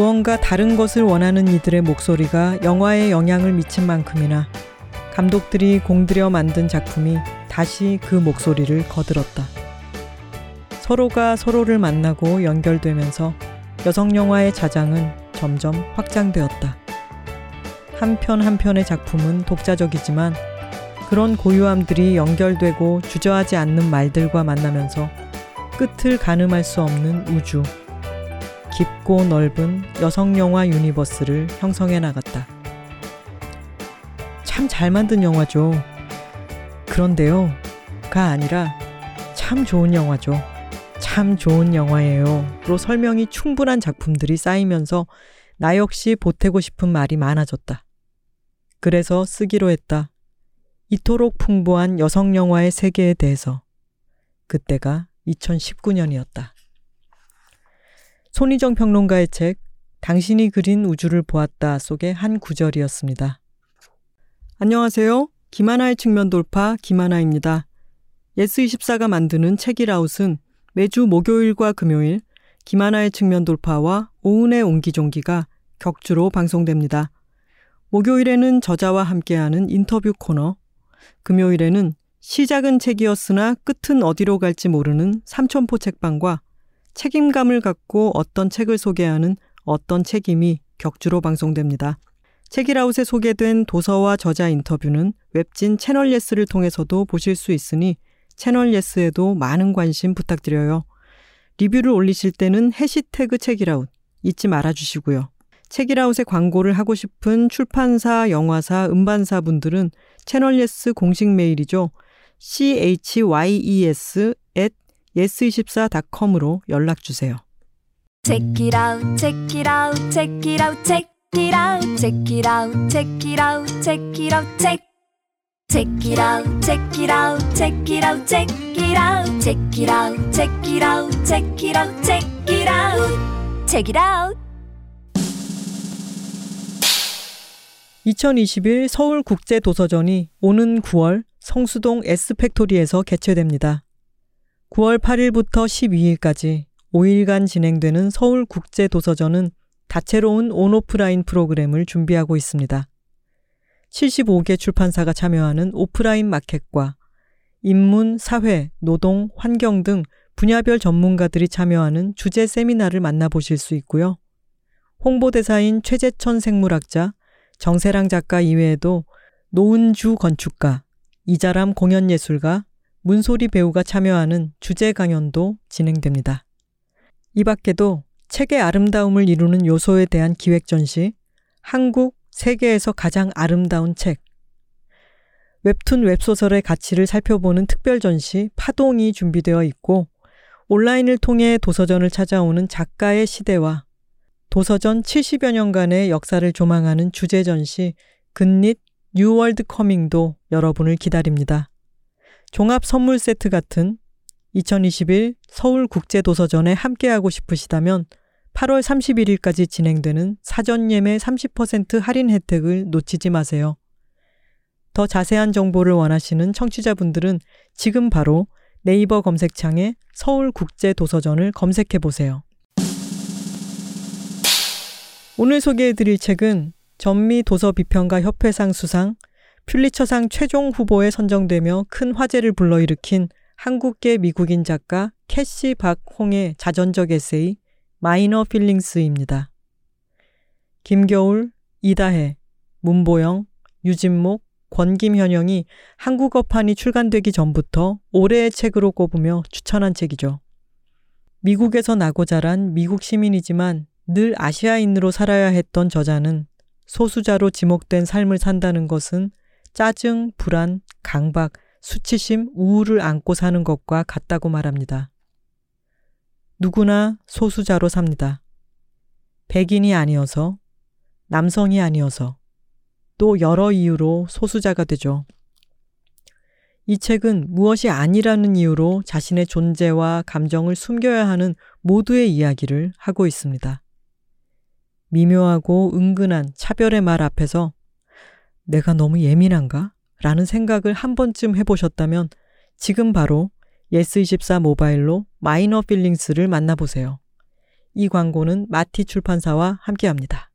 무언가 다른 것을 원하는 이들의 목소리가 영화에 영향을 미친 만큼이나 감독들이 공들여 만든 작품이 다시 그 목소리를 거들었다. 서로가 서로를 만나고 연결되면서 여성 영화의 자장은 점점 확장되었다. 한편 한 편의 작품은 독자적이지만 그런 고유함들이 연결되고 주저하지 않는 말들과 만나면서 끝을 가늠할 수 없는 우주, 깊고 넓은 여성 영화 universe를 형성해 나갔다. 참 잘 만든 영화죠. 그런데요, 가 아니라 참 좋은 영화죠. 참 좋은 영화예요. 로 설명이 충분한 작품들이 쌓이면서 나 역시 보태고 싶은 말이 많아졌다. 그래서 쓰기로 했다. 이토록 풍부한 여성 영화의 세계에 대해서. 그때가 2019년이었다. 손희정 평론가의 책 당신이 그린 우주를 보았다 속의 한 구절이었습니다. 안녕하세요. 김하나의 측면 돌파 김하나입니다. 예스24가 만드는 책읽아웃은 매주 목요일과 금요일 김하나의 측면 돌파와 오은의 옹기종기가 격주로 방송됩니다. 목요일에는 저자와 함께하는 인터뷰 코너, 금요일에는 시작은 책이었으나 끝은 어디로 갈지 모르는 삼천포 책방과 책임감을 갖고 어떤 책을 소개하는 어떤 책임이 격주로 방송됩니다. 책읽아웃에 소개된 도서와 저자 인터뷰는 웹진 채널 예스를 통해서도 보실 수 있으니 채널 예스에도 많은 관심 부탁드려요. 리뷰를 올리실 때는 해시태그 책읽아웃 잊지 말아 주시고요. 책이라웃에 광고를 하고 싶은 출판사, 영화사, 음반사 분들은 채널 예스 공식 메일이죠. chyes yes24.com으로 연락 주세요. Check it out, check it out, check it out, check it out, check it out, check it out, check it out, check. Check it out, check it out, check it out, check it out, check it out, check it out, check it out, check it out, check it out. 2021 서울국제도서전이 오는 9월 성수동 S팩토리에서 개최됩니다. 9월 8일부터 12일까지 5일간 진행되는 서울국제도서전은 다채로운 온오프라인 프로그램을 준비하고 있습니다. 75개 출판사가 참여하는 오프라인 마켓과 인문, 사회, 노동, 환경 등 분야별 전문가들이 참여하는 주제 세미나를 만나보실 수 있고요. 홍보대사인 최재천 생물학자, 정세랑 작가 이외에도 노은주 건축가, 이자람 공연예술가, 문소리 배우가 참여하는 주제 강연도 진행됩니다. 이 밖에도 책의 아름다움을 이루는 요소에 대한 기획 전시, 한국 세계에서 가장 아름다운 책, 웹툰 웹소설의 가치를 살펴보는 특별 전시 파동이 준비되어 있고 온라인을 통해 도서전을 찾아오는 작가의 시대와 도서전 70여 년간의 역사를 조망하는 주제 전시 긋닛 New World Coming도 여러분을 기다립니다. 종합 선물 세트 같은 2021 서울국제도서전에 함께하고 싶으시다면 8월 31일까지 진행되는 사전 예매 30% 할인 혜택을 놓치지 마세요. 더 자세한 정보를 원하시는 청취자분들은 지금 바로 네이버 검색창에 서울국제도서전을 검색해 보세요. 오늘 소개해 드릴 책은 전미 도서비평가 협회상 수상, 퓰리처상 최종 후보에 선정되며 큰 화제를 불러일으킨 한국계 미국인 작가 캐시 박홍의 자전적 에세이 Minor Feelings입니다. 김겨울, 이다혜, 문보영, 유진목, 권김현영이 한국어판이 출간되기 전부터 올해의 책으로 꼽으며 추천한 책이죠. 미국에서 나고 자란 미국 시민이지만 늘 아시아인으로 살아야 했던 저자는 소수자로 지목된 삶을 산다는 것은 짜증, 불안, 강박, 수치심, 우울을 안고 사는 것과 같다고 말합니다. 누구나 소수자로 삽니다. 백인이 아니어서, 남성이 아니어서, 또 여러 이유로 소수자가 되죠. 이 책은 무엇이 아니라는 이유로 자신의 존재와 감정을 숨겨야 하는 모두의 이야기를 하고 있습니다. 미묘하고 은근한 차별의 말 앞에서 내가 너무 예민한가? 라는 생각을 한 번쯤 해보셨다면 지금 바로 예스24 모바일로 Minor Feelings를 만나보세요. 이 광고는 마티 출판사와 함께합니다.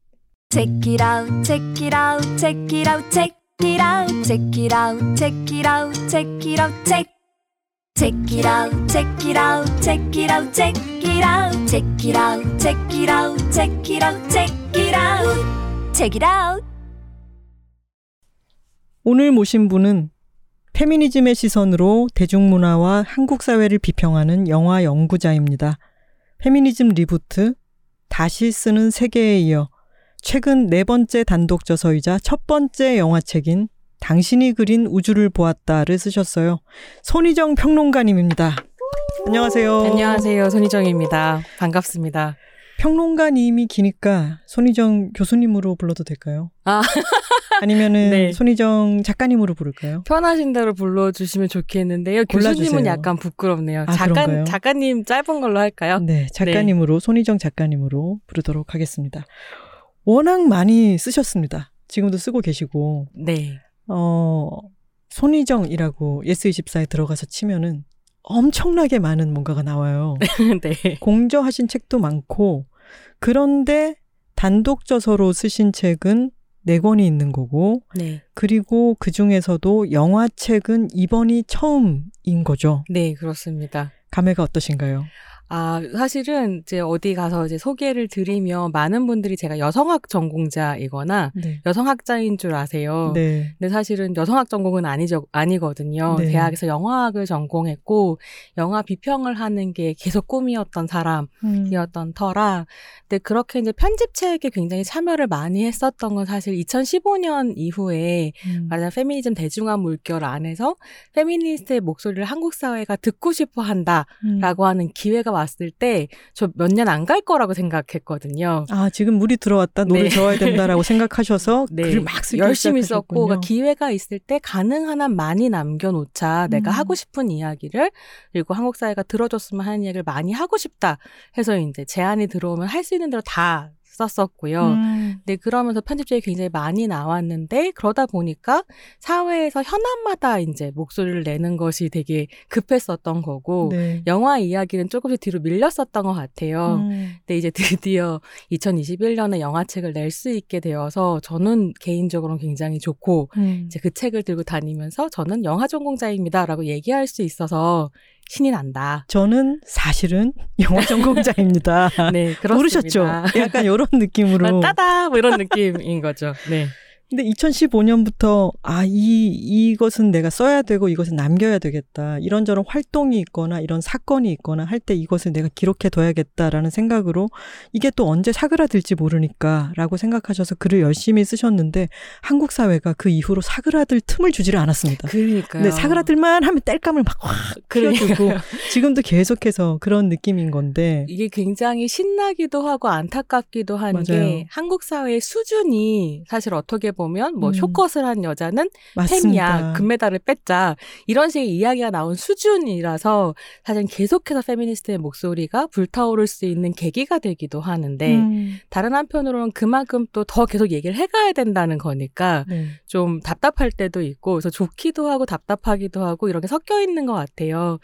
Check it out, check it out, check it out, check it out, check it out, check it out, check it out, check. Check it out, check it out, check it out, check it out, check it out, check it out, check it out, check it out, check it out. 오늘 모신 분은 페미니즘의 시선으로 대중문화와 한국 사회를 비평하는 영화 연구자입니다. 페미니즘 reboot, 다시 쓰는 세계에 이어 최근 네 번째 단독 저서이자 첫 번째 영화책인 당신이 그린 우주를 보았다를 쓰셨어요. 손희정 평론가님입니다. 안녕하세요. 안녕하세요. 손희정입니다. 반갑습니다. 평론가님이 기니까 손희정 교수님으로 불러도 될까요? 아. 아니면은 네. 손희정 작가님으로 부를까요? 편하신 대로 불러주시면 좋겠는데요. 골라주세요. 교수님은 약간 부끄럽네요. 아, 작가, 그런가요? 작가님 짧은 걸로 할까요? 네, 작가님으로 손희정 작가님으로 부르도록 하겠습니다. 워낙 많이 쓰셨습니다. 지금도 쓰고 계시고 네. 어 손희정이라고 예스24에 들어가서 치면은 엄청나게 많은 뭔가가 나와요. 네. 공저하신 책도 많고 그런데 단독 저서로 쓰신 책은 네 권이 있는 거고 네. 그리고 그 중에서도 영화책은 이번이 처음인 거죠. 네, 그렇습니다. 감회가 어떠신가요? 아, 사실은 이제 어디 가서 이제 소개를 드리면 많은 분들이 제가 여성학 전공자이거나 네. 여성학자인 줄 아세요. 네. 근데 사실은 여성학 전공은 아니죠, 아니거든요. 네. 대학에서 영화학을 전공했고, 영화 비평을 하는 게 계속 꿈이었던 사람, 음. 이었던 터라. 근데 그렇게 이제 편집책에 굉장히 참여를 많이 했었던 건 사실 2015년 이후에 음. 말하자면 페미니즘 대중화 물결 안에서 페미니스트의 목소리를 한국 사회가 듣고 싶어 한다라고 음. 하는 기회가 왔을 때 저 몇 년 안 갈 거라고 생각했거든요. 아, 지금 물이 들어왔다. 노를 네. 저어야 된다라고 생각하셔서 네. 글을 막 쓰기 열심히 시작하셨군요. 썼고 그러니까 기회가 있을 때 가능한 한 많이 남겨놓자 내가 음. 하고 싶은 이야기를 그리고 한국 사회가 들어줬으면 하는 이야기를 많이 하고 싶다 해서 이제 제안이 들어오면 할 수 있는 대로 다 썼었고요. 음. 네, 그러면서 편집자이 굉장히 많이 나왔는데, 그러다 보니까 사회에서 현안마다 이제 목소리를 내는 것이 되게 급했었던 거고, 네. 영화 이야기는 조금씩 뒤로 밀렸었던 것 같아요. 음. 근데 이제 드디어 2021년에 영화책을 낼 수 있게 되어서 저는 개인적으로는 굉장히 좋고, 음. 이제 그 책을 들고 다니면서 저는 영화 전공자입니다라고 얘기할 수 있어서 신이 난다. 저는 사실은 영화 전공자입니다. 네, 그렇습니다. 모르셨죠? 약간 이런 느낌으로. 따다! 뭐 이런 느낌인 거죠. 네. 근데 2015년부터 아, 이 이것은 내가 써야 되고 이것은 남겨야 되겠다. 이런저런 활동이 있거나 이런 사건이 있거나 할 때 이것을 내가 기록해 둬야겠다라는 생각으로 이게 또 언제 사그라들지 모르니까라고 생각하셔서 글을 열심히 쓰셨는데 한국 사회가 그 이후로 사그라들 틈을 주지를 않았습니다. 그러니까요. 근데 사그라들만 하면 땔감을 막확 키워주고 지금도 계속해서 그런 느낌인 건데 이게 굉장히 신나기도 하고 안타깝기도 한. 게 한국 사회의 수준이 사실 어떻게 보면 뭐 음. 쇼컷을 한 여자는 맞습니다. 팸이야 금메달을 뺐자 이런 식의 이야기가 나온 수준이라서 사실 계속해서 페미니스트의 목소리가 불타오를 수 있는 계기가 되기도 하는데 음, 다른 한편으로는 그만큼 또 더 계속 얘기를 해가야 된다는 거니까 네. 좀 답답할 때도 있고 그래서 좋기도 하고 답답하기도 하고 이런 게 섞여 있는 것 같아요.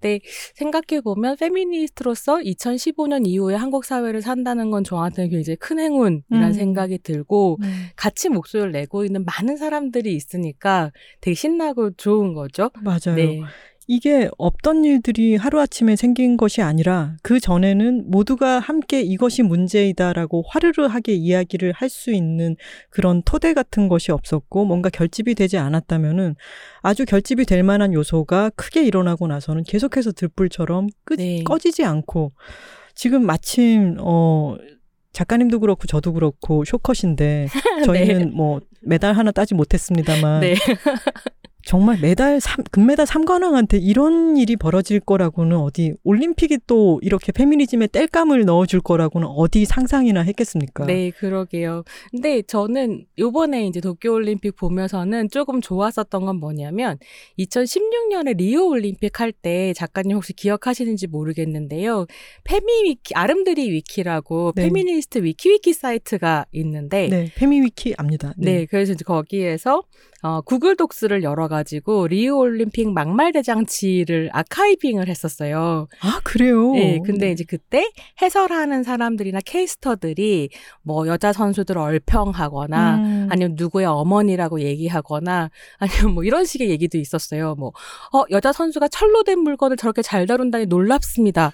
근데 생각해 보면 페미니스트로서 2015년 이후에 한국 사회를 산다는 건 저한테는 굉장히 큰 행운이라는 음. 생각이 들고 음, 같이 목소리 를 내고 있는 많은 사람들이 있으니까 되게 신나고 좋은 거죠. 맞아요. 네. 이게 없던 일들이 하루아침에 생긴 것이 아니라 그 전에는 모두가 함께 이것이 문제이다라고 화르르하게 이야기를 할 수 있는 그런 토대 같은 것이 없었고 뭔가 결집이 되지 않았다면은 아주 결집이 될 만한 요소가 크게 일어나고 나서는 계속해서 들불처럼 끝, 네. 꺼지지 않고 지금 마침 어 작가님도 그렇고 저도 그렇고 쇼컷인데 저희는 뭐 메달 하나 따지 못했습니다만 네. 정말 메달 삼, 금메달 삼관왕한테 이런 일이 벌어질 거라고는 어디 올림픽이 또 이렇게 페미니즘에 땔감을 넣어줄 거라고는 어디 상상이나 했겠습니까? 네, 그러게요. 근데 저는 요번에 이제 도쿄올림픽 보면서는 조금 좋았었던 건 뭐냐면 2016년에 리오올림픽 할 때 작가님 혹시 기억하시는지 모르겠는데요. 페미위키, 아름드리 위키라고 네. 페미니스트 위키위키 사이트가 있는데 네, 페미위키 압니다. 네. 그래서 이제 거기에서 어, Google Docs를 열어가지고 리우 올림픽 막말 대잔치를 archiving을 했었어요. 아, 그래요? 네, 근데 이제 그때 해설하는 사람들이나 케이스터들이 뭐 여자 선수들 얼평하거나 음. 아니면 누구의 어머니라고 얘기하거나 아니면 뭐 이런 식의 얘기도 있었어요. 뭐, 어, 여자 선수가 철로 된 물건을 저렇게 잘 다룬다니 놀랍습니다.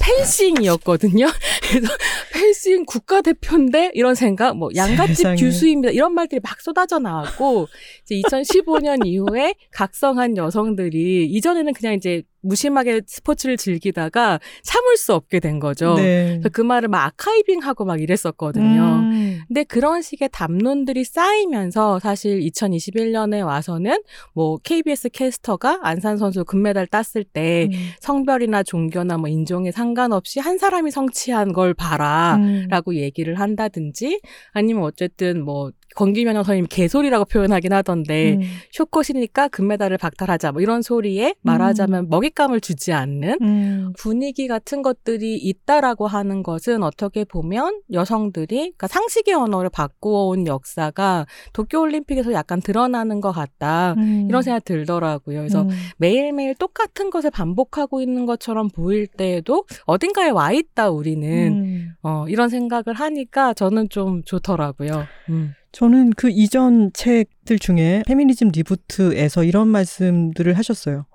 펜싱이었거든요. 그래서 펜싱 국가대표인데 이런 생각, 뭐 양가집 세상에. 교수입니다. 이런 말들이 막 쏟아져 나왔고 이제 2015년 이후에 각성한 여성들이 이전에는 그냥 이제 무심하게 스포츠를 즐기다가 참을 수 없게 된 거죠. 네. 그래서 그 말을 막 아카이빙하고 막 이랬었거든요. 음. 근데 그런 식의 담론들이 쌓이면서 사실 2021년에 와서는 뭐 KBS 캐스터가 안산 선수 금메달 땄을 때 음. 성별이나 종교나 뭐 인종에 상관없이 한 사람이 성취한 걸 봐라. 음. 라고 얘기를 한다든지 아니면 어쨌든 뭐 권기명 선생님이 개소리라고 표현하긴 하던데 음. 쇼컷이니까 금메달을 박탈하자 뭐 이런 소리에 말하자면 먹잇감을 주지 않는 음. 분위기 같은 것들이 있다라고 하는 것은 어떻게 보면 여성들이 그러니까 상식의 언어를 바꾸어 온 역사가 도쿄올림픽에서 약간 드러나는 것 같다. 음. 이런 생각이 들더라고요. 그래서 음. 매일매일 똑같은 것을 반복하고 있는 것처럼 보일 때에도 어딘가에 와 있다, 우리는. 음. 어, 이런 생각을 하니까 저는 좀 좋더라고요. 음. 저는 그 이전 책들 중에 페미니즘 리부트에서 이런 말씀들을 하셨어요.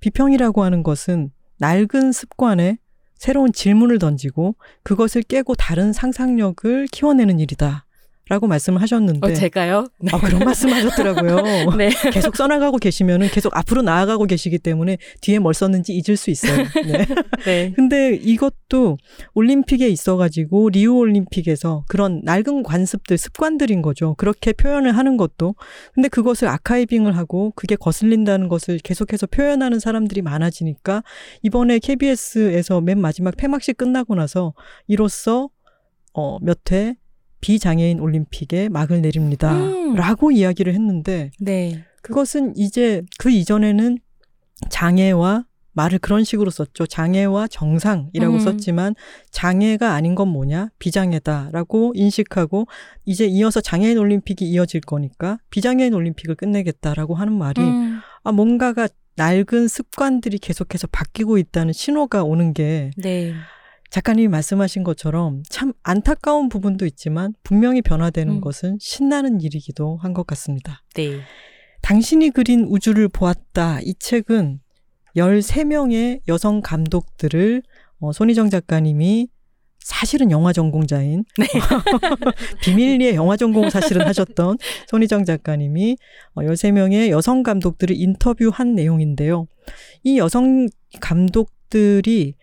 비평이라고 하는 것은 낡은 습관에 새로운 질문을 던지고 그것을 깨고 다른 상상력을 키워내는 일이다. 라고 말씀을 하셨는데. 어, 제가요? 네. 아, 그런 말씀 하셨더라고요. 네. 계속 써나가고 계시면은 계속 앞으로 나아가고 계시기 때문에 뒤에 뭘 썼는지 잊을 수 있어요. 네. 네. 근데 이것도 올림픽에 있어가지고 리우 올림픽에서 그런 낡은 관습들, 습관들인 거죠. 그렇게 표현을 하는 것도. 근데 그것을 아카이빙을 하고 그게 거슬린다는 것을 계속해서 표현하는 사람들이 많아지니까 이번에 KBS에서 맨 마지막 폐막식 끝나고 나서 이로써 어, 몇 회 비장애인 올림픽에 막을 내립니다. 음. 라고 이야기를 했는데 네. 그것은 이제 그 이전에는 장애와 말을 그런 식으로 썼죠. 장애와 정상이라고 음. 썼지만 장애가 아닌 건 뭐냐? 비장애다라고 인식하고 이제 이어서 장애인 올림픽이 이어질 거니까 비장애인 올림픽을 끝내겠다라고 하는 말이 음. 아 뭔가가 낡은 습관들이 계속해서 바뀌고 있다는 신호가 오는 게 네. 작가님이 말씀하신 것처럼 참 안타까운 부분도 있지만 분명히 변화되는 음. 것은 신나는 일이기도 한 것 같습니다. 네. 당신이 그린 우주를 보았다. 이 책은 13명의 여성 감독들을 어, 손희정 작가님이 사실은 영화 전공자인 비밀리에 영화 전공을 사실은 하셨던 손희정 작가님이 어, 13명의 여성 감독들을 인터뷰한 내용인데요. 이 여성 감독들이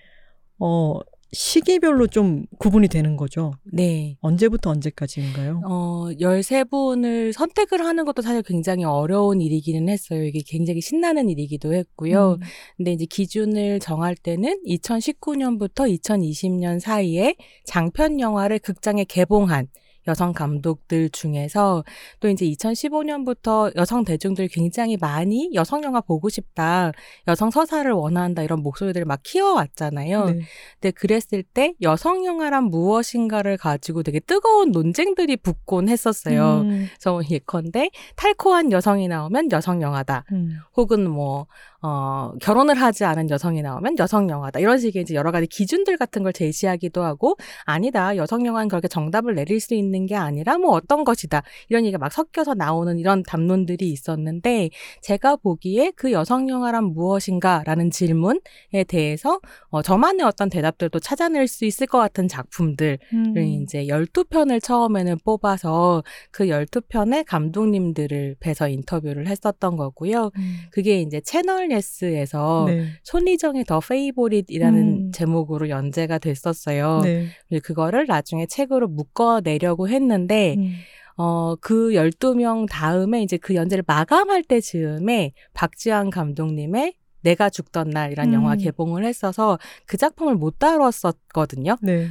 어, 시기별로 좀 구분이 되는 거죠. 네. 언제부터 언제까지인가요? 어, 13분을 선택을 하는 것도 사실 굉장히 어려운 일이기는 했어요. 이게 굉장히 신나는 일이기도 했고요. 음. 근데 이제 기준을 정할 때는 2019년부터 2020년 사이에 장편 영화를 극장에 개봉한 여성 감독들 중에서 또 이제 2015년부터 여성 대중들이 굉장히 많이 여성 영화 보고 싶다, 여성 서사를 원한다 이런 목소리들을 막 키워왔잖아요. 네. 근데 그랬을 때 여성 영화란 무엇인가를 가지고 되게 뜨거운 논쟁들이 붙곤 했었어요. 음, 그래서 예컨대 탈코한 여성이 나오면 여성 영화다. 음. 혹은 뭐, 어, 결혼을 하지 않은 여성이 나오면 여성 영화다. 이런 식의 이제 여러 가지 기준들 같은 걸 제시하기도 하고, 아니다. 여성 영화는 그렇게 정답을 내릴 수 있는 게 아니라 뭐 어떤 것이다. 이런 얘기가 막 섞여서 나오는 이런 담론들이 있었는데, 제가 보기에 그 여성 영화란 무엇인가 라는 질문에 대해서, 어, 저만의 어떤 대답들도 찾아낼 수 있을 것 같은 작품들, 를 음. 이제 12편을 처음에는 뽑아서 그 12편의 감독님들을 뵈서 인터뷰를 했었던 거고요. 그게 이제 채널 예스에서 네. 손희정의 The Favorite이라는 음. 제목으로 연재가 됐었어요. 네. 그거를 나중에 책으로 묶어내려고 했는데, 음. 어, 그 12명 다음에 이제 그 연재를 마감할 때 즈음에 박지환 감독님의 내가 죽던 날이란 음. 영화 개봉을 했어서 그 작품을 못 다뤘었거든요. 네.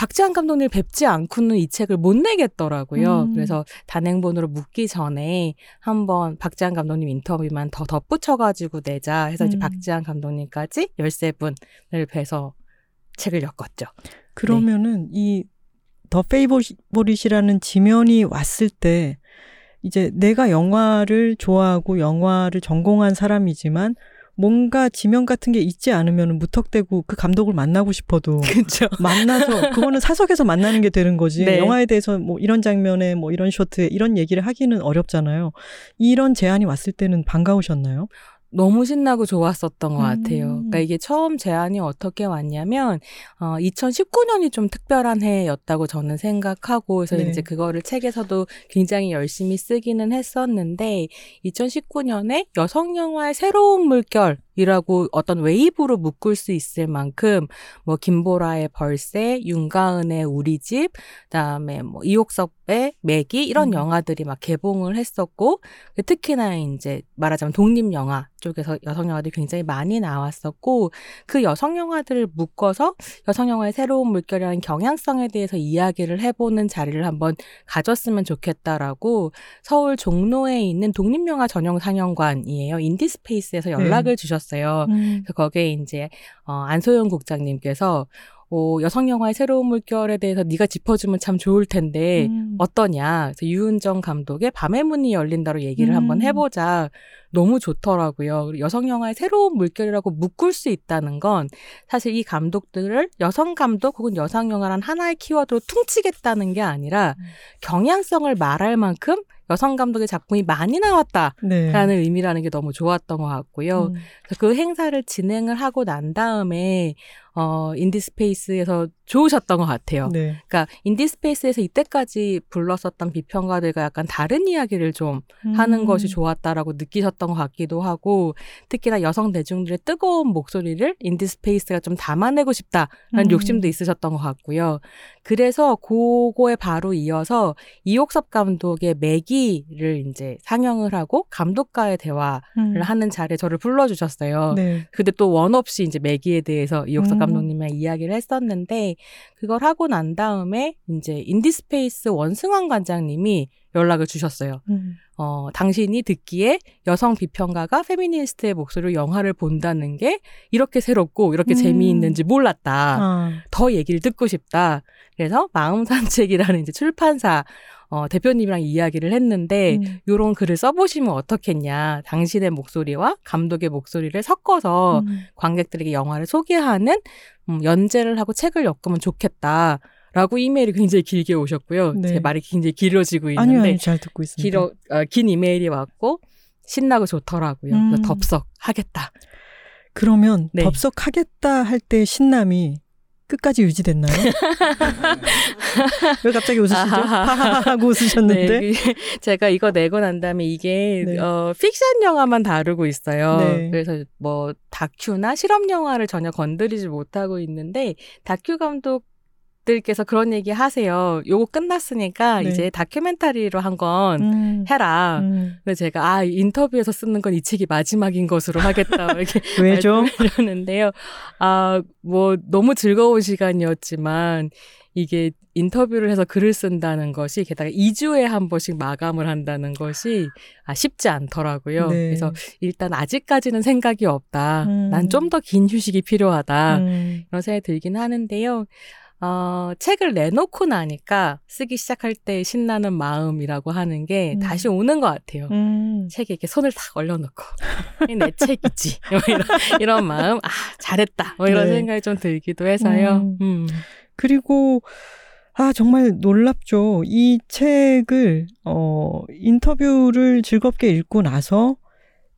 박지환 감독님 뵙지 않고는 이 책을 못 내겠더라고요. 음. 그래서 단행본으로 묶기 전에 한번 박지환 감독님 인터뷰만 더 덧붙여가지고 내자 해서 이제 음. 박지환 감독님까지 13분을 뵈서 책을 엮었죠. 그러면은 이더 페이보릿이라는 지면이 왔을 때 이제 내가 영화를 좋아하고 영화를 전공한 사람이지만 뭔가 지명 같은 게 있지 않으면 무턱대고 그 감독을 만나고 싶어도 그렇죠. 만나서 그거는 사석에서 만나는 게 되는 거지. 네. 영화에 대해서 뭐 이런 장면에 뭐 이런 쇼트에 이런 얘기를 하기는 어렵잖아요. 이런 제안이 왔을 때는 반가우셨나요? 너무 신나고 좋았었던 것 같아요. 음. 그러니까 이게 처음 제안이 어떻게 왔냐면, 어, 2019년이 좀 특별한 해였다고 저는 생각하고, 그래서 네. 이제 그거를 책에서도 굉장히 열심히 쓰기는 했었는데, 2019년에 여성 영화의 새로운 물결, 이라고 어떤 웨이브로 묶을 수 있을 만큼 뭐 김보라의 벌새, 윤가은의 우리 집, 그다음에 뭐 이옥섭의 매기 이런 음. 영화들이 막 개봉을 했었고 특히나 이제 말하자면 독립 영화 쪽에서 여성 영화들이 굉장히 많이 나왔었고 그 여성 영화들을 묶어서 여성 영화의 새로운 물결이라는 경향성에 대해서 이야기를 해보는 자리를 한번 가졌으면 좋겠다라고 서울 종로에 있는 독립 영화 전용 상영관이에요. 인디스페이스에서 연락을 주셨 어요. 음. 거기에 이제 어, 안소영 국장님께서 어, 여성 영화의 새로운 물결에 대해서 네가 짚어주면 참 좋을 텐데 음. 어떠냐. 그래서 유은정 감독의 밤의 문이 열린다로 얘기를 음. 한번 해보자. 너무 좋더라고요. 여성 영화의 새로운 물결이라고 묶을 수 있다는 건 사실 이 감독들을 여성 감독 혹은 여성 영화란 하나의 키워드로 퉁치겠다는 게 아니라 음. 경향성을 말할 만큼 여성 감독의 작품이 많이 나왔다라는 네. 의미라는 게 너무 좋았던 것 같고요. 음. 그 행사를 진행을 하고 난 다음에 어 인디스페이스에서 좋으셨던 것 같아요. 네. 그러니까 인디스페이스에서 이때까지 불렀었던 비평가들과 약간 다른 이야기를 좀 하는 음. 것이 좋았다라고 느끼셨던 것 같기도 하고 특히나 여성 대중들의 뜨거운 목소리를 인디스페이스가 좀 담아내고 싶다라는 음. 욕심도 있으셨던 것 같고요. 그래서 그거에 바로 이어서 이옥섭 감독의 메기를 이제 상영을 하고 감독과의 대화를 음. 하는 자리에 저를 불러주셨어요. 네. 근데 또 원 없이 이제 메기에 대해서 이옥섭 음. 감독님이랑 이야기를 했었는데 그걸 하고 난 다음에 이제 인디스페이스 원승환 관장님이 연락을 주셨어요. 음. 어, 당신이 듣기에 여성 비평가가 페미니스트의 목소리로 영화를 본다는 게 이렇게 새롭고 이렇게 음. 재미있는지 몰랐다. 아. 더 얘기를 듣고 싶다. 그래서 마음 산책이라는 이제 출판사 어, 대표님이랑 이야기를 했는데 음. 요런 글을 써보시면 어떻겠냐. 당신의 목소리와 감독의 목소리를 섞어서 음. 관객들에게 영화를 소개하는 음, 연재를 하고 책을 엮으면 좋겠다. 라고 이메일이 굉장히 길게 오셨고요. 네. 제 말이 굉장히 길어지고 있는데 아니요, 아니요, 잘 듣고 있습니다. 길어, 어, 긴 이메일이 왔고 신나고 좋더라고요. 음. 덥석 하겠다. 그러면 네. 덥석 하겠다 할 때 신남이 끝까지 유지됐나요? 왜 갑자기 웃으시죠? 하하하고 웃으셨는데. 네, 그- 제가 이거 내고 난 다음에 이게 네. 어, 픽션 영화만 다루고 있어요. 네. 그래서 뭐 다큐나 실험 영화를 전혀 건드리지 못하고 있는데 다큐 감독 들께서 그런 얘기 하세요. 요거 끝났으니까 네. 이제 다큐멘터리로 한건 음. 해라. 음. 그래서 제가 아 인터뷰에서 쓰는 건 이 책이 마지막인 것으로 하겠다 이렇게 왜죠? 말씀드렸는데요. 아 뭐 너무 즐거운 시간이었지만 이게 인터뷰를 해서 글을 쓴다는 것이 게다가 2주에 한 번씩 마감을 한다는 것이 아, 쉽지 않더라고요. 네. 그래서 일단 아직까지는 생각이 없다. 음. 난좀 더 긴 휴식이 필요하다. 음. 이런 생각이 들긴 하는데요. 어, 책을 내놓고 나니까 쓰기 시작할 때 신나는 마음이라고 하는 게 음. 다시 오는 것 같아요. 음. 책에 이렇게 손을 탁 올려놓고 이내 책이지 뭐 이런, 이런 마음 아 잘했다 뭐 이런 네. 생각이 좀 들기도 해서요. 음. 음. 그리고 아 정말 놀랍죠. 이 책을 어 인터뷰를 즐겁게 읽고 나서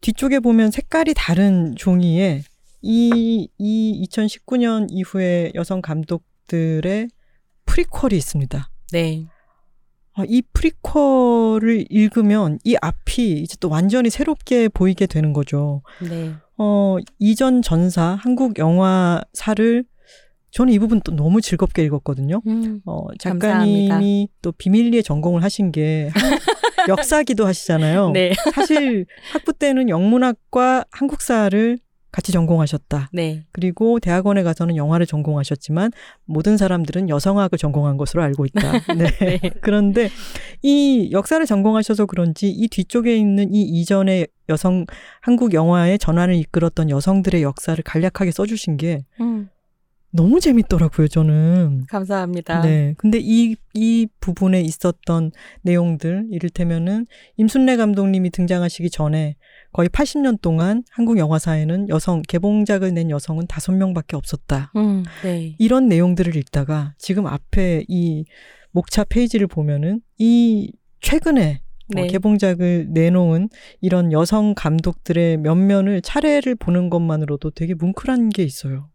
뒤쪽에 보면 색깔이 다른 종이에 이, 이 2019년 이후에 여성 감독들의 prequel이 있습니다. 네. 아, 이 prequel을 읽으면 이 앞이 이제 또 완전히 새롭게 보이게 되는 거죠. 네. 어, 이전 전사, 한국 영화사를 저는 이 부분 또 너무 즐겁게 읽었거든요. 음. 어, 감사합니다. 작가님이 또 비밀리에 전공을 하신 게 한- 역사기도 하시잖아요. 네. 사실 학부 때는 영문학과 한국사를 같이 전공하셨다. 네. 그리고 대학원에 가서는 영화를 전공하셨지만 모든 사람들은 여성학을 전공한 것으로 알고 있다. 네. 네. 그런데 이 역사를 전공하셔서 그런지 이 뒤쪽에 있는 이 이전의 여성 한국 영화의 전환을 이끌었던 여성들의 역사를 간략하게 써주신 게 음. 너무 재밌더라고요, 저는. 감사합니다. 네. 근데 이, 이 부분에 있었던 내용들, 이를테면은 임순례 감독님이 등장하시기 전에 거의 80년 동안 한국 영화사에는 여성, 개봉작을 낸 여성은 다섯 명밖에 없었다. 음, 네. 이런 내용들을 읽다가 지금 앞에 이 목차 페이지를 보면은 이 최근에 네. 어, 개봉작을 내놓은 이런 여성 감독들의 면면을 차례를 보는 것만으로도 되게 뭉클한 게 있어요.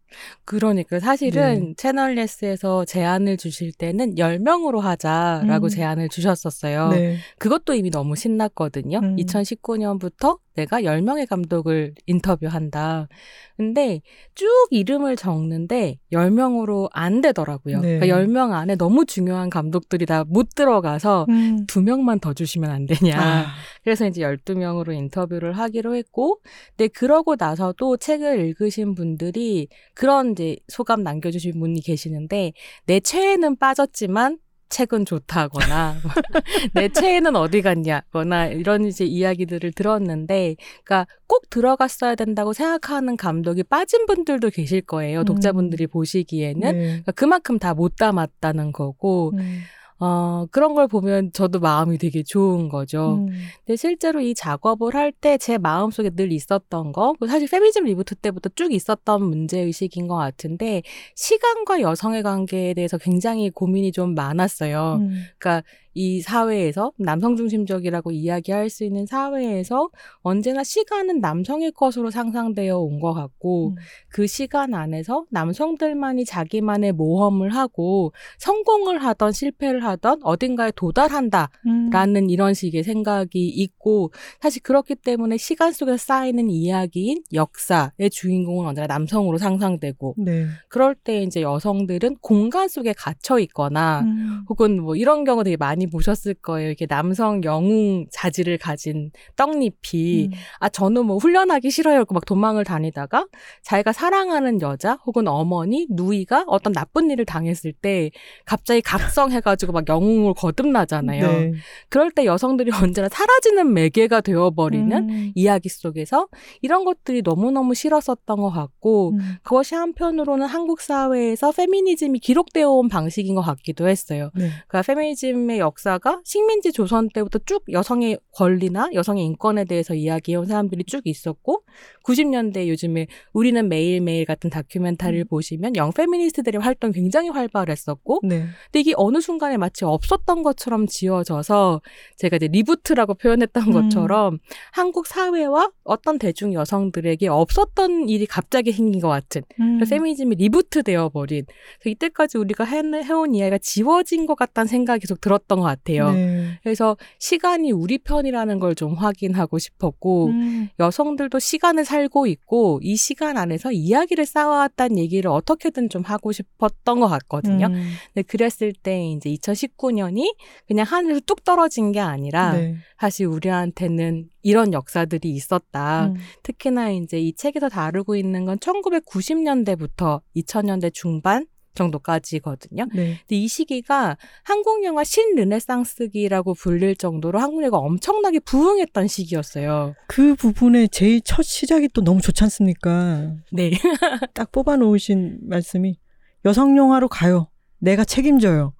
그러니까 사실은 네. 채널 예스에서 제안을 주실 때는 10명으로 하자라고 음. 제안을 주셨었어요. 네. 그것도 이미 너무 신났거든요. 음. 2019년부터 내가 10명의 감독을 인터뷰한다. 근데 쭉 이름을 적는데 10명으로 안 되더라고요. 네. 그러니까 10명 안에 너무 중요한 감독들이 다 못 들어가서 음. 두 명만 더 주시면 안 되냐. 아, 그래서 이제 12명으로 인터뷰를 하기로 했고, 근데 그러고 나서도 책을 읽으신 분들이 그런 이제 소감 남겨주신 분이 계시는데, 내 최애는 빠졌지만, 책은 좋다거나, 내 최애는 어디 갔냐거나, 이런 이제 이야기들을 들었는데, 그러니까 꼭 들어갔어야 된다고 생각하는 감독이 빠진 분들도 계실 거예요. 음. 독자분들이 보시기에는. 네. 그러니까 그만큼 다 못 담았다는 거고, 음. 어, 그런 걸 보면 저도 마음이 되게 좋은 거죠. 음. 근데 실제로 이 작업을 할 때 제 마음속에 늘 있었던 거, 그 사실 페미니즘 reboot 때부터 쭉 있었던 문제의식인 것 같은데, 시간과 여성의 관계에 대해서 굉장히 고민이 좀 많았어요. 음. 그러니까 이 사회에서 남성 중심적이라고 이야기할 수 있는 사회에서 언제나 시간은 남성의 것으로 상상되어 온 것 같고 음. 그 시간 안에서 남성들만이 자기만의 모험을 하고 성공을 하던 실패를 하던 어딘가에 도달한다 음. 라는 이런 식의 생각이 있고 사실 그렇기 때문에 시간 속에서 쌓이는 이야기인 역사의 주인공은 언제나 남성으로 상상되고 네. 그럴 때 이제 여성들은 공간 속에 갇혀 있거나 음. 혹은 뭐 이런 경우 되게 많이 보셨을 거예요. 이렇게 남성 영웅 자질을 가진 떡잎이 음. 아 저는 뭐 훈련하기 싫어요. 막 도망을 다니다가 자기가 사랑하는 여자 혹은 어머니 누이가 어떤 나쁜 일을 당했을 때 갑자기 각성해가지고 막 영웅을 거듭나잖아요. 네. 그럴 때 여성들이 언제나 사라지는 매개가 되어버리는 음. 이야기 속에서 이런 것들이 너무너무 싫었었던 것 같고 음. 그것이 한편으로는 한국 사회에서 페미니즘이 기록되어 온 방식인 것 같기도 했어요. 네. 그러니까 페미니즘의 역사가 식민지 조선 때부터 쭉 여성의 권리나 여성의 인권에 대해서 이야기해온 사람들이 쭉 있었고 90년대 요즘에 우리는 매일매일 같은 다큐멘터리를 음. 보시면 영 페미니스트들의 활동 굉장히 활발했었고 네. 근데 이게 어느 순간에 마치 없었던 것처럼 지어져서 제가 이제 reboot라고 표현했던 음. 것처럼 한국 사회와 어떤 대중 여성들에게 없었던 일이 갑자기 생긴 것 같은 음. 페미니즘이 reboot 되어 버린 그래서 이때까지 우리가 해, 해온 이야기가 지워진 것 같다는 생각이 계속 들었던 것 같아요. 네. 그래서 시간이 우리 편이라는 걸 좀 확인하고 싶었고 음. 여성들도 시간을 살고 있고 이 시간 안에서 이야기를 쌓아왔다는 얘기를 어떻게든 좀 하고 싶었던 것 같거든요. 음. 근데 그랬을 때 이제 2019년이 그냥 하늘에서 뚝 떨어진 게 아니라 네. 사실 우리한테는 이런 역사들이 있었다. 음. 특히나 이제 이 책에서 다루고 있는 건 1990년대부터 2000년대 중반 정도까지거든요. 네. 근데 이 시기가 한국 영화 신르네상스기라고 불릴 정도로 한국 영화가 엄청나게 부흥했던 시기였어요. 그 부분에 제일 첫 시작이 또 너무 좋지 않습니까? 네. 딱 뽑아 놓으신 말씀이 여성 영화로 가요. 내가 책임져요.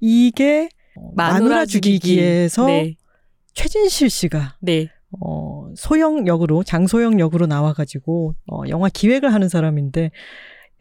이게 어, 마누라 죽이기에서 네. 최진실 씨가 네. 어, 소영 역으로 장소영 역으로 나와가지고 어, 영화 기획을 하는 사람인데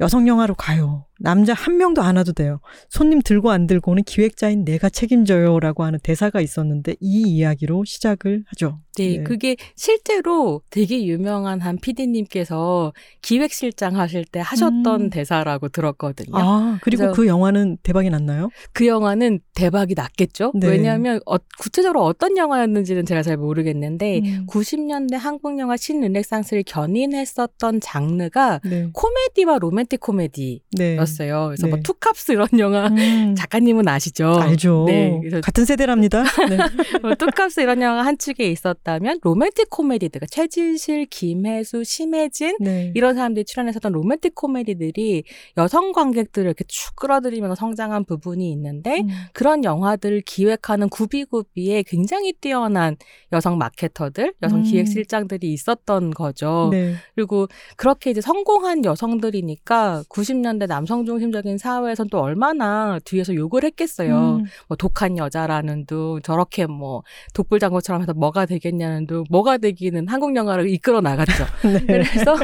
여성 영화로 가요. 남자 한 명도 안 와도 돼요. 손님 들고 안 들고는 기획자인 내가 책임져요라고 하는 대사가 있었는데 이 이야기로 시작을 하죠. 네, 네. 그게 실제로 되게 유명한 한 PD님께서 기획실장 하실 때 하셨던 음. 대사라고 들었거든요. 아 그리고 그 영화는 대박이 났나요? 그 영화는 대박이 났겠죠? 네. 왜냐하면 어, 구체적으로 어떤 영화였는지는 제가 잘 모르겠는데 음. 90년대 한국 영화 신르네상스를 견인했었던 장르가 네. 코미디와 로맨틱 코미디 였어요. 네. 그래서 뭐 네. 투캅스 이런 영화 음, 작가님은 아시죠? 알죠. 네, 그래서 같은 세대랍니다. 네. 뭐 투캅스 이런 영화 한 축에 있었다면 로맨틱 코미디들, 그러니까 최진실, 김혜수, 심혜진 네. 이런 사람들이 출연했었던 로맨틱 코미디들이 여성 관객들을 이렇게 쭉 끌어들이면서 성장한 부분이 있는데 음. 그런 영화들을 기획하는 구비구비에 굉장히 뛰어난 여성 마케터들, 여성 음. 기획실장들이 있었던 거죠. 네. 그리고 그렇게 이제 성공한 여성들이니까 90년대 남성 남성 중심적인 사회에선 또 얼마나 뒤에서 욕을 했겠어요. 음. 뭐 독한 여자라는 둥 저렇게 뭐 독불장군처럼 해서 뭐가 되겠냐는 둥 뭐가 되기는 한국 영화를 이끌어 나갔죠. 네. 그래서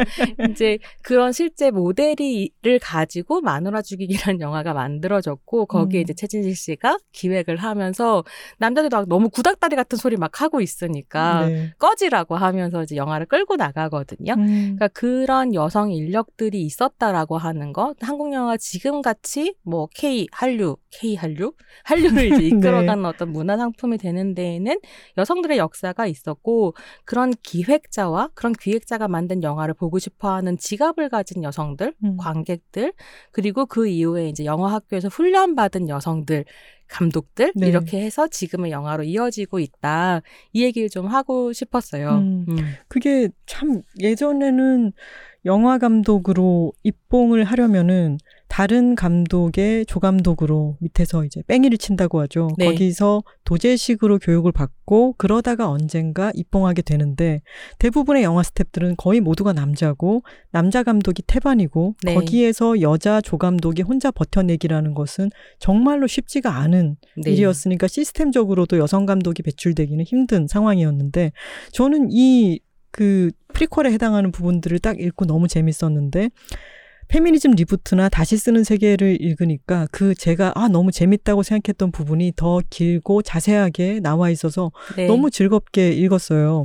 이제 그런 실제 모델이를 가지고 마누라 죽이기라는 영화가 만들어졌고 거기에 음. 이제 최진실 씨가 기획을 하면서 남자들도 막 너무 구닥다리 같은 소리 막 하고 있으니까 네. 꺼지라고 하면서 이제 영화를 끌고 나가거든요. 음. 그러니까 그런 여성 인력들이 있었다라고 하는 것, 한국 영화 지금 같이 뭐 K 한류, K 한류, 한류를 이제 이끌어가는 어떤 문화 상품이 되는 데에는 여성들의 역사가 있었고 그런 기획자와 그런 기획자가 만든 영화를 보고 싶어하는 지갑을 가진 여성들, 음. 관객들 그리고 그 이후에 이제 영화 학교에서 훈련 받은 여성들. 감독들 네. 이렇게 해서 지금의 영화로 이어지고 있다 이 얘기를 좀 하고 싶었어요. 음. 음. 그게 참 예전에는 영화 감독으로 입봉을 하려면은 다른 감독의 조감독으로 밑에서 이제 뺑이를 친다고 하죠. 네. 거기서 도제식으로 교육을 받고 그러다가 언젠가 입봉하게 되는데 대부분의 영화 스탭들은 거의 모두가 남자고 남자 감독이 태반이고 네. 거기에서 여자 조감독이 혼자 버텨내기라는 것은 정말로 쉽지가 않은 네. 일이었으니까 시스템적으로도 여성 감독이 배출되기는 힘든 상황이었는데 저는 이 그 prequel에 해당하는 부분들을 딱 읽고 너무 재밌었는데 페미니즘 reboot나 다시 쓰는 세계를 읽으니까 그 제가 아 너무 재밌다고 생각했던 부분이 더 길고 자세하게 나와 있어서 네. 너무 즐겁게 읽었어요.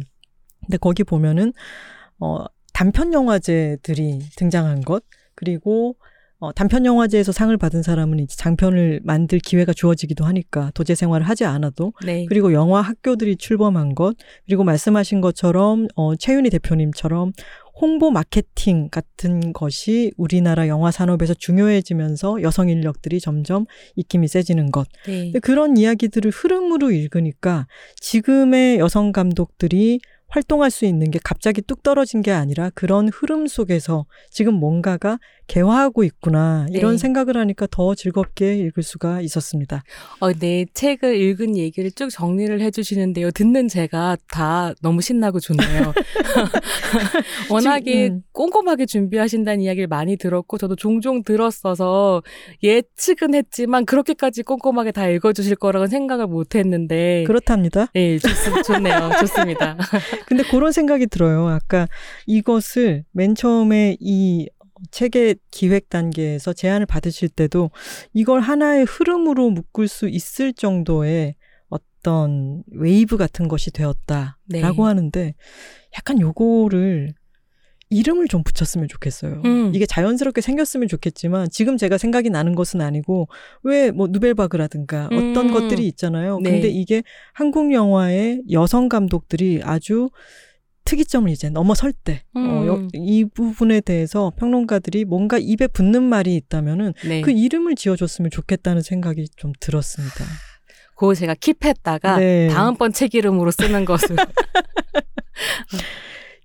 근데 거기 보면은 어 단편 영화제들이 등장한 것 그리고 어, 단편 영화제에서 상을 받은 사람은 이제 장편을 만들 기회가 주어지기도 하니까 도제 생활을 하지 않아도 네. 그리고 영화 학교들이 출범한 것 그리고 말씀하신 것처럼 어, 최윤희 대표님처럼 홍보 마케팅 같은 것이 우리나라 영화 산업에서 중요해지면서 여성 인력들이 점점 입김이 세지는 것 네. 그런 이야기들을 흐름으로 읽으니까 지금의 여성 감독들이 활동할 수 있는 게 갑자기 뚝 떨어진 게 아니라 그런 흐름 속에서 지금 뭔가가 개화하고 있구나 이런 네. 생각을 하니까 더 즐겁게 읽을 수가 있었습니다. 어, 네, 책을 읽은 얘기를 쭉 정리를 해주시는데요. 듣는 제가 다 너무 신나고 좋네요. 워낙에 음. 꼼꼼하게 준비하신다는 이야기를 많이 들었고, 저도 종종 들었어서 예측은 했지만, 그렇게까지 꼼꼼하게 다 읽어주실 거라고 생각을 못 했는데. 그렇답니다. 네, 좋, 좋네요. 좋습니다. 근데 그런 생각이 들어요. 아까 이것을 맨 처음에 이 책의 기획 단계에서 제안을 받으실 때도 이걸 하나의 흐름으로 묶을 수 있을 정도의 어떤 웨이브 같은 것이 되었다라고 네. 하는데 약간 요거를 이름을 좀 붙였으면 좋겠어요. 음. 이게 자연스럽게 생겼으면 좋겠지만 지금 제가 생각이 나는 것은 아니고 왜 뭐 누벨바그라든가 어떤 음. 것들이 있잖아요. 네. 근데 이게 한국 영화의 여성 감독들이 아주 특이점을 이제 넘어설 때, 어, 여- 음. 이 부분에 대해서 평론가들이 뭔가 입에 붙는 말이 있다면은 네. 그 이름을 지어줬으면 좋겠다는 생각이 좀 들었습니다. 그거 제가 킵했다가 네. 다음번 책 이름으로 쓰는 것으로.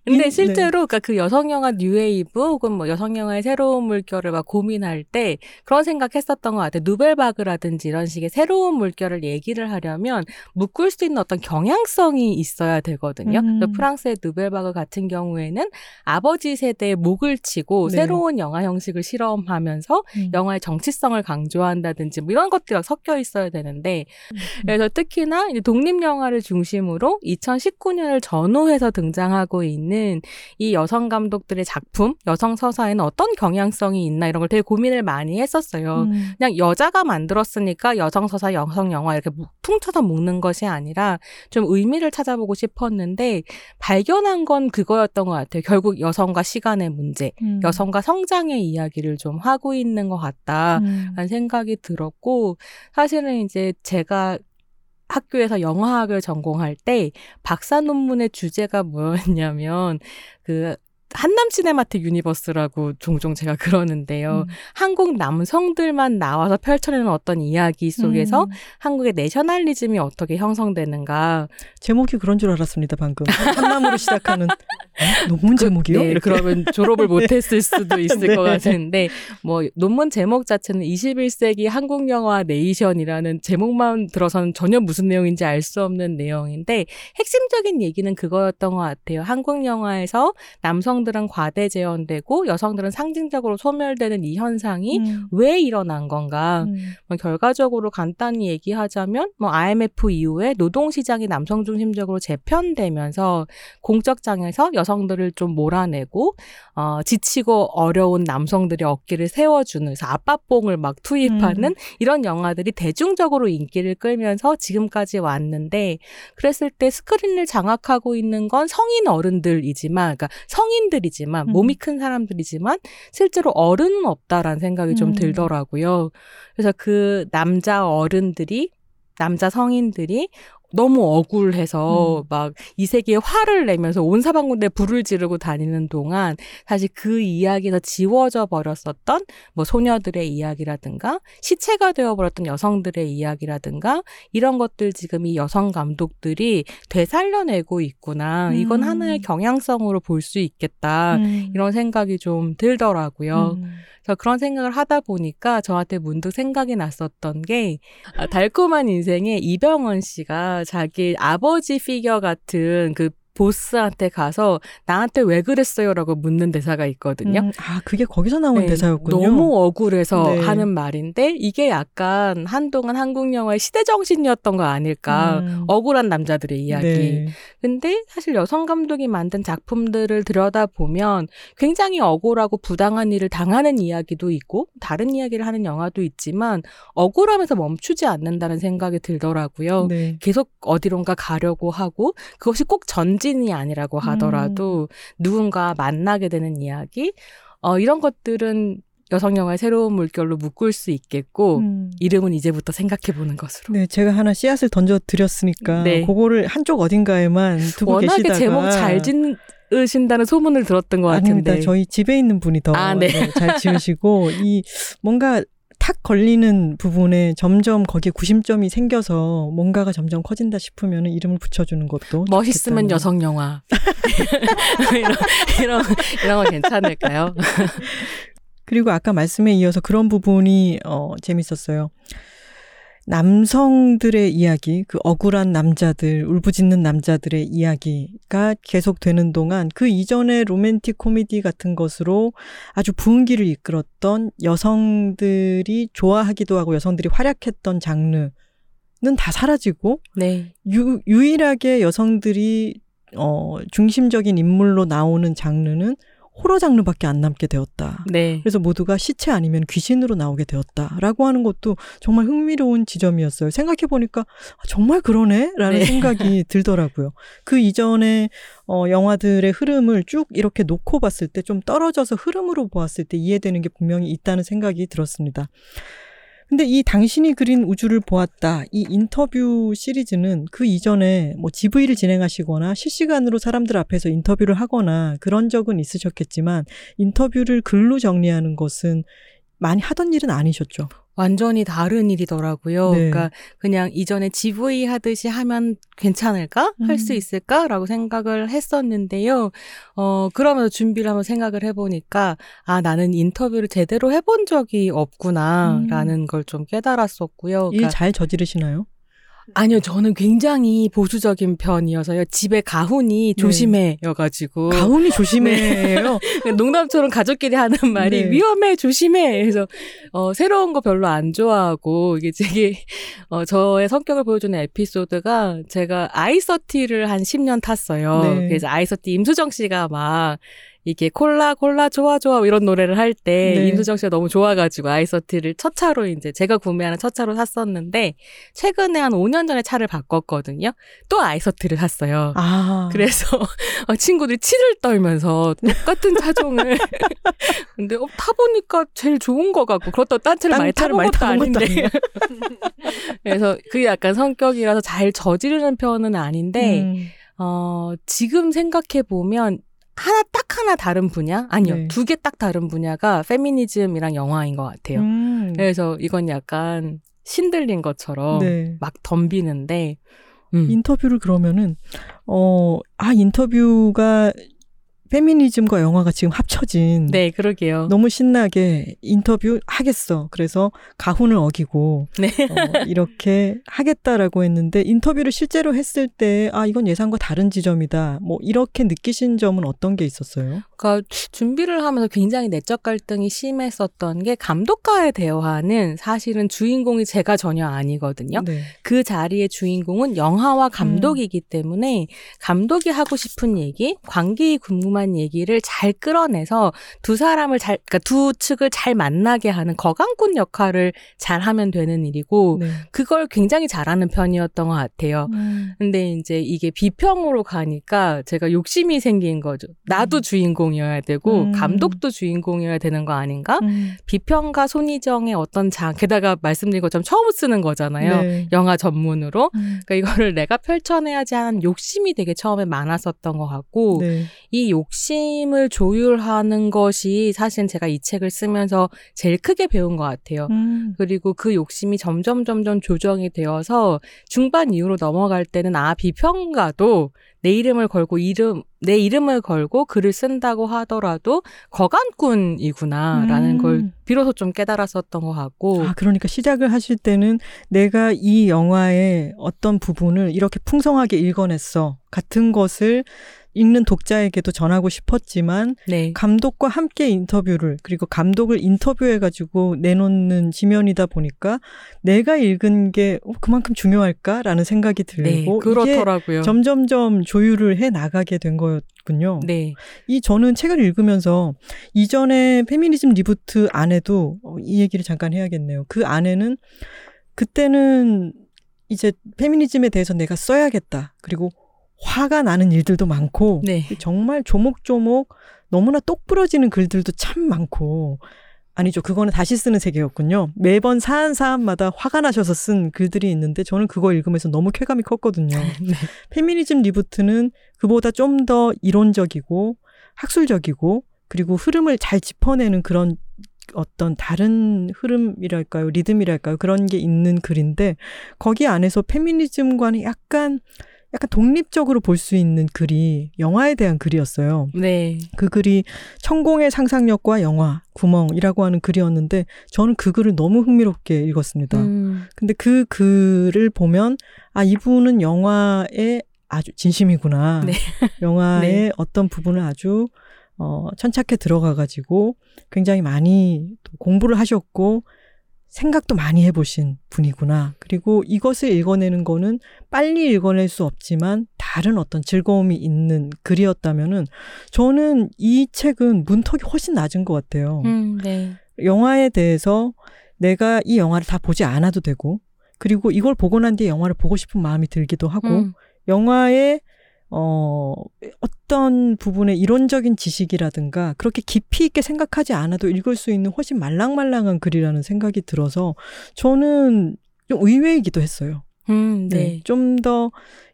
근데 이- 실제로 그러니까 그 여성 영화 뉴웨이브 혹은 뭐 여성 영화의 새로운 물결을 막 고민할 때 그런 생각했었던 것 같아요. 누벨바그라든지 이런 식의 새로운 물결을 얘기를 하려면 묶을 수 있는 어떤 경향성이 있어야 되거든요. 음. 프랑스의 누벨바그 같은 경우에는 아버지 세대의 목을 치고 네. 새로운 영화 형식을 실험하면서 음. 영화의 정치성을 강조한다든지 뭐 이런 것들이 막 섞여 있어야 되는데 음. 그래서 특히나 이제 독립 영화를 중심으로 2019년을 전후해서 등장하고 있는 이 여성 감독들의 작품, 여성 서사에는 어떤 경향성이 있나 이런 걸 되게 고민을 많이 했었어요. 음. 그냥 여자가 만들었으니까 여성 서사, 여성 영화 이렇게 무- 퉁쳐서 묶는 것이 아니라 좀 의미를 찾아보고 싶었는데 발견한 건 그거였던 것 같아요. 결국 여성과 시간의 문제, 음. 여성과 성장의 이야기를 좀 하고 있는 것 같다. 음. 라는 생각이 들었고 사실은 이제 제가 학교에서 영화학을 전공할 때 박사 논문의 주제가 뭐였냐면 그 한남 cinematic universe라고 종종 제가 그러는데요. 음. 한국 남성들만 나와서 펼쳐내는 어떤 이야기 속에서 음. 한국의 내셔널리즘이 어떻게 형성되는가. 제목이 그런 줄 알았습니다, 방금. 한남으로 시작하는 어? 논문 제목이요? 네, 이렇게. 그러면 졸업을 못했을 수도 있을 네. 것 같은데 뭐 논문 제목 자체는 21세기 한국 영화 네이션이라는 제목만 들어서는 전혀 무슨 내용인지 알 수 없는 내용인데 핵심적인 얘기는 그거였던 것 같아요. 한국 영화에서 남성 남성들은 과대 재현되고 여성들은 상징적으로 소멸되는 이 현상이 음. 왜 일어난 건가? 음. 뭐 결과적으로 간단히 얘기하자면 뭐 IMF 이후에 노동 시장이 남성 중심적으로 재편되면서 공적 장에서 여성들을 좀 몰아내고 어 지치고 어려운 남성들의 어깨를 세워주는 그래서 아빠뽕을 막 투입하는 음. 이런 영화들이 대중적으로 인기를 끌면서 지금까지 왔는데 그랬을 때 스크린을 장악하고 있는 건 성인 어른들이지만 그러니까 성인 들이지만 음. 몸이 큰 사람들이지만 실제로 어른은 없다라는 생각이 좀 음. 들더라고요. 그래서 그 남자 어른들이 남자 성인들이 너무 억울해서 음. 막이 세계에 화를 내면서 온 사방군데 불을 지르고 다니는 동안 사실 그 이야기에서 지워져 버렸었던 뭐 소녀들의 이야기라든가 시체가 되어버렸던 여성들의 이야기라든가 이런 것들 지금 이 여성 감독들이 되살려내고 있구나. 이건 음. 하나의 경향성으로 볼 수 있겠다. 음. 이런 생각이 좀 들더라고요. 음. 그래서 그런 생각을 하다 보니까 저한테 문득 생각이 났었던 게 아, 달콤한 인생에 이병헌 씨가 자기 아버지 피겨 같은 그 보스한테 가서 나한테 왜 그랬어요라고 묻는 대사가 있거든요. 음. 아, 그게 거기서 나온 네, 대사였군요. 너무 억울해서 네. 하는 말인데 이게 약간 한동안 한국 영화의 시대 정신이었던 거 아닐까. 음. 억울한 남자들의 이야기. 네. 근데 사실 여성 감독이 만든 작품들을 들여다보면 굉장히 억울하고 부당한 일을 당하는 이야기도 있고 다른 이야기를 하는 영화도 있지만 억울하면서 멈추지 않는다는 생각이 들더라고요. 네. 계속 어디론가 가려고 하고 그것이 꼭 전 진이 아니라고 하더라도 누군가 만나게 되는 이야기 어, 이런 것들은 여성 영화의 새로운 물결로 묶을 수 있겠고 음. 이름은 이제부터 생각해 보는 것으로. 네, 제가 하나 씨앗을 던져 드렸으니까 네. 그거를 한쪽 어딘가에만 두고 워낙에 계시다가 제목 잘 짓으신다는 소문을 들었던 것 아닙니다. 같은데. 저희 집에 있는 분이 더 아, 네. 네, 잘 지으시고 이 뭔가 탁 걸리는 부분에 점점 거기에 구심점이 생겨서 뭔가가 점점 커진다 싶으면 이름을 붙여주는 것도 멋있으면 좋겠다는. 여성 영화 이런 이런 이런 거 괜찮을까요? 그리고 아까 말씀에 이어서 그런 부분이 어 재밌었어요. 남성들의 이야기, 그 억울한 남자들, 울부짖는 남자들의 이야기가 계속되는 동안 그 이전의 로맨틱 코미디 같은 것으로 아주 부흥기를 이끌었던 여성들이 좋아하기도 하고 여성들이 활약했던 장르는 다 사라지고 네, 유, 유일하게 여성들이 어 중심적인 인물로 나오는 장르는 호러 장르밖에 안 남게 되었다. 네, 그래서 모두가 시체 아니면 귀신으로 나오게 되었다라고 하는 것도 정말 흥미로운 지점이었어요. 생각해 보니까 아, 정말 그러네라는 네. 생각이 들더라고요. 그 이전에 어 영화들의 흐름을 쭉 이렇게 놓고 봤을 때 좀 떨어져서 흐름으로 보았을 때 이해되는 게 분명히 있다는 생각이 들었습니다. 근데 이 당신이 그린 우주를 보았다. 이 인터뷰 시리즈는 그 이전에 뭐 GV를 진행하시거나 실시간으로 사람들 앞에서 인터뷰를 하거나 그런 적은 있으셨겠지만 인터뷰를 글로 정리하는 것은 많이 하던 일은 아니셨죠. 완전히 다른 일이더라고요. 네. 그러니까 그냥 이전에 GV 하듯이 하면 괜찮을까? 할수 음. 있을까?라고 생각을 했었는데요. 어, 그러면서 준비를 한번 생각을 해보니까, 아, 나는 인터뷰를 제대로 해본 적이 없구나 라는 걸좀 깨달았었고요. 일 그러니까 잘 저지르시나요? 아니요, 저는 굉장히 보수적인 편이어서요. 집에 가훈이 네. 조심해여가지고. 가훈이 조심해요. 농담처럼 가족끼리 하는 말이 네. 위험해 조심해 그래서 어 새로운 거 별로 안 좋아하고 이게 되게 어 저의 성격을 보여주는 에피소드가 제가 아이서티를 한 10년 탔어요. 네. 그래서 아이서티 임수정 씨가 막 이게 콜라 콜라 좋아 좋아 이런 노래를 할때 네. 임수정 씨가 너무 좋아가지고 아이서티를 첫 차로 이제 제가 구매하는 첫 차로 샀었는데 최근에 한 5년 전에 차를 바꿨거든요. 또 아이서티를 샀어요. 아. 그래서 어, 친구들이 치를 떨면서 똑같은 차종을 근데 어, 타보니까 제일 좋은 거 같고 그렇다고 딴 차를 딴 많이 타본 것도 것도 아닌데 그래서 그게 약간 성격이라서 잘 저지르는 편은 아닌데 음. 어, 지금 생각해 보면 하나 딱 하나 다른 분야 아니요 네. 두개 딱 다른 분야가 페미니즘이랑 영화인 것 같아요. 음. 그래서 이건 약간 신들린 것처럼 네. 막 덤비는데 음. 인터뷰를 그러면은 어, 아 인터뷰가 페미니즘과 영화가 지금 합쳐진 네, 그러게요. 너무 신나게 인터뷰 하겠어. 그래서 가훈을 어기고 네. 어, 이렇게 하겠다라고 했는데 인터뷰를 실제로 했을 때 아 이건 예상과 다른 지점이다. 뭐 이렇게 느끼신 점은 어떤 게 있었어요? 그러니까 준비를 하면서 굉장히 내적 갈등이 심했었던 게 감독과의 대화는 사실은 주인공이 제가 전혀 아니거든요. 네. 그 자리의 주인공은 영화와 감독이기 때문에 감독이 하고 싶은 얘기, 관객이 궁금한 얘기를 잘 끌어내서 두 사람을 잘, 그러니까 두 측을 잘 만나게 하는 거강꾼 역할을 잘 하면 되는 일이고, 네. 그걸 굉장히 잘하는 편이었던 것 같아요. 음. 근데 이제 이게 비평으로 가니까 제가 욕심이 생긴 거죠. 나도 음. 주인공이어야 되고, 음. 감독도 주인공이어야 되는 거 아닌가? 음. 비평가 손희정의 어떤 장, 게다가 말씀드린 것처럼 처음 쓰는 거잖아요. 네. 영화 전문으로. 음. 그러니까 이거를 내가 펼쳐내야지 하는 욕심이 되게 처음에 많았었던 것 같고, 네. 이 욕 심을 조율하는 것이 사실 제가 이 책을 쓰면서 제일 크게 배운 것 같아요. 음. 그리고 그 욕심이 점점 점점 조정이 되어서 중반 이후로 넘어갈 때는 아 비평가도 내 이름을 걸고 이름 내 이름을 걸고 글을 쓴다고 하더라도 거간꾼이구나라는 음. 걸 비로소 좀 깨달았었던 것 같고 아, 그러니까 시작을 하실 때는 내가 이 영화의 어떤 부분을 이렇게 풍성하게 읽어냈어. 같은 것을 읽는 독자에게도 전하고 싶었지만 네 감독과 함께 인터뷰를 그리고 감독을 인터뷰해 가지고 내놓는 지면이다 보니까 내가 읽은 게 어, 그만큼 중요할까라는 생각이 네, 들고 그렇더라고요. 이게 점점점 조율을 해 나가게 된 거였군요. 네, 이 저는 책을 읽으면서 이전에 페미니즘 리부트 안에도 어, 이 얘기를 잠깐 해야겠네요. 그 안에는 그때는 이제 페미니즘에 대해서 내가 써야겠다. 그리고 화가 나는 일들도 많고 네, 정말 조목조목 너무나 똑 부러지는 글들도 참 많고 아니죠. 그거는 다시 쓰는 세계였군요. 매번 사안 사안마다 화가 나셔서 쓴 글들이 있는데 저는 그거 읽으면서 너무 쾌감이 컸거든요. 네, 페미니즘 리부트는 그보다 좀 더 이론적이고 학술적이고 그리고 흐름을 잘 짚어내는 그런 어떤 다른 흐름이랄까요, 리듬이랄까요, 그런 게 있는 글인데 거기 안에서 페미니즘과는 약간 약간 독립적으로 볼 수 있는 글이 영화에 대한 글이었어요. 네, 그 글이 천공의 상상력과 영화 구멍이라고 하는 글이었는데 저는 그 글을 너무 흥미롭게 읽었습니다. 음, 근데 그 글을 보면 아 이분은 영화에 아주 진심이구나. 네. 영화의 네. 어떤 부분을 아주 어 천착해 들어가 가지고 굉장히 많이 또 공부를 하셨고 생각도 많이 해보신 분이구나. 그리고 이것을 읽어내는 거는 빨리 읽어낼 수 없지만 다른 어떤 즐거움이 있는 글이었다면은 저는 이 책은 문턱이 훨씬 낮은 것 같아요. 음, 네, 영화에 대해서 내가 이 영화를 다 보지 않아도 되고 그리고 이걸 보고 난 뒤에 영화를 보고 싶은 마음이 들기도 하고 음, 영화의 어 어떤 부분의 이론적인 지식이라든가 그렇게 깊이 있게 생각하지 않아도 읽을 수 있는 훨씬 말랑말랑한 글이라는 생각이 들어서 저는 좀 의외이기도 했어요. 음, 네, 좀더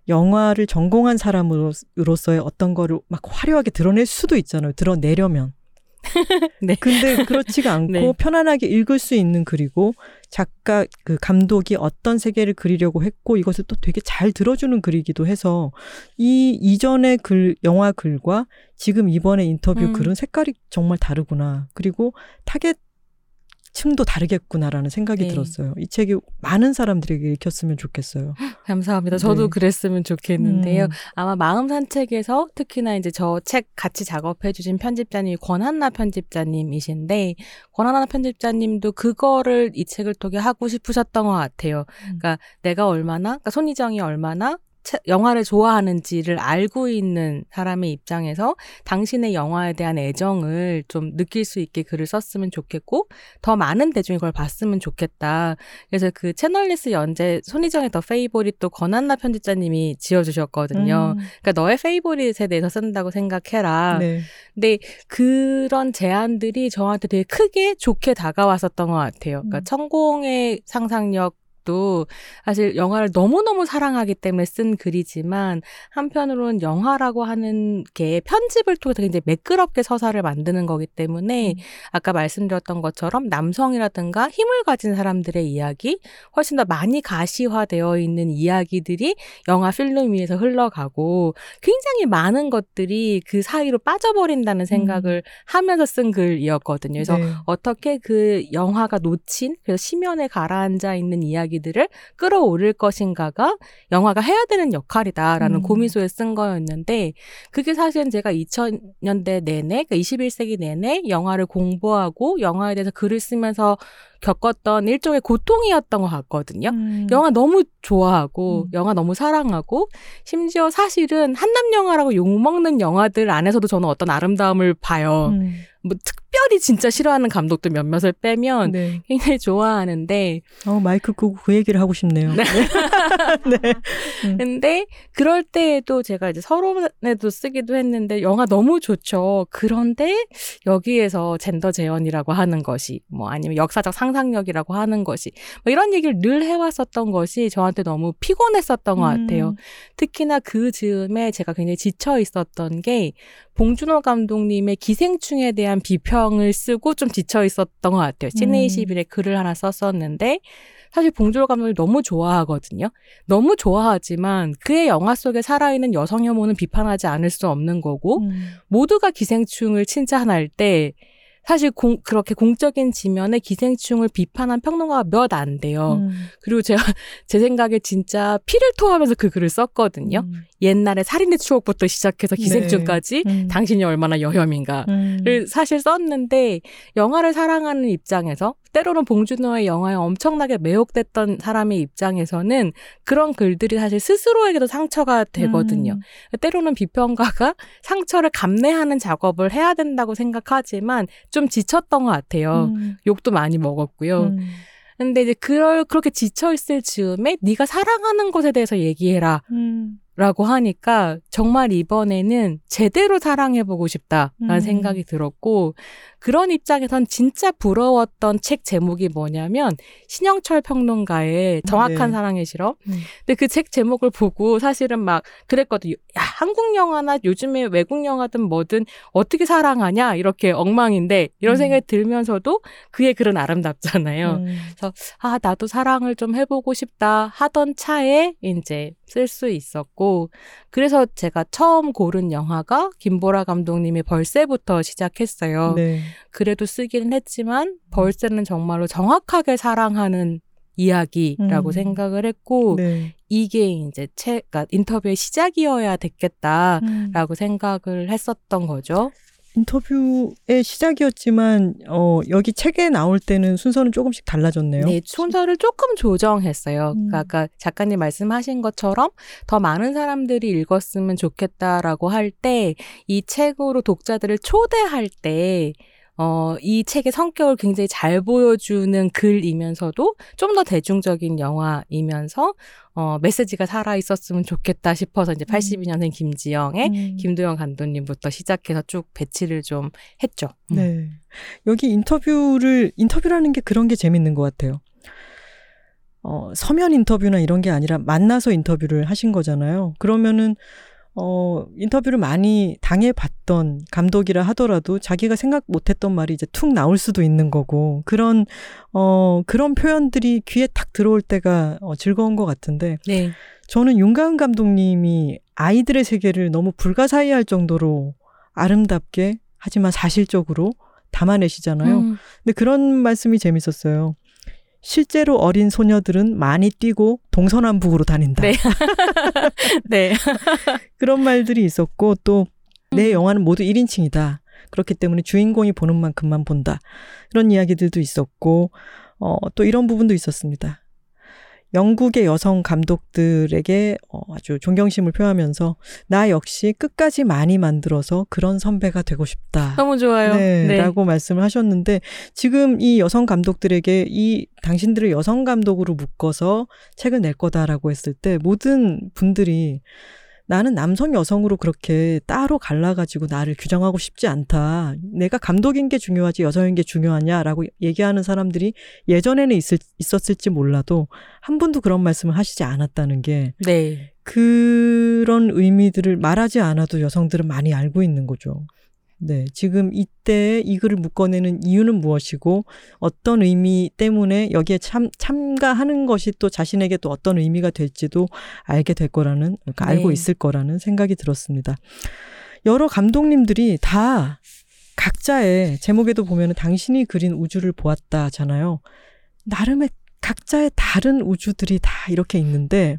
영화를 전공한 사람으로서의 어떤 거를 막 화려하게 드러낼 수도 있잖아요. 드러내려면. 네. 근데 그렇지가 않고 네. 편안하게 읽을 수 있는 글이고 작가 그 감독이 어떤 세계를 그리려고 했고 이것을 또 되게 잘 들어주는 글이기도 해서 이 이전의 글 영화 글과 지금 이번에 인터뷰 음. 글은 색깔이 정말 다르구나. 그리고 타겟 층도 다르겠구나라는 생각이 네. 들었어요. 이 책이 많은 사람들에게 읽혔으면 좋겠어요. 감사합니다. 저도 네. 그랬으면 좋겠는데요. 음. 아마 마음 산책에서 특히나 이제 저 책 같이 작업해 주신 편집자님이 권한나 편집자님이신데 권한나 편집자님도 그거를 이 책을 통해 하고 싶으셨던 것 같아요. 음. 그러니까 내가 얼마나, 그러니까 손희정이 얼마나 체- 영화를 좋아하는지를 알고 있는 사람의 입장에서 당신의 영화에 대한 애정을 좀 느낄 수 있게 글을 썼으면 좋겠고 더 많은 대중이 그걸 봤으면 좋겠다. 그래서 그 채널리스 연재 손희정의 더 페이보릿도 권한나 편집자님이 지어주셨거든요. 음. 그러니까 너의 페이보릿에 대해서 쓴다고 생각해라. 네. 근데 그런 제안들이 저한테 되게 크게 좋게 다가왔었던 것 같아요. 그러니까 음. 천공의 상상력 것도 사실 영화를 너무너무 사랑하기 때문에 쓴 글이지만 한편으로는 영화라고 하는 게 편집을 통해서 굉장히 매끄럽게 서사를 만드는 거기 때문에 아까 말씀드렸던 것처럼 남성이라든가 힘을 가진 사람들의 이야기, 훨씬 더 많이 가시화되어 있는 이야기들이 영화 필름 위에서 흘러가고 굉장히 많은 것들이 그 사이로 빠져버린다는 생각을 하면서 쓴 글이었거든요. 그래서 네. 어떻게 그 영화가 놓친 그래서 심연에 가라앉아 있는 이야기 들을 끌어올릴 것인가가 영화가 해야 되는 역할이다라는 음. 고민 속에 쓴 거였는데 그게 사실은 제가 2000년대 내내 그러니까 21세기 내내 영화를 공부하고 영화에 대해서 글을 쓰면서 겪었던 일종의 고통이었던 것 같거든요. 음. 영화 너무 좋아하고 음. 영화 너무 사랑하고 심지어 사실은 한남 영화라고 욕먹는 영화들 안에서도 저는 어떤 아름다움을 봐요. 음. 뭐 특별히 진짜 싫어하는 감독들 몇몇을 빼면 네. 굉장히 좋아하는데 어, 마이크 끄고 그 얘기를 하고 싶네요. 네. 네. 근데 그럴 때에도 제가 이제 서론에도 쓰기도 했는데 영화 너무 좋죠. 그런데 여기에서 젠더 재현이라고 하는 것이 뭐 아니면 역사적 상상력이라고 하는 것이 뭐 이런 얘기를 늘 해왔었던 것이 저한테 너무 피곤했었던 것 같아요. 음. 특히나 그 즈음에 제가 굉장히 지쳐 있었던 게 봉준호 감독님의 기생충에 대한 비평을 쓰고 좀 지쳐 있었던 것 같아요. 음. 시네21에 글을 하나 썼었는데 사실 봉준호 감독을 너무 좋아하거든요. 너무 좋아하지만 그의 영화 속에 살아있는 여성 혐오는 비판하지 않을 수 없는 거고 음. 모두가 기생충을 칭찬할 때 사실 공- 그렇게 공적인 지면에 기생충을 비판한 평론가가 몇 안 돼요. 음. 그리고 제가 제 생각에 진짜 피를 토하면서 그 글을 썼거든요. 음. 옛날에 살인의 추억부터 시작해서 기생충까지 음. 당신이 얼마나 여혐인가. 음. 를 사실 썼는데 영화를 사랑하는 입장에서 때로는 봉준호의 영화에 엄청나게 매혹됐던 사람의 입장에서는 그런 글들이 사실 스스로에게도 상처가 되거든요. 음. 때로는 비평가가 상처를 감내하는 작업을 해야 된다고 생각하지만 좀 지쳤던 것 같아요. 음. 욕도 많이 먹었고요. 음. 근데 이제 그럴 그렇게 지쳐 있을 즈음에 네가 사랑하는 것에 대해서 얘기해라. 음. 라고 하니까 정말 이번에는 제대로 사랑해보고 싶다라는 음. 생각이 들었고 그런 입장에선 진짜 부러웠던 책 제목이 뭐냐면 신영철 평론가의 정확한 네. 사랑의 실험. 음. 근데 그 책 제목을 보고 사실은 막 그랬거든요. 야 한국 영화나 요즘에 외국 영화든 뭐든 어떻게 사랑하냐 이렇게 엉망인데 이런 음. 생각이 들면서도 그의 글은 아름답잖아요. 음. 아, 나도 사랑을 좀 해보고 싶다 하던 차에 이제 쓸 수 있었고, 그래서 제가 처음 고른 영화가 김보라 감독님의 벌새부터 시작했어요. 네. 그래도 쓰기는 했지만, 벌새는 정말로 정확하게 사랑하는 이야기라고 음. 생각을 했고, 네. 이게 이제 책, 그러니까 인터뷰의 시작이어야 됐겠다라고 음. 생각을 했었던 거죠. 인터뷰의 시작이었지만 어, 여기 책에 나올 때는 순서는 조금씩 달라졌네요. 네, 순서를 조금 조정했어요. 음. 그러니까 아까 작가님 말씀하신 것처럼 더 많은 사람들이 읽었으면 좋겠다라고 할 때 이 책으로 독자들을 초대할 때 어, 이 책의 성격을 굉장히 잘 보여주는 글이면서도 좀 더 대중적인 영화이면서 어, 메시지가 살아 있었으면 좋겠다 싶어서 이제 82년생 김지영의 음. 김도영 감독님부터 시작해서 쭉 배치를 좀 했죠. 음. 네. 여기 인터뷰를, 인터뷰라는 게 그런 게 재밌는 것 같아요. 어, 서면 인터뷰나 이런 게 아니라 만나서 인터뷰를 하신 거잖아요. 그러면은, 어, 인터뷰를 많이 당해봤던 감독이라 하더라도 자기가 생각 못했던 말이 이제 툭 나올 수도 있는 거고, 그런, 어, 그런 표현들이 귀에 탁 들어올 때가 어, 즐거운 것 같은데, 네. 저는 윤가은 감독님이 아이들의 세계를 너무 불가사의할 정도로 아름답게 하지만 사실적으로 담아내시잖아요. 음. 근데 그런 말씀이 재밌었어요. 실제로 어린 소녀들은 많이 뛰고 동서남북으로 다닌다. 네. 네. 그런 말들이 있었고 또내 음. 영화는 모두 1인칭이다. 그렇기 때문에 주인공이 보는 만큼만 본다. 그런 이야기들도 있었고 어, 또 이런 부분도 있었습니다. 영국의 여성 감독들에게 어, 아주 존경심을 표하면서 나 역시 끝까지 많이 만들어서 그런 선배가 되고 싶다. 너무 좋아요. 네, 라고 말씀을 하셨는데 지금 이 여성 감독들에게 이 당신들을 여성 감독으로 묶어서 책을 낼 거다라고 했을 때 모든 분들이 나는 남성 여성으로 그렇게 따로 갈라가지고 나를 규정하고 싶지 않다. 내가 감독인 게 중요하지 여성인 게 중요하냐라고 얘기하는 사람들이 예전에는 있을, 있었을지 몰라도 한 분도 그런 말씀을 하시지 않았다는 게 네. 그런 의미들을 말하지 않아도 여성들은 많이 알고 있는 거죠. 네. 지금 이때 이 글을 묶어내는 이유는 무엇이고 어떤 의미 때문에 여기에 참, 참가하는 것이 또 자신에게 또 어떤 의미가 될지도 알게 될 거라는, 그러니까 네. 알고 있을 거라는 생각이 들었습니다. 여러 감독님들이 다 각자의 제목에도 보면은 당신이 그린 우주를 보았다잖아요. 나름의 각자의 다른 우주들이 다 이렇게 있는데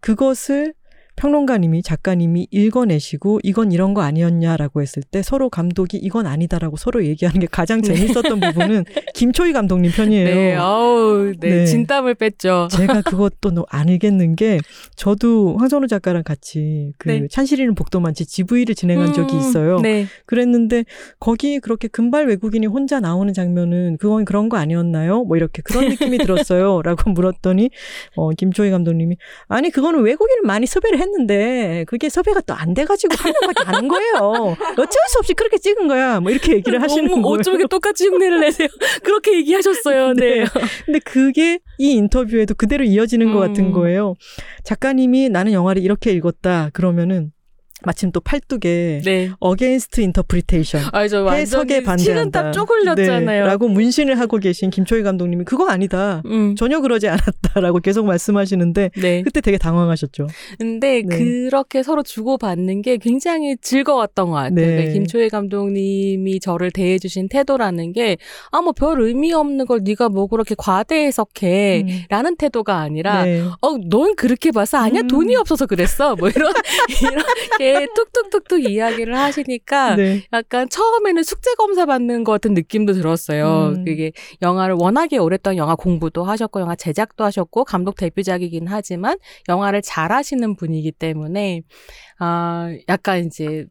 그것을 평론가님이 작가님이 읽어내시고 이건 이런 거 아니었냐라고 했을 때 서로 감독이 이건 아니다라고 서로 얘기하는 게 가장 재밌었던 부분은 김초희 감독님 편이에요. 네, 아우, 네, 네. 진땀을 뺐죠. 제가 그것도 너- 안 알겠는 게 저도 황선우 작가랑 같이 그 네. 찬실이는 복도 많지 GV를 진행한 적이 음, 있어요. 네. 그랬는데 거기 그렇게 금발 외국인이 혼자 나오는 장면은 그건 그런 거 아니었나요? 뭐 이렇게 그런 느낌이 들었어요.라고 물었더니 어 김초희 감독님이 아니 그거는 외국인을 많이 섭외를 했 는데 그게 섭외가 또 안 돼가지고 한 명밖에 안한 거예요. 어쩔 수 없이 그렇게 찍은 거야. 뭐 이렇게 얘기를 하시는 거예요. 이렇게 똑같이 흉내를 내세요? 그렇게 얘기하셨어요. 네. 네. 근데 그게 이 인터뷰에도 그대로 이어지는 것 같은 음. 거예요. 작가님이 나는 영화를 이렇게 읽었다. 그러면은 마침 또 팔뚝에 네. Against Interpretation 아, 저 완전 해석에 반대한다. 흘렸잖아요. 네, 라고 문신을 하고 계신 김초희 감독님이 그거 아니다. 음. 전혀 그러지 않았다라고 계속 말씀하시는데 네. 그때 되게 당황하셨죠. 근데 네. 그렇게 서로 주고받는 게 굉장히 즐거웠던 것 같아요. 네. 그러니까 김초희 감독님이 저를 대해주신 태도라는 게, 아, 뭐 별 의미 없는 걸 네가 뭐 그렇게 과대 해석해. 음. 라는 태도가 아니라, 네. 어, 넌 그렇게 봐서 아니야? 음. 돈이 없어서 그랬어. 뭐 이런, 이렇게 툭툭툭툭 이야기를 하시니까, 네. 약간 처음에는 숙제 검사 받는 것 같은 느낌도 들었어요. 음. 그게 영화를 워낙에 오랫동안 영화 공부도 하셨고 영화 제작도 하셨고 감독 데뷔작이긴 하지만 영화를 잘하시는 분이기 때문에 아 약간 이제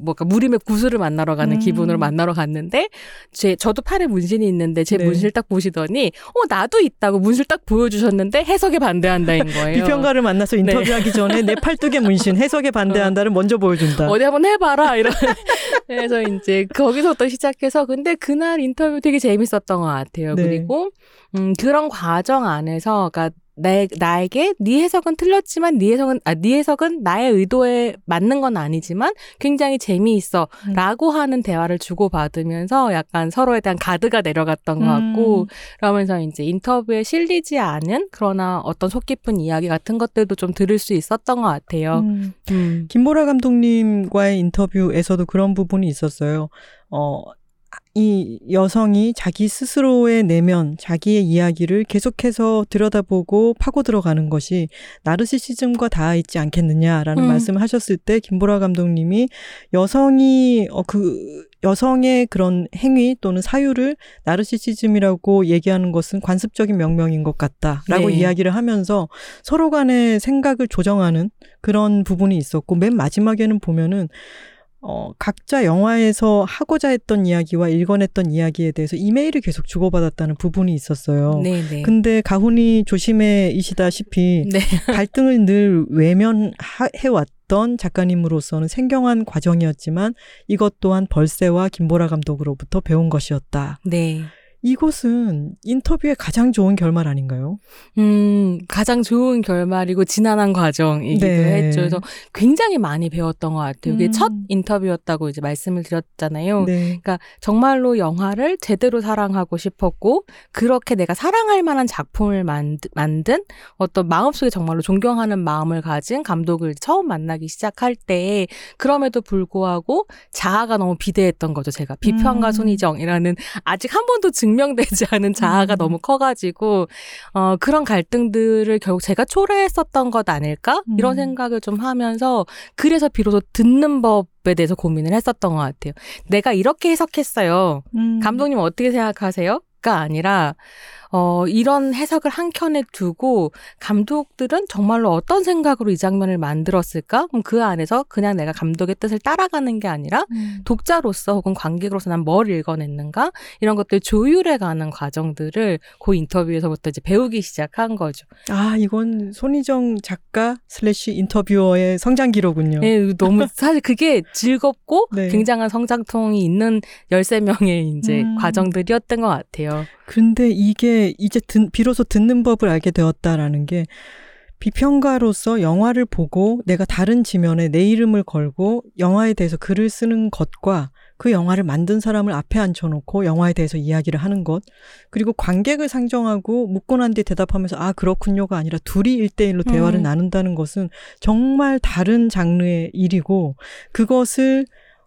뭐가 무림의 구슬을 만나러 가는 음. 기분으로 만나러 갔는데 제 저도 팔에 문신이 있는데 제 네. 문신을 딱 보시더니 어 나도 있다고 문신을 딱 보여주셨는데 해석에 반대한다인 거예요. 비평가를 만나서 인터뷰하기 전에 내 팔뚝에 문신 해석에 반대한다를 먼저 보여준다. 어디 한번 해봐라 이런 그래서 이제 거기서부터 시작해서 근데 그날 인터뷰 되게 재밌었던 것 같아요 네. 그리고 음 그런 과정 안에서 그러니까 내, 나에게 네 해석은 틀렸지만 네 해석은 아, 네 해석은 나의 의도에 맞는 건 아니지만 굉장히 재미있어 음. 라고 하는 대화를 주고 받으면서 약간 서로에 대한 가드가 내려갔던 것 같고 음. 그러면서 이제 인터뷰에 실리지 않은 그러나 어떤 속 깊은 이야기 같은 것들도 좀 들을 수 있었던 것 같아요. 음. 음. 김보라 감독님과의 인터뷰에서도 그런 부분이 있었어요. 어, 이 여성이 자기 스스로의 내면, 자기의 이야기를 계속해서 들여다보고 파고 들어가는 것이 나르시시즘과 닿아 있지 않겠느냐라는 음. 말씀을 하셨을 때 김보라 감독님이 여성이 어, 그 여성의 그런 행위 또는 사유를 나르시시즘이라고 얘기하는 것은 관습적인 명명인 것 같다라고 네. 이야기를 하면서 서로 간의 생각을 조정하는 그런 부분이 있었고 맨 마지막에는 보면은 어, 각자 영화에서 하고자 했던 이야기와 읽어냈던 이야기에 대해서 이메일을 계속 주고받았다는 부분이 있었어요. 네네. 근데 가훈이 조심해이시다시피 네. 갈등을 늘 외면해왔던 작가님으로서는 생경한 과정이었지만 이것 또한 벌새와 김보라 감독으로부터 배운 것이었다. 네. 이것은 인터뷰의 가장 좋은 결말 아닌가요? 음, 가장 좋은 결말이고 지난한 과정이기도 네. 했죠. 그래서 굉장히 많이 배웠던 것 같아요. 이게 음. 첫 인터뷰였다고 이제 말씀을 드렸잖아요. 네. 그러니까 정말로 영화를 제대로 사랑하고 싶었고 그렇게 내가 사랑할 만한 작품을 만드, 만든 어떤 마음속에 정말로 존경하는 마음을 가진 감독을 처음 만나기 시작할 때 그럼에도 불구하고 자아가 너무 비대했던 거죠. 제가 비평가 음. 손희정이라는 아직 한 번도 증 명되지 않은 자아가 음. 너무 커가지고 어 그런 갈등들을 결국 제가 초래했었던 것 아닐까 이런 음. 생각을 좀 하면서 그래서 비로소 듣는 법에 대해서 고민을 했었던 것 같아요. 내가 이렇게 해석했어요. 음. 감독님 어떻게 생각하세요? 가 아니라 어, 이런 해석을 한켠에 두고 감독들은 정말로 어떤 생각으로 이 장면을 만들었을까? 그럼 그 안에서 그냥 내가 감독의 뜻을 따라가는 게 아니라 독자로서 혹은 관객으로서 난 뭘 읽어냈는가? 이런 것들 조율해 가는 과정들을 그 인터뷰에서부터 이제 배우기 시작한 거죠. 아, 이건 손희정 작가 slash 인터뷰어의 성장기로군요. 예, 너무 사실 그게 즐겁고 네. 굉장한 성장통이 있는 13명의 이제 음. 과정들이었던 것 같아요. 근데 이게 이제 듣, 비로소 듣는 법을 알게 되었다라는 게 비평가로서 영화를 보고 내가 다른 지면에 내 이름을 걸고 영화에 대해서 글을 쓰는 것과 그 영화를 만든 사람을 앞에 앉혀놓고 영화에 대해서 이야기를 하는 것 그리고 관객을 상정하고 묻고 난 뒤에 대답하면서 아 그렇군요가 아니라 둘이 일대일로 대화를 음. 나눈다는 것은 정말 다른 장르의 일이고 그것을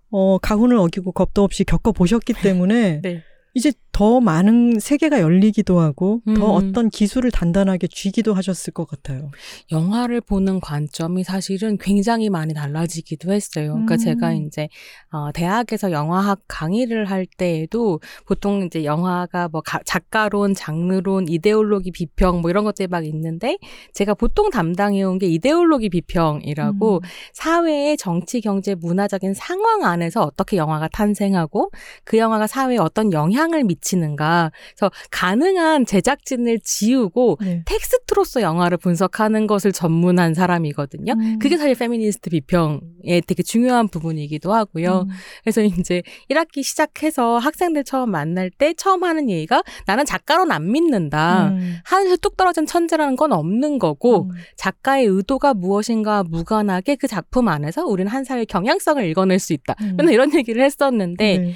어 가훈을 어기고 겁도 없이 겪어 보셨기 때문에 네. 이제 더 많은 세계가 열리기도 하고 더 음. 어떤 기술을 단단하게 쥐기도 하셨을 것 같아요. 영화를 보는 관점이 사실은 굉장히 많이 달라지기도 했어요. 그러니까 음. 제가 이제 어, 대학에서 영화학 강의를 할 때에도 보통 이제 영화가 뭐 가- 작가론, 장르론, 이데올로기 비평 뭐 이런 것들이 막 있는데 제가 보통 담당해온 게 이데올로기 비평이라고 음. 사회의 정치, 경제, 문화적인 상황 안에서 어떻게 영화가 탄생하고 그 영화가 사회에 어떤 영향을 미 치는가. 그래서 가능한 제작진을 지우고 네. 텍스트로서 영화를 분석하는 것을 전문한 사람이거든요. 음. 그게 사실 페미니스트 비평의 되게 중요한 부분이기도 하고요. 음. 그래서 이제 1학기 시작해서 학생들 처음 만날 때 처음 하는 얘기가 나는 작가로는 안 믿는다. 음. 하늘에서 뚝 떨어진 천재라는 건 없는 거고 음. 작가의 의도가 무엇인가 무관하게 그 작품 안에서 우리는 한 사회의 경향성을 읽어낼 수 있다. 음. 맨날 이런 얘기를 했었는데 네.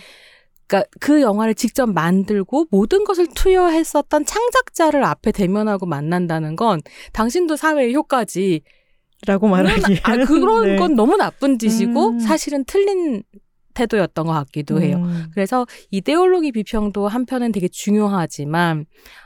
그러니까 그 영화를 직접 만들고 모든 것을 투여했었던 창작자를 앞에 대면하고 만난다는 건 당신도 사회의 효과지. 라고 말하기. 아, 그런 건 너무 나쁜 짓이고 음. 사실은 틀린 태도였던 것 같기도 해요. 그래서 이데올로기 비평도 한편은 되게 중요하지만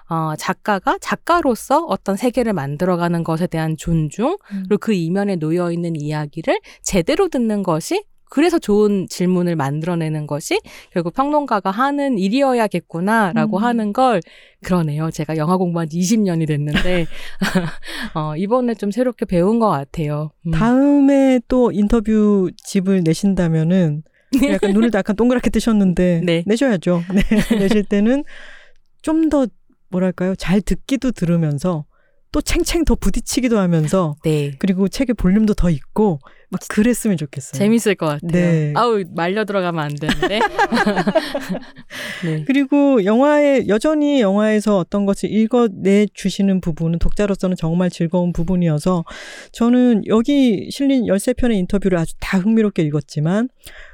어, 작가가 작가로서 어떤 세계를 만들어가는 것에 대한 존중 그리고 그 이면에 놓여 있는 이야기를 제대로 듣는 것이 그래서 좋은 질문을 만들어내는 것이 결국 평론가가 하는 일이어야겠구나라고 음. 하는 걸 그러네요. 제가 영화 공부한 지 20년이 됐는데 어, 이번에 좀 새롭게 배운 것 같아요. 음. 다음에 또 인터뷰 집을 내신다면은 약간 눈을 약간 동그랗게 뜨셨는데 네. 내셔야죠. 네. 내실 때는 좀 더 뭐랄까요 잘 듣기도 들으면서 또 챙챙 더 부딪히기도 하면서 네. 그리고 책의 볼륨도 더 있고 막 그랬으면 좋겠어요. 재밌을 것 같아요. 네. 아우 말려 들어가면 안 되는데. 네. 그리고 영화에 여전히 영화에서 어떤 것을 읽어내 주시는 부분은 독자로서는 정말 즐거운 부분이어서 저는 여기 실린 13편의 인터뷰를 아주 다 흥미롭게 읽었지만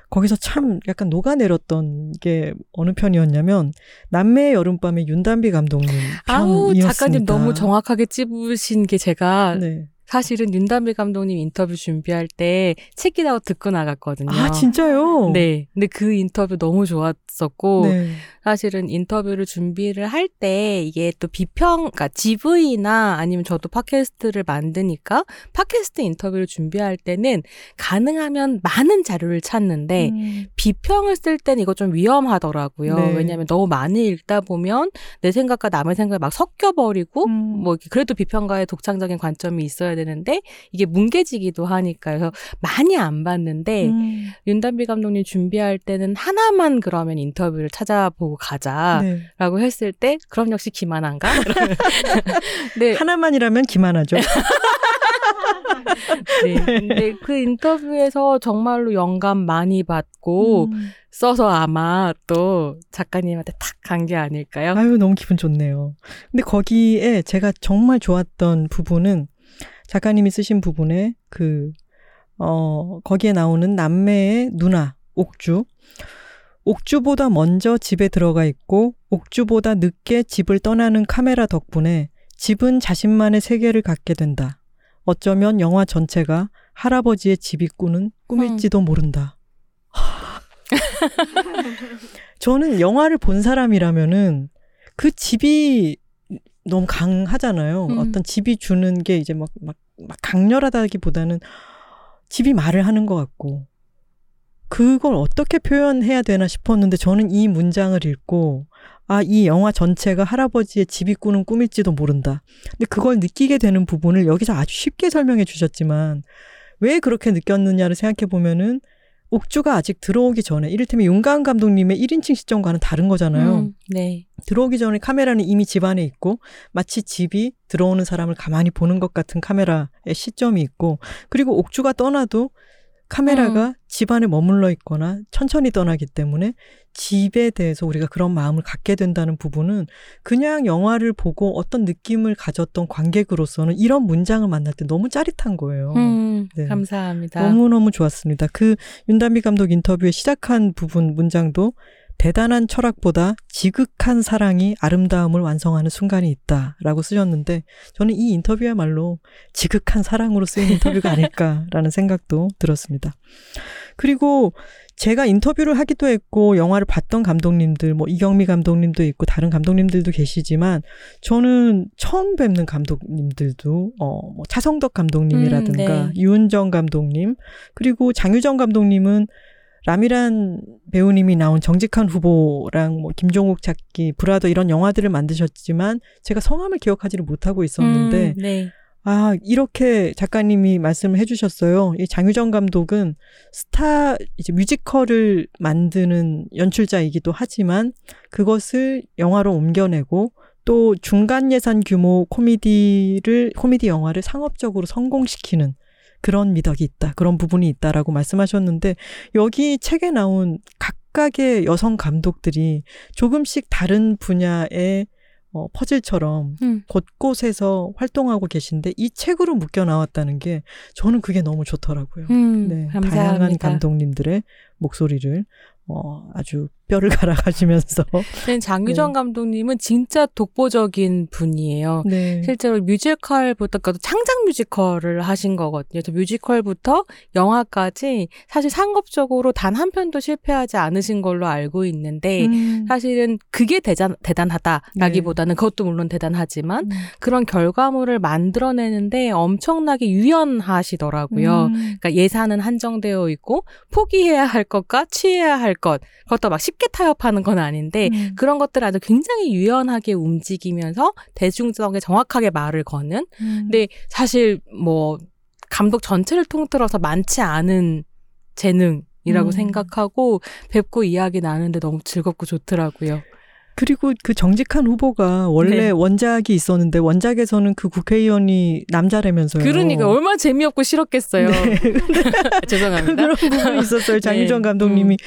거기서 참 약간 녹아내렸던 게 어느 편이었냐면 남매의 여름밤의 윤단비 감독님 아우 편이었습니다. 작가님 너무 정확하게 찝으신 게 제가 네. 사실은 윤담비 감독님 인터뷰 준비할 때 책이라고 듣고 나갔거든요. 아 진짜요? 네. 근데 그 인터뷰 너무 좋았었고 네. 사실은 인터뷰를 준비를 할 때 이게 또 비평, 그러니까 GV나 아니면 저도 팟캐스트를 만드니까 팟캐스트 인터뷰를 준비할 때는 가능하면 많은 자료를 찾는데 음. 비평을 쓸 때는 이거 좀 위험하더라고요. 네. 왜냐하면 너무 많이 읽다 보면 내 생각과 남의 생각이 막 섞여버리고 음. 뭐 그래도 비평가의 독창적인 관점이 있어야 되는데 이게 뭉개지기도 하니까 그래서 많이 안 봤는데 음. 윤단비 감독님 준비할 때는 하나만 그러면 인터뷰를 찾아보고 가자라고 네. 했을 때 그럼 역시 기만한가? 네, 하나만이라면 기만하죠. 네. 근데 그 인터뷰에서 정말로 영감 많이 받고 음. 써서 아마 또 작가님한테 탁 간 게 아닐까요? 아유, 너무 기분 좋네요. 근데 거기에 제가 정말 좋았던 부분은 작가님이 쓰신 부분에 그, 어, 거기에 나오는 남매의 누나, 옥주. 옥주보다 먼저 집에 들어가 있고, 옥주보다 늦게 집을 떠나는 카메라 덕분에 집은 자신만의 세계를 갖게 된다. 어쩌면 영화 전체가 할아버지의 집이 꾸는 꿈일지도 모른다. 저는 영화를 본 사람이라면은 그 집이 너무 강하잖아요. 음. 어떤 집이 주는 게 이제 막, 막, 막 강렬하다기보다는 집이 말을 하는 것 같고, 그걸 어떻게 표현해야 되나 싶었는데 저는 이 문장을 읽고 아, 이 영화 전체가 할아버지의 집이 꾸는 꿈일지도 모른다. 근데 그걸 느끼게 되는 부분을 여기서 아주 쉽게 설명해 주셨지만 왜 그렇게 느꼈느냐를 생각해 보면은 옥주가 아직 들어오기 전에 이를테면 윤가은 감독님의 1인칭 시점과는 다른 거잖아요. 음, 네. 들어오기 전에 카메라는 이미 집 안에 있고 마치 집이 들어오는 사람을 가만히 보는 것 같은 카메라의 시점이 있고 그리고 옥주가 떠나도 카메라가 집 안에 머물러 있거나 천천히 떠나기 때문에 집에 대해서 우리가 그런 마음을 갖게 된다는 부분은 그냥 영화를 보고 어떤 느낌을 가졌던 관객으로서는 이런 문장을 만날 때 너무 짜릿한 거예요. 음, 네. 감사합니다. 너무너무 좋았습니다. 그 윤단비 감독 인터뷰에 시작한 부분 문장도 대단한 철학보다 지극한 사랑이 아름다움을 완성하는 순간이 있다 라고 쓰셨는데 저는 이 인터뷰야말로 지극한 사랑으로 쓰인 인터뷰가 아닐까라는 생각도 들었습니다. 그리고 제가 인터뷰를 하기도 했고 영화를 봤던 감독님들 뭐 이경미 감독님도 있고 다른 감독님들도 계시지만 저는 처음 뵙는 감독님들도 어 뭐 차성덕 감독님이라든가 음, 네. 유은정 감독님 그리고 장유정 감독님은 라미란 배우님이 나온 정직한 후보랑 뭐 김종국 찾기 브라더 이런 영화들을 만드셨지만 제가 성함을 기억하지를 못하고 있었는데 음, 네. 아, 이렇게 작가님이 말씀을 해주셨어요. 이 장유정 감독은 스타, 이제 뮤지컬을 만드는 연출자이기도 하지만 그것을 영화로 옮겨내고 또 중간 예산 규모 코미디를, 코미디 영화를 상업적으로 성공시키는 그런 미덕이 있다. 그런 부분이 있다라고 말씀하셨는데 여기 책에 나온 각각의 여성 감독들이 조금씩 다른 분야의 어, 퍼즐처럼 음. 곳곳에서 활동하고 계신데 이 책으로 묶여 나왔다는 게 저는 그게 너무 좋더라고요. 음, 네, 감사합니다. 다양한 감독님들의 목소리를 어, 아주 뼈를 갈아가시면서 네, 장유정 네. 감독님은 진짜 독보적인 분이에요. 네. 실제로 뮤지컬부터 그러니까 창작 뮤지컬을 하신 거거든요. 뮤지컬부터 영화까지 사실 상업적으로 단 한 편도 실패하지 않으신 걸로 알고 있는데 음, 사실은 그게 대단, 대단하다라기보다는 그것도 물론 대단하지만 음, 그런 결과물을 만들어내는데 엄청나게 유연하시더라고요. 음, 그러니까 예산은 한정되어 있고 포기해야 할 것과 취해야 할 것, 그것도 막 쉽게 타협하는 건 아닌데 음. 그런 것들 아주 굉장히 유연하게 움직이면서 대중성에 정확하게 말을 거는. 음. 근데 사실 뭐 감독 전체를 통틀어서 많지 않은 재능 이라고 음. 생각하고 뵙고 이야기 나누는데 너무 즐겁고 좋더라고요. 그리고 그 정직한 후보가 원래 네. 원작이 있었는데 원작에서는 그 국회의원이 남자라면서요. 그러니까 얼마나 재미없고 싫었겠어요. 네. 죄송합니다. 그런 부분이 있었어요. 장유정 네. 감독님이.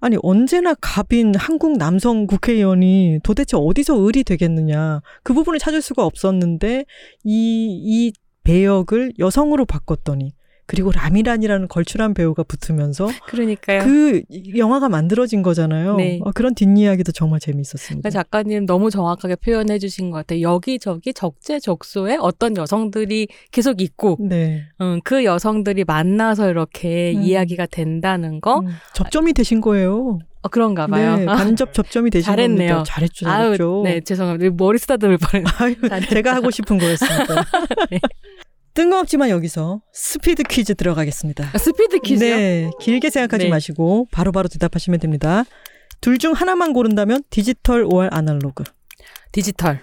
아니, 언제나 갑인 한국 남성 국회의원이 도대체 어디서 을이 되겠느냐. 그 부분을 찾을 수가 없었는데, 이, 이 배역을 여성으로 바꿨더니, 그리고 라미란이라는 걸출한 배우가 붙으면서 그러니까요. 그 영화가 만들어진 거잖아요. 네. 어, 그런 뒷이야기도 정말 재미있었습니다. 그러니까 작가님 너무 정확하게 표현해 주신 것 같아요. 여기저기 적재적소에 어떤 여성들이 계속 있고 네. 음, 그 여성들이 만나서 이렇게 음. 이야기가 된다는 거 음, 접점이 되신 거예요. 어, 그런가 봐요. 네, 아, 간접 접점이 되신 잘했네요. 겁니다. 잘했죠, 아유, 잘했죠. 네, 죄송합니다. 머리 쓰다듬을 뻔했네. 아유, 잘했다. 제가 하고 싶은 거였습니다. 네. 뜬금없지만 여기서 스피드 퀴즈 들어가겠습니다. 아, 스피드 퀴즈요? 네, 길게 생각하지 네. 마시고 바로 바로 대답하시면 됩니다. 둘 중 하나만 고른다면 디지털 or 아날로그. 디지털.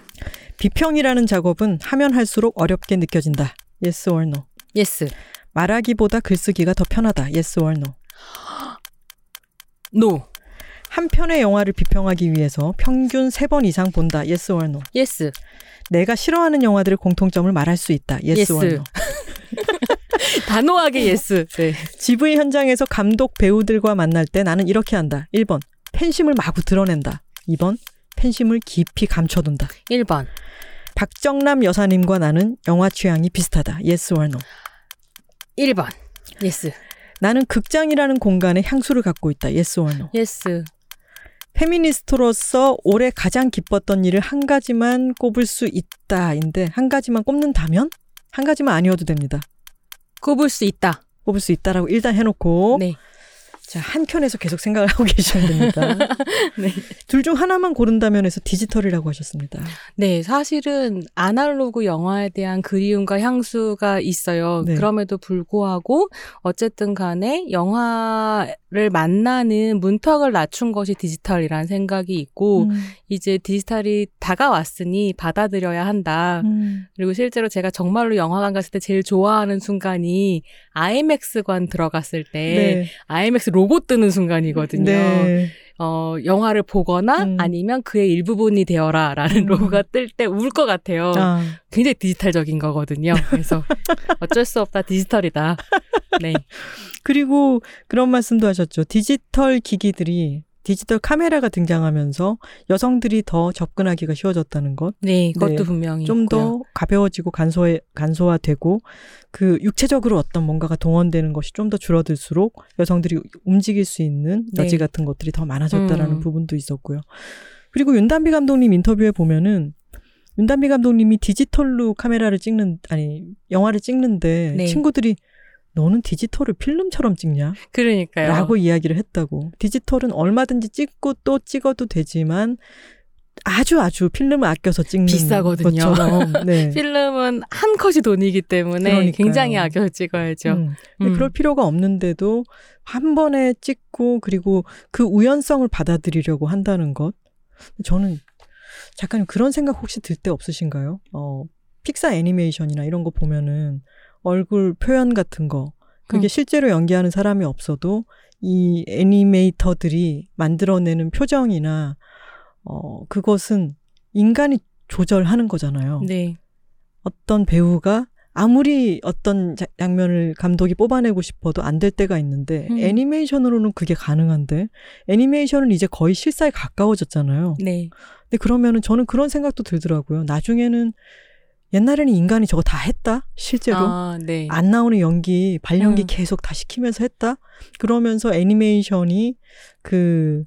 비평이라는 작업은 하면 할수록 어렵게 느껴진다. Yes or no. Yes. 말하기보다 글쓰기가 더 편하다. Yes or no. No. 한 편의 영화를 비평하기 위해서 평균 세 번 이상 본다. Yes or no. Yes. 내가 싫어하는 영화들의 공통점을 말할 수 있다. Yes Yes. no. 단호하게 yes. 네. GV 현장에서 감독 배우들과 만날 때 나는 이렇게 한다. 1번. 팬심을 마구 드러낸다. 2번. 팬심을 깊이 감춰둔다. 1번. 박정남 여사님과 나는 영화 취향이 비슷하다. Yes or no. 1번. Yes. 나는 극장이라는 공간에 향수를 갖고 있다. Yes or no. Yes. 페미니스트로서 올해 가장 기뻤던 일을 한 가지만 꼽을 수 있다인데 한 가지만 꼽는다면 한 가지만 아니어도 됩니다. 꼽을 수 있다. 꼽을 수 있다라고 일단 해놓고 네. 자, 한 켠에서 계속 생각을 하고 계셔야 됩니다. 네. 둘 중 하나만 고른다면 해서 디지털이라고 하셨습니다. 네, 사실은 아날로그 영화에 대한 그리움과 향수가 있어요. 네. 그럼에도 불구하고 어쨌든 간에 영화를 만나는 문턱을 낮춘 것이 디지털이라는 생각이 있고 음, 이제 디지털이 다가왔으니 받아들여야 한다. 음. 그리고 실제로 제가 정말로 영화관 갔을 때 제일 좋아하는 순간이 IMAX관 들어갔을 때 네. IMAX 로고 뜨는 순간이거든요. 네. 어, 영화를 보거나 음. 아니면 그의 일부분이 되어라 라는 음. 로고가 뜰 때 울 것 같아요. 아, 굉장히 디지털적인 거거든요. 그래서 어쩔 수 없다 디지털이다. 네. 그리고 그런 말씀도 하셨죠. 디지털 기기들이 디지털 카메라가 등장하면서 여성들이 더 접근하기가 쉬워졌다는 것. 네, 그것도 네. 분명히 좀. 더 가벼워지고 간소해, 간소화되고 그 육체적으로 어떤 뭔가가 동원되는 것이 좀 더 줄어들수록 여성들이 움직일 수 있는 네. 여지 같은 것들이 더 많아졌다라는 음. 부분도 있었고요. 그리고 윤단비 감독님 인터뷰에 보면은 윤단비 감독님이 디지털로 카메라를 찍는 아니 영화를 찍는데 네. 친구들이 너는 디지털을 필름처럼 찍냐? 그러니까요. 라고 이야기를 했다고. 디지털은 얼마든지 찍고 또 찍어도 되지만 아주 아주 필름을 아껴서 찍는 비싸거든요. 것처럼. 네. 필름은 한 컷이 돈이기 때문에 그러니까요. 굉장히 아껴 찍어야죠. 음. 근데 음. 그럴 필요가 없는데도 한 번에 찍고 그리고 그 우연성을 받아들이려고 한다는 것. 저는 작가님 그런 생각 혹시 들 때 없으신가요? 어, 픽사 애니메이션이나 이런 거 보면은 얼굴 표현 같은 거 그게 음. 실제로 연기하는 사람이 없어도 이 애니메이터들이 만들어내는 표정이나 어, 그것은 인간이 조절하는 거잖아요. 네. 어떤 배우가 아무리 어떤 자- 장면을 감독이 뽑아내고 싶어도 안 될 때가 있는데 음. 애니메이션으로는 그게 가능한데 애니메이션은 이제 거의 실사에 가까워졌잖아요. 네. 근데 그러면은 저는 그런 생각도 들더라고요. 나중에는 옛날에는 인간이 저거 다 했다 실제로 아, 네. 안 나오는 연기 발연기 음. 계속 다 시키면서 했다 그러면서 애니메이션이 그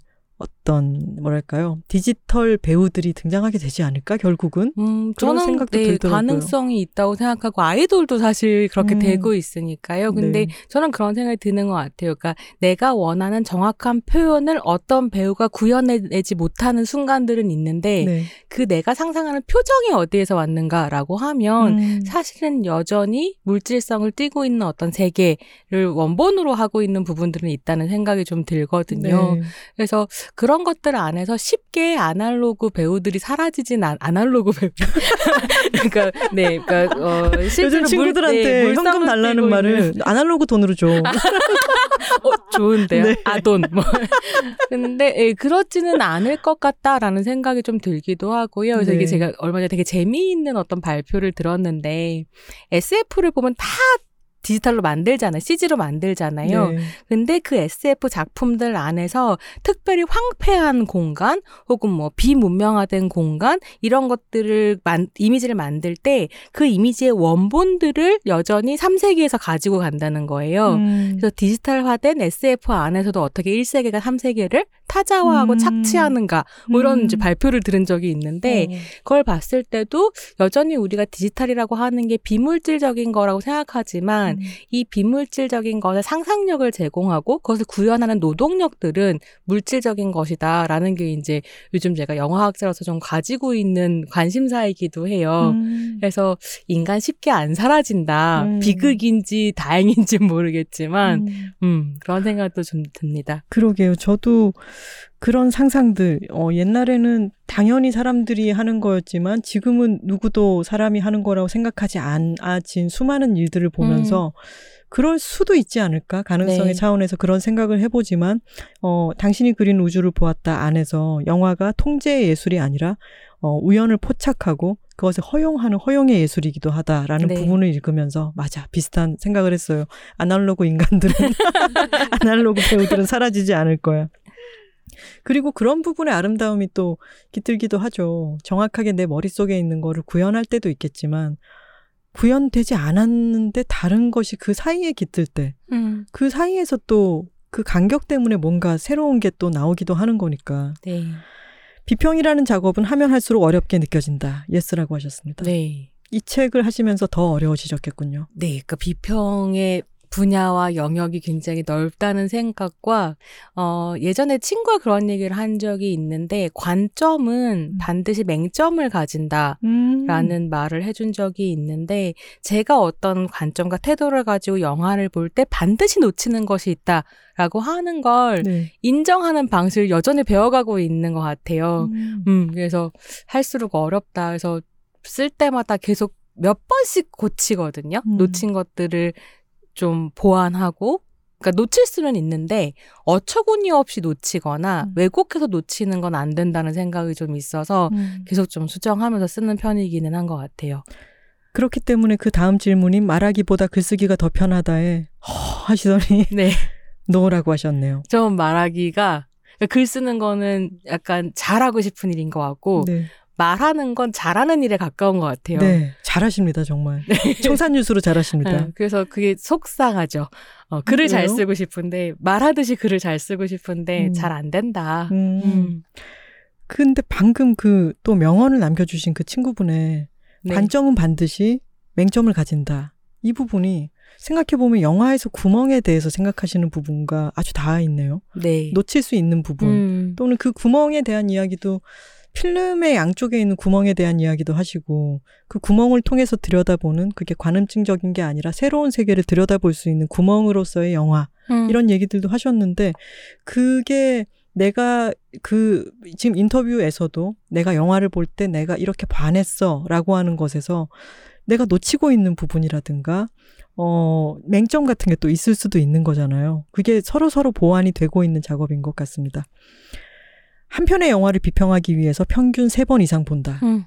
어떤 뭐랄까요 디지털 배우들이 등장하게 되지 않을까 결국은 음, 그런 저는 생각도 네, 들더라고요. 가능성이 있다고 생각하고 아이돌도 사실 그렇게 음. 되고 있으니까요. 근데 네. 저는 그런 생각이 드는 것 같아요. 그러니까 내가 원하는 정확한 표현을 어떤 배우가 구현해내지 못하는 순간들은 있는데 네. 그 내가 상상하는 표정이 어디에서 왔는가라고 하면 음. 사실은 여전히 물질성을 띠고 있는 어떤 세계를 원본으로 하고 있는 부분들은 있다는 생각이 좀 들거든요. 네. 그래서 그런 것들 안에서 쉽게 아날로그 배우들이 사라지진 않, 아날로그 배우. 그러니까, 네, 그러니까, 어, 요즘 친구들한테 물, 네, 현금 달라는 말을 아날로그 돈으로 줘. 어, 좋은데요? 네. 아돈. 뭐. 근데, 예, 그렇지는 않을 것 같다라는 생각이 좀 들기도 하고요. 그래서 네. 이게 제가 얼마 전에 되게 재미있는 어떤 발표를 들었는데, SF를 보면 다 디지털로 만들잖아요. CG로 만들잖아요. 네. 근데 그 SF 작품들 안에서 특별히 황폐한 공간 혹은 뭐 비문명화된 공간 이런 것들을 만, 이미지를 만들 때 그 이미지의 원본들을 여전히 3세기에서 가지고 간다는 거예요. 음. 그래서 디지털화된 SF 안에서도 어떻게 1세계가 3세계를 타자화하고 음. 착취하는가 뭐 이런 음. 이제 발표를 들은 적이 있는데 어. 그걸 봤을 때도 여전히 우리가 디지털이라고 하는 게 비물질적인 거라고 생각하지만 음. 이 비물질적인 것에 상상력을 제공하고 그것을 구현하는 노동력들은 물질적인 것이다라는 게 이제 요즘 제가 영화학자로서 좀 가지고 있는 관심사이기도 해요. 음. 그래서 인간 쉽게 안 사라진다. 음. 비극인지 다행인지 모르겠지만, 음. 음, 그런 생각도 좀 듭니다. 그러게요. 저도 그런 상상들, 어, 옛날에는 당연히 사람들이 하는 거였지만 지금은 누구도 사람이 하는 거라고 생각하지 않아진 수많은 일들을 보면서 그럴 수도 있지 않을까? 가능성의 네. 차원에서 그런 생각을 해보지만, 어, 당신이 그린 우주를 보았다 안에서 영화가 통제의 예술이 아니라, 어, 우연을 포착하고 그것을 허용하는 허용의 예술이기도 하다라는 네. 부분을 읽으면서, 맞아, 비슷한 생각을 했어요. 아날로그 인간들은, 아날로그 배우들은 사라지지 않을 거야. 그리고 그런 부분의 아름다움이 또 깃들기도 하죠. 정확하게 내 머릿속에 있는 거를 구현할 때도 있겠지만, 구현되지 않았는데 다른 것이 그 사이에 깃들 때, 음, 그 사이에서 또 그 간격 때문에 뭔가 새로운 게 또 나오기도 하는 거니까. 네. 비평이라는 작업은 하면 할수록 어렵게 느껴진다. Yes라고 하셨습니다. 네. 이 책을 하시면서 더 어려워지셨겠군요. 네. 그 비평의 분야와 영역이 굉장히 넓다는 생각과 어 예전에 친구가 그런 얘기를 한 적이 있는데 관점은 음. 반드시 맹점을 가진다. 음. 라는 말을 해준 적이 있는데 제가 어떤 관점과 태도를 가지고 영화를 볼 때 반드시 놓치는 것이 있다라고 하는 걸 네. 인정하는 방식을 여전히 배워가고 있는 것 같아요. 음. 음, 그래서 할수록 어렵다. 그래서 쓸 때마다 계속 몇 번씩 고치거든요. 음. 놓친 것들을 좀 보완하고, 그러니까 놓칠 수는 있는데 어처구니 없이 놓치거나 음. 왜곡해서 놓치는 건 안 된다는 생각이 좀 있어서 음. 계속 좀 수정하면서 쓰는 편이기는 한 것 같아요. 그렇기 때문에 그 다음 질문이 말하기보다 글쓰기가 더 편하다에 허 하시더니 네. no라고 하셨네요. 좀 말하기가 그러니까 글 쓰는 거는 약간 잘하고 싶은 일인 것 같고 네. 말하는 건 잘하는 일에 가까운 것 같아요. 네, 잘하십니다 정말. 청산유수로 잘하십니다. 네, 그래서 그게 속상하죠. 어, 글을 잘 왜요? 쓰고 싶은데 말하듯이 글을 잘 쓰고 싶은데 음. 잘안 된다. 음. 음. 근데 방금 그 또 명언을 남겨주신 그 친구분의 네. 관점은 반드시 맹점을 가진다. 이 부분이 생각해보면 영화에서 구멍에 대해서 생각하시는 부분과 아주 닿아 있네요. 네. 놓칠 수 있는 부분. 음. 또는 그 구멍에 대한 이야기도 필름의 양쪽에 있는 구멍에 대한 이야기도 하시고 그 구멍을 통해서 들여다보는 그게 관음증적인 게 아니라 새로운 세계를 들여다볼 수 있는 구멍으로서의 영화 음. 이런 얘기들도 하셨는데 그게 내가 그 지금 인터뷰에서도 내가 영화를 볼 때 내가 이렇게 반했어라고 하는 것에서 내가 놓치고 있는 부분이라든가 어 맹점 같은 게 또 있을 수도 있는 거잖아요. 그게 서로 서로 보완이 되고 있는 작업인 것 같습니다. 한 편의 영화를 비평하기 위해서 평균 세 번 이상 본다. 음.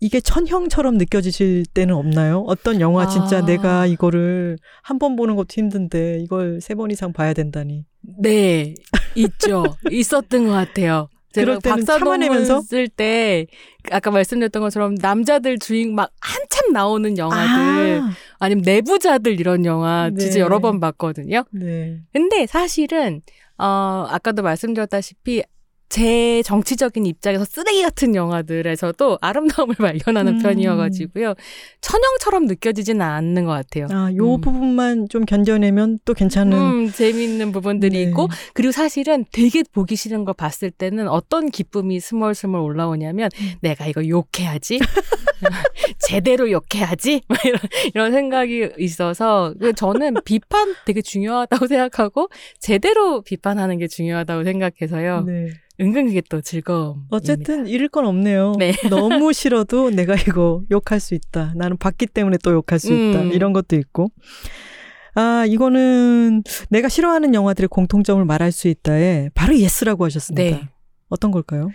이게 천형처럼 느껴지실 때는 없나요? 어떤 영화 진짜 아. 내가 이거를 한 번 보는 것도 힘든데 이걸 세 번 이상 봐야 된다니. 네, 있죠. 있었던 것 같아요. 제가 때는 박사 참아내면서? 논문 쓸때 아까 말씀드렸던 것처럼 남자들 주인 막 한참 나오는 영화들 아, 아. 니면 내부자들 이런 영화 네. 진짜 여러 번 봤거든요. 네. 근데 사실은 어 아까도 말씀드렸다시피 제 정치적인 입장에서 쓰레기 같은 영화들에서도 아름다움을 발견하는 음. 편이어가지고요 천형처럼 느껴지지는 않는 것 같아요. 아, 요 음. 부분만 좀 견뎌내면 또 괜찮은. 음, 재미있는 부분들이 네. 있고 그리고 사실은 되게 보기 싫은 걸 봤을 때는 어떤 기쁨이 스멀스멀 올라오냐면 음. 내가 이거 욕해야지 제대로 욕해야지 막 이런, 이런 생각이 있어서 그 저는 비판 되게 중요하다고 생각하고 제대로 비판하는 게 중요하다고 생각해서요 네. 은근 그게 또 즐거움 어쨌든 잃을 건 없네요. 네. 너무 싫어도 내가 이거 욕할 수 있다. 나는 봤기 때문에 또 욕할 수 있다. 음. 이런 것도 있고. 아, 이거는 내가 싫어하는 영화들의 공통점을 말할 수 있다에 바로 yes라고 하셨습니다. 네. 어떤 걸까요?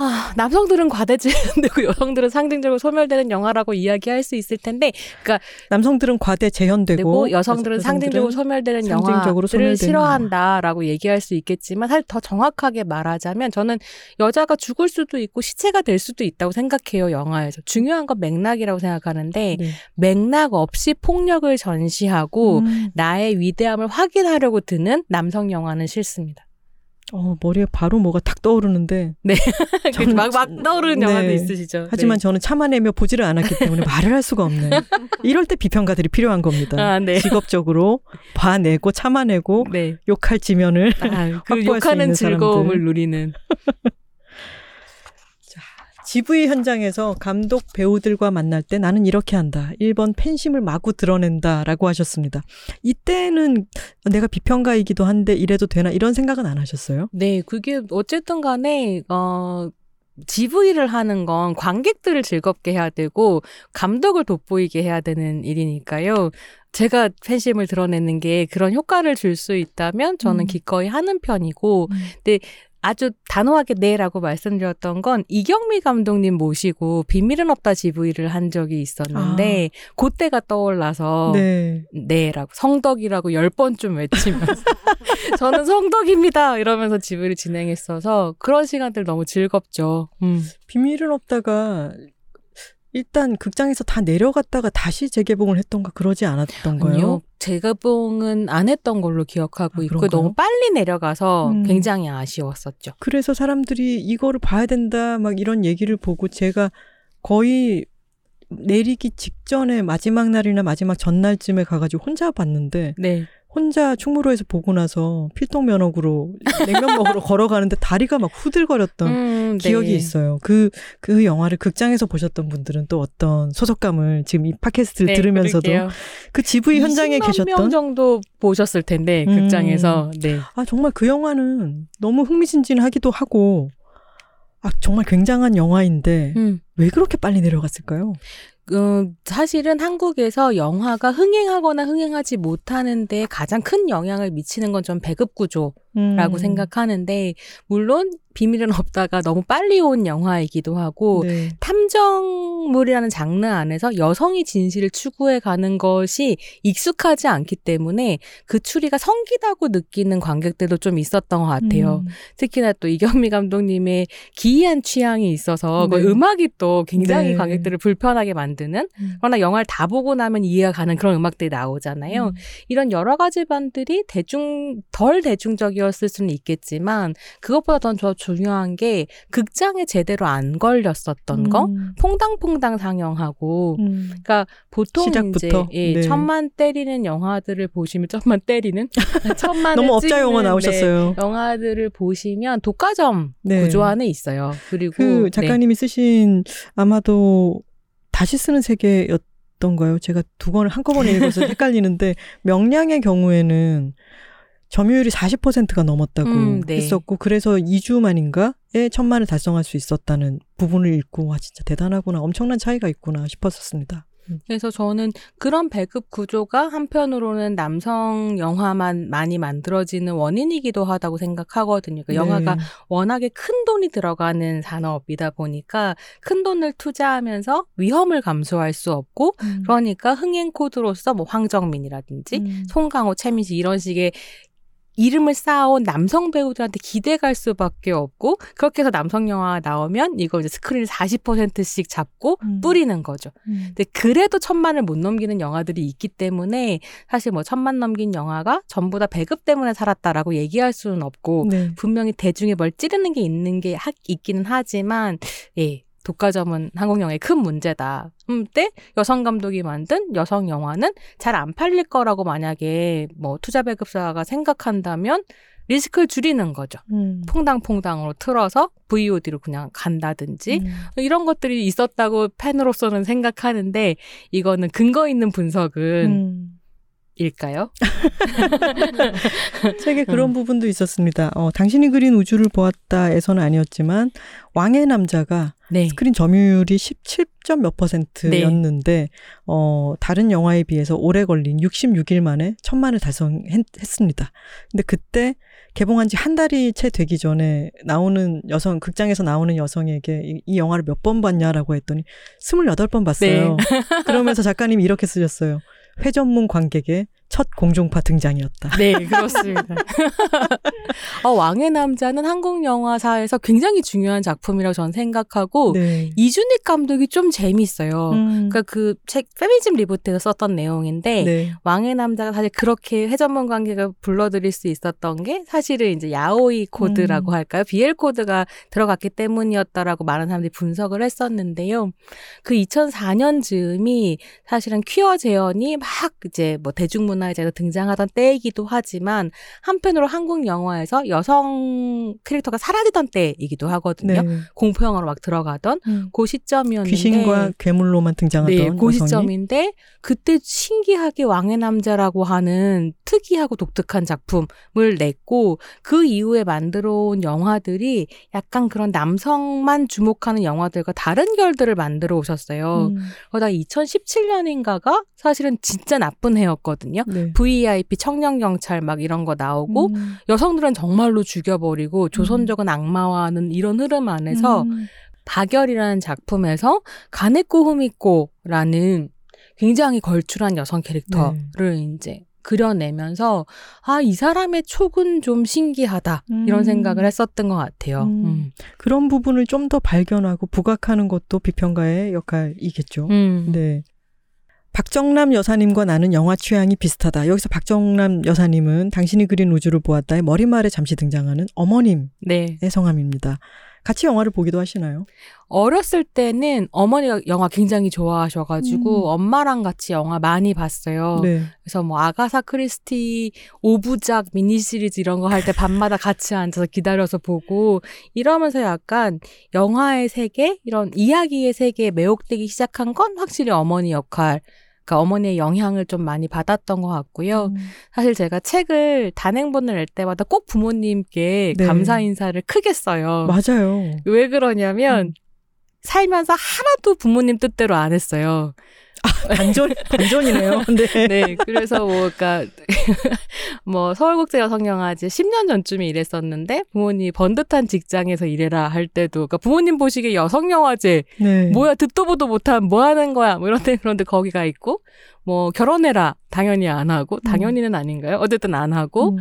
아, 남성들은 과대재현되고 여성들은 상징적으로 소멸되는 영화라고 이야기할 수 있을 텐데 남성들은 과대 재현되고 되고 여성들은 상징적으로 소멸되는 상징적으로 소멸되는 싫어한다라고 얘기할 수 있겠지만 사실 더 정확하게 말하자면 저는 여자가 죽을 수도 있고 시체가 될 수도 있다고 생각해요 영화에서 중요한 건 맥락이라고 생각하는데 네. 맥락 없이 폭력을 전시하고 음. 나의 위대함을 확인하려고 드는 남성 영화는 싫습니다. 어, 머리에 바로 뭐가 탁 떠오르는데 저는 막, 막 떠오르는 영화도 네. 있으시죠. 하지만 저는 참아내며 보지를 않았기 때문에 말을 할 수가 없네. 이럴 때 비평가들이 필요한 겁니다. 아, 네. 직업적으로 봐내고 참아내고 네. 욕할 지면을 아, 그 확보할 수 욕하는 있는 즐거움을 사람들. 누리는. GV 현장에서 감독 배우들과 만날 때 나는 이렇게 한다. 1번 팬심을 마구 드러낸다. 라고 하셨습니다. 이때는 내가 비평가이기도 한데 이래도 되나 이런 생각은 안 하셨어요? 네, 그게 어쨌든 간에 어 GV를 하는 건 관객들을 즐겁게 해야 되고 감독을 돋보이게 해야 되는 일이니까요. 제가 팬심을 드러내는 게 그런 효과를 줄 수 있다면 저는 음. 기꺼이 하는 편이고 아주 단호하게 네라고 말씀드렸던 건 이경미 감독님 모시고 비밀은 없다 GV를 한 적이 있었는데 그때가 떠올라서 네. 네라고 성덕이라고 열 번쯤 외치면서 저는 성덕입니다 이러면서 GV를 진행했어서 그런 시간들 너무 즐겁죠. 음. 비밀은 없다가 일단 극장에서 다 내려갔다가 다시 재개봉을 했던가 그러지 않았던가요? 아니요. 재개봉은 안 했던 걸로 기억하고 아, 있고 그런가요? 너무 빨리 내려가서 음. 굉장히 아쉬웠었죠. 그래서 사람들이 이거를 봐야 된다 막 이런 얘기를 보고 제가 거의 내리기 직전에 마지막 날이나 마지막 전날쯤에 가가지고 혼자 봤는데 네. 혼자 충무로에서 보고 나서 필통면허구로 냉면 먹으러 걸어가는데 다리가 막 후들거렸던 음, 네. 기억이 있어요. 그, 그 영화를 극장에서 보셨던 분들은 또 어떤 소속감을 지금 이 팟캐스트를 네, 들으면서도 그럴게요. 그 GV 현장에 20만 명 계셨던 정도 보셨을 텐데 음. 극장에서 네. 아, 정말 그 영화는 너무 흥미진진하기도 하고 아, 정말 굉장한 영화인데 음. 왜 그렇게 빨리 내려갔을까요? 음, 사실은 한국에서 영화가 흥행하거나 흥행하지 못하는데 가장 큰 영향을 미치는 건 좀 배급 구조라고 음. 생각하는데 물론 비밀은 없다가 너무 빨리 온 영화이기도 하고 네. 탐정물이라는 장르 안에서 여성이 진실을 추구해 가는 것이 익숙하지 않기 때문에 그 추리가 성기다고 느끼는 관객들도 좀 있었던 것 같아요. 음. 특히나 또 이경미 감독님의 기이한 취향이 있어서 그 네. 음악이 또 굉장히 네. 관객들을 불편하게 만드는 음. 그러나 영화를 다 보고 나면 이해가 가는 그런 음악들이 나오잖아요. 음. 이런 여러 가지 반들이 대중 덜 대중적이었을 수는 있겠지만 그것보다 더 저- 중요한 게 극장에 제대로 안 걸렸었던 거. 음. 퐁당퐁당 상영하고 음. 그러니까 보통 시작부터? 이제 예, 네. 천만 때리는 영화들을 보시면 천만 때리는 천만 너무 업자 용어 나오셨어요. 영화들을 보시면 독과점 네. 구조 안에 있어요. 그리고 그 네. 작가님이 쓰신 아마도 다시 쓰는 세계였던가요? 제가 두 권을 한꺼번에 읽어서 헷갈리는데 명량의 경우에는 점유율이 40%가 넘었다고 음, 네. 했었고 그래서 2주 만인가에 천만을 달성할 수 있었다는 부분을 읽고 와 진짜 대단하구나 엄청난 차이가 있구나 싶었었습니다. 그래서 저는 그런 배급 구조가 한편으로는 남성 영화만 많이 만들어지는 원인이기도 하다고 생각하거든요. 그 영화가 네. 워낙에 큰 돈이 들어가는 산업이다 보니까 큰 돈을 투자하면서 위험을 감수할 수 없고 음. 그러니까 흥행 코드로서 뭐 황정민이라든지 음. 송강호, 최민식 이런 식의 이름을 쌓아온 남성 배우들한테 기대갈 수밖에 없고 그렇게 해서 남성 영화가 나오면 이거 이제 스크린을 40%씩 잡고 음. 뿌리는 거죠. 음. 근데 그래도 천만을 못 넘기는 영화들이 있기 때문에 사실 뭐 천만 넘긴 영화가 전부 다 배급 때문에 살았다라고 얘기할 수는 없고 네. 분명히 대중에 뭘 찌르는 게 있는 게 하, 있기는 하지만 예 독과점은 한국 영화의 큰 문제다. 음, 때 여성 감독이 만든 여성 영화는 잘 안 팔릴 거라고 만약에 뭐 투자 배급사가 생각한다면 리스크를 줄이는 거죠. 음. 퐁당퐁당으로 틀어서 VOD로 그냥 간다든지 음. 이런 것들이 있었다고 팬으로서는 생각하는데 이거는 근거 있는 분석은 음. 일까요? 책에 그런 음. 부분도 있었습니다. 어, 당신이 그린 우주를 보았다에서는 아니었지만 왕의 남자가 네. 스크린 점유율이 17점 몇 퍼센트였는데 어, 다른 영화에 비해서 오래 걸린 66일 만에 천만을 달성했습니다. 근데 그때 개봉한 지 한 달이 채 되기 전에 나오는 여성 극장에서 나오는 여성에게 이, 이 영화를 몇 번 봤냐라고 했더니 28번 봤어요. 그러면서 작가님이 이렇게 쓰셨어요. 회전문 관객의 첫 공중파 등장이었다. 네, 그렇습니다. 어, 왕의 남자는 한국 영화사에서 굉장히 중요한 작품이라고 저는 생각하고 네. 이준익 감독이 좀 재밌어요. 음. 그러니까 그 책 페미니즘 리부트에서 썼던 내용인데 네. 왕의 남자가 사실 그렇게 회전문 관객이 불러들일 수 있었던 게 사실은 이제 야오이 코드라고 음. 할까요? BL 코드가 들어갔기 때문이었다라고 많은 사람들이 분석을 했었는데요. 그 2004년 즈음이 사실은 퀴어 재현이 막 이제 뭐 대중문 화에서 등장하던 때이기도 하지만 한편으로 한국 영화에서 여성 캐릭터가 사라지던 때이기도 하거든요. 네. 공포 영화로 막 들어가던 음. 그 시점이었는데 귀신과 괴물로만 등장하던 네, 그 시점인데 그때 신기하게 왕의 남자라고 하는 특이하고 독특한 작품을 냈고 그 이후에 만들어온 영화들이 약간 그런 남성만 주목하는 영화들과 다른 결들을 만들어 오셨어요. 음. 그러다 2017년인가가 사실은 진짜 나쁜 해였거든요. 네. VIP 청년 경찰 막 이런 거 나오고 음. 여성들은 정말로 죽여버리고 조선적인 악마화하는 이런 흐름 안에서 음. 박열이라는 작품에서 가네코 후미코라는 굉장히 걸출한 여성 캐릭터를 이제 그려내면서 아 이 사람의 촉은 좀 신기하다 이런 음. 생각을 했었던 것 같아요. 음. 음. 그런 부분을 좀 더 발견하고 부각하는 것도 비평가의 역할이겠죠. 음. 네. 박정남 여사님과 나는 영화 취향이 비슷하다. 여기서 박정남 여사님은 당신이 그린 우주를 보았다의 머리말에 잠시 등장하는 어머님의 네. 성함입니다. 같이 영화를 보기도 하시나요? 어렸을 때는 어머니가 영화 굉장히 좋아하셔가지고 음. 엄마랑 같이 영화 많이 봤어요. 네. 그래서 뭐 아가사 크리스티 오부작 미니 시리즈 이런 거 할 때 밤마다 같이 앉아서 기다려서 보고 이러면서 약간 영화의 세계 이런 이야기의 세계에 매혹되기 시작한 건 확실히 어머니 역할. 그러니까 어머니의 영향을 좀 많이 받았던 것 같고요. 음. 사실 제가 책을 단행본을 낼 때마다 꼭 부모님께 네. 감사 인사를 크게 써요. 맞아요. 왜 그러냐면 음. 살면서 하나도 부모님 뜻대로 안 했어요. 반전 반전이네요. 네. 네, 그래서 뭐, 그니까, 뭐, 서울국제 여성영화제 10년 전쯤에 일했었는데, 부모님 번듯한 직장에서 일해라 할 때도, 그니까 부모님 보시기에 여성 영화제, 네. 뭐야, 듣도 보도 못한 뭐 하는 거야, 뭐 이런데, 그런데 거기가 있고, 뭐, 결혼해라, 당연히 안 하고, 당연히는 아닌가요? 어쨌든 안 하고, 음.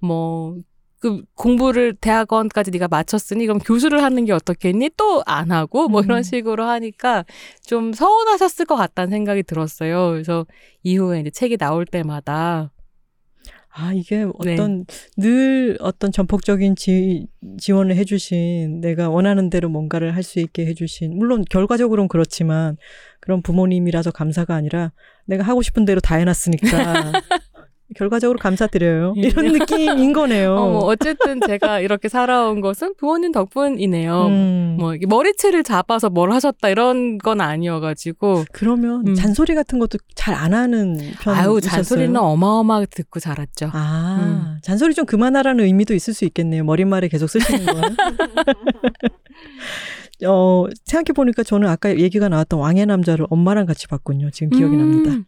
뭐, 그 공부를 대학원까지 네가 마쳤으니 그럼 교수를 하는 게 어떻겠니? 또 안 하고 뭐 음. 이런 식으로 하니까 좀 서운하셨을 것 같다는 생각이 들었어요. 그래서 이후에 이제 책이 나올 때마다 아, 이게 네. 어떤 늘 어떤 전폭적인 지, 지원을 해주신 내가 원하는 대로 뭔가를 할 수 있게 해주신 물론 결과적으로는 그렇지만 그런 부모님이라서 감사가 아니라 내가 하고 싶은 대로 다 해놨으니까 결과적으로 감사드려요. 이런 느낌인 거네요. 어, 뭐 어쨌든 제가 이렇게 살아온 것은 부모님 덕분이네요. 음, 뭐 머리채를 잡아서 뭘 하셨다 이런 건 아니어가지고 그러면 음. 잔소리 같은 것도 잘 안 하는 편이셨어요? 아유 잔소리는 어마어마하게 듣고 자랐죠. 아, 잔소리 좀 그만하라는 의미도 있을 수 있겠네요. 머릿말에 계속 쓰시는 건. 어, 생각해보니까 저는 아까 얘기가 나왔던 왕의 남자를 엄마랑 같이 봤군요. 지금 기억이 음, 납니다.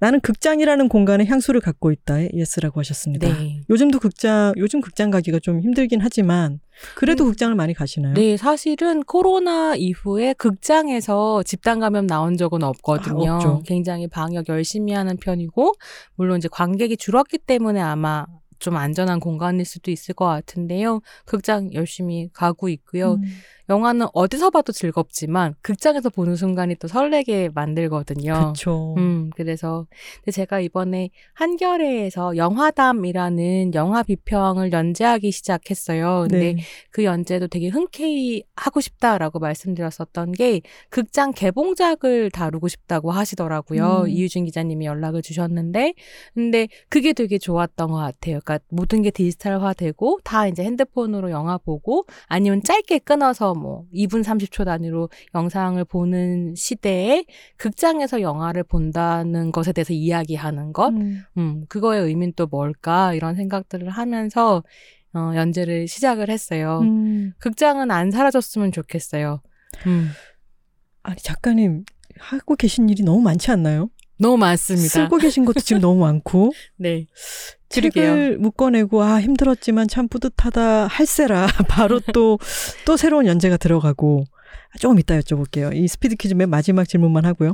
나는 극장이라는 공간에 향수를 갖고 있다에 yes라고 하셨습니다. 네. 요즘도 극장, 요즘 극장 가기가 좀 힘들긴 하지만 그래도 음. 극장을 많이 가시나요? 네, 사실은 코로나 이후에 극장에서 집단 감염 나온 적은 없거든요. 아, 없죠. 굉장히 방역 열심히 하는 편이고, 물론 이제 관객이 줄었기 때문에 아마 좀 안전한 공간일 수도 있을 것 같은데요. 극장 열심히 가고 있고요. 음. 영화는 어디서 봐도 즐겁지만 극장에서 보는 순간이 또 설레게 만들거든요. 그쵸. 음, 그래서 제가 이번에 한겨레에서 영화담이라는 영화 비평을 연재하기 시작했어요. 근데 네. 그 연재도 되게 흔쾌히 하고 싶다라고 말씀드렸었던 게 극장 개봉작을 다루고 싶다고 하시더라고요. 음. 이유준 기자님이 연락을 주셨는데 근데 그게 되게 좋았던 것 같아요. 그러니까 모든 게 디지털화되고 다 이제 핸드폰으로 영화 보고 아니면 짧게 끊어서 뭐 2분 30초 단위로 영상을 보는 시대에 극장에서 영화를 본다는 것에 대해서 이야기하는 것 음. 음, 그거의 의미는 또 뭘까? 이런 생각들을 하면서, 어, 연재를 시작을 했어요. 음. 극장은 안 사라졌으면 좋겠어요. 음, 아니, 작가님, 하고 계신 일이 너무 많지 않나요? 너무 많습니다. 쓰고 계신 것도 지금 너무 많고. 네. 책을 묶어내고 아 힘들었지만 참 뿌듯하다 할세라 바로 또또 새로운 연재가 들어가고 조금 이따 여쭤볼게요. 이 스피드 퀴즈 맨 마지막 질문만 하고요.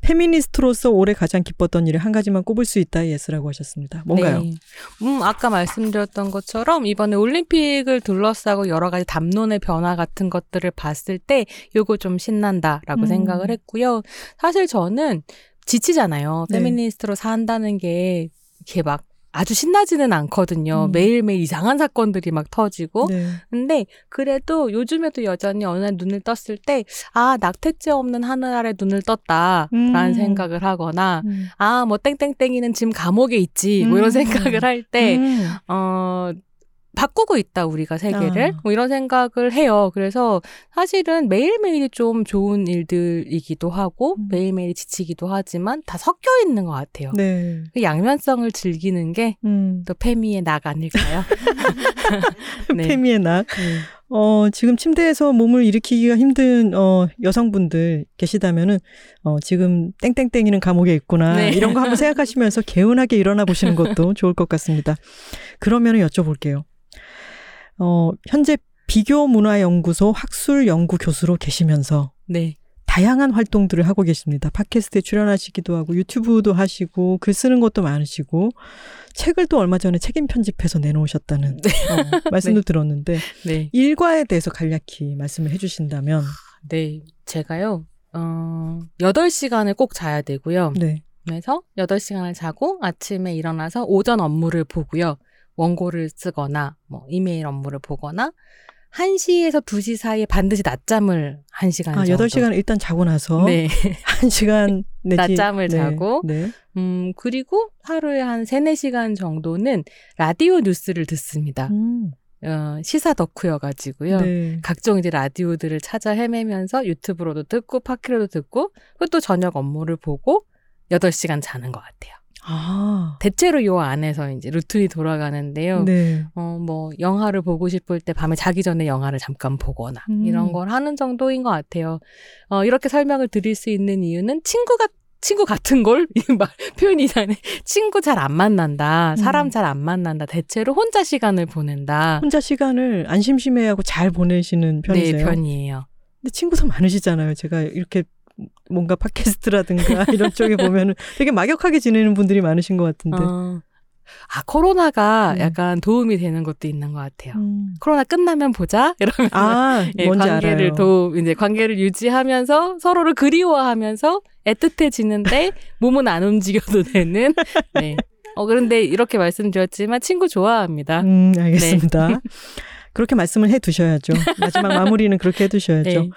페미니스트로서 올해 가장 기뻤던 일을 한 가지만 꼽을 수 있다 yes라고 하셨습니다. 뭔가요? 네. 음, 아까 말씀드렸던 것처럼 이번에 올림픽을 둘러싸고 여러 가지 담론의 변화 같은 것들을 봤을 때 요거 좀 신난다라고 음. 생각을 했고요. 사실 저는 지치잖아요. 네. 페미니스트로 산다는 게 이렇게 막 아주 신나지는 않거든요. 음. 매일매일 이상한 사건들이 막 터지고. 네. 근데 그래도 요즘에도 여전히 어느 날 눈을 떴을 때, 아, 낙태죄 없는 하늘 아래 눈을 떴다 라는 음. 생각을 하거나, 음. 아, 뭐 땡땡땡이는 지금 감옥에 있지. 뭐 이런 음. 생각을 할 때, 음. 어, 바꾸고 있다, 우리가 세계를. 아. 뭐 이런 생각을 해요. 그래서 사실은 매일매일이 좀 좋은 일들이기도 하고, 음. 매일매일이 지치기도 하지만 다 섞여 있는 것 같아요. 네. 그 양면성을 즐기는 게또 음. 페미의 낙 아닐까요? 네. 페미의 낙. 음. 어, 지금 침대에서 몸을 일으키기가 힘든 어, 여성분들 계시다면은 어, 지금 땡땡땡이는 감옥에 있구나. 네. 이런 거 한번 생각하시면서 개운하게 일어나 보시는 것도 좋을 것 같습니다. 그러면은 여쭤볼게요. 어, 현재 비교문화연구소 학술연구 교수로 계시면서 네. 다양한 활동들을 하고 계십니다. 팟캐스트에 출연하시기도 하고 유튜브도 하시고 글 쓰는 것도 많으시고 책을 또 얼마 전에 책임 편집해서 내놓으셨다는 어, 말씀도 들었는데 네. 일과에 대해서 간략히 말씀을 해주신다면 네. 제가요, 어, 8시간을 꼭 자야 되고요. 네. 그래서 8시간을 자고 아침에 일어나서 오전 업무를 보고요. 원고를 쓰거나, 뭐, 이메일 업무를 보거나, 1시에서 2시 사이에 반드시 낮잠을 1시간 아, 정도. 8시간 일단 자고 나서 네. 1시간 내지 낮잠을 네, 자고 네. 음, 그리고 하루에 한 3, 4시간 정도는 라디오 뉴스를 듣습니다. 음, 어, 시사 덕후여 가지고요. 네. 각종 이제 라디오들을 찾아 헤매면서 유튜브로도 듣고 팟캐로도 듣고 그리고 또 저녁 업무를 보고 8시간 자는 것 같아요. 아. 대체로 요 안에서 이제 루틴이 돌아가는데요. 네. 어, 뭐, 영화를 보고 싶을 때 밤에 자기 전에 영화를 잠깐 보거나, 음. 이런 걸 하는 정도인 것 같아요. 어, 이렇게 설명을 드릴 수 있는 이유는 친구가, 친구 같은 걸, 이 말, 표현이 이상해. 친구 잘 안 만난다. 사람 음. 잘안 만난다. 대체로 혼자 시간을 보낸다. 혼자 시간을 안 심심해하고 잘 보내시는 편이세요? 네, 편이에요. 근데 친구도 많으시잖아요. 제가 이렇게 뭔가 팟캐스트라든가 이런 쪽에 보면은 되게 막역하게 지내는 분들이 많으신 것 같은데. 어. 아, 코로나가 음. 약간 도움이 되는 것도 있는 것 같아요. 음. 코로나 끝나면 보자? 이러면. 아, 예, 뭔지 관계를 알아요. 도 이제 관계를 유지하면서 서로를 그리워하면서 애틋해지는데 몸은 안 움직여도 되는 네. 어 그런데 이렇게 말씀드렸지만 친구 좋아합니다. 음, 네. 알겠습니다. 그렇게 말씀을 해 두셔야죠. 마지막 마무리는 그렇게 해 두셔야죠. 네.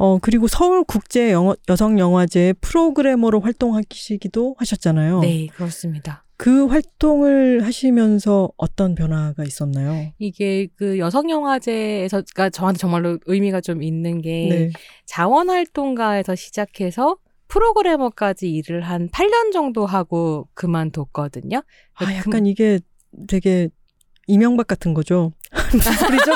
어, 그리고 서울 국제 영어, 여성 영화제 프로그래머로 활동하시기도 하셨잖아요. 네, 그렇습니다. 그 활동을 하시면서 어떤 변화가 있었나요? 이게 그 여성 영화제에서 가 저한테 정말로 의미가 좀 있는 게 네. 자원활동가에서 시작해서 프로그래머까지 일을 한 8년 정도 하고 그만뒀거든요. 아, 약간 이게 되게 이명박 같은 거죠. 무슨 소리죠?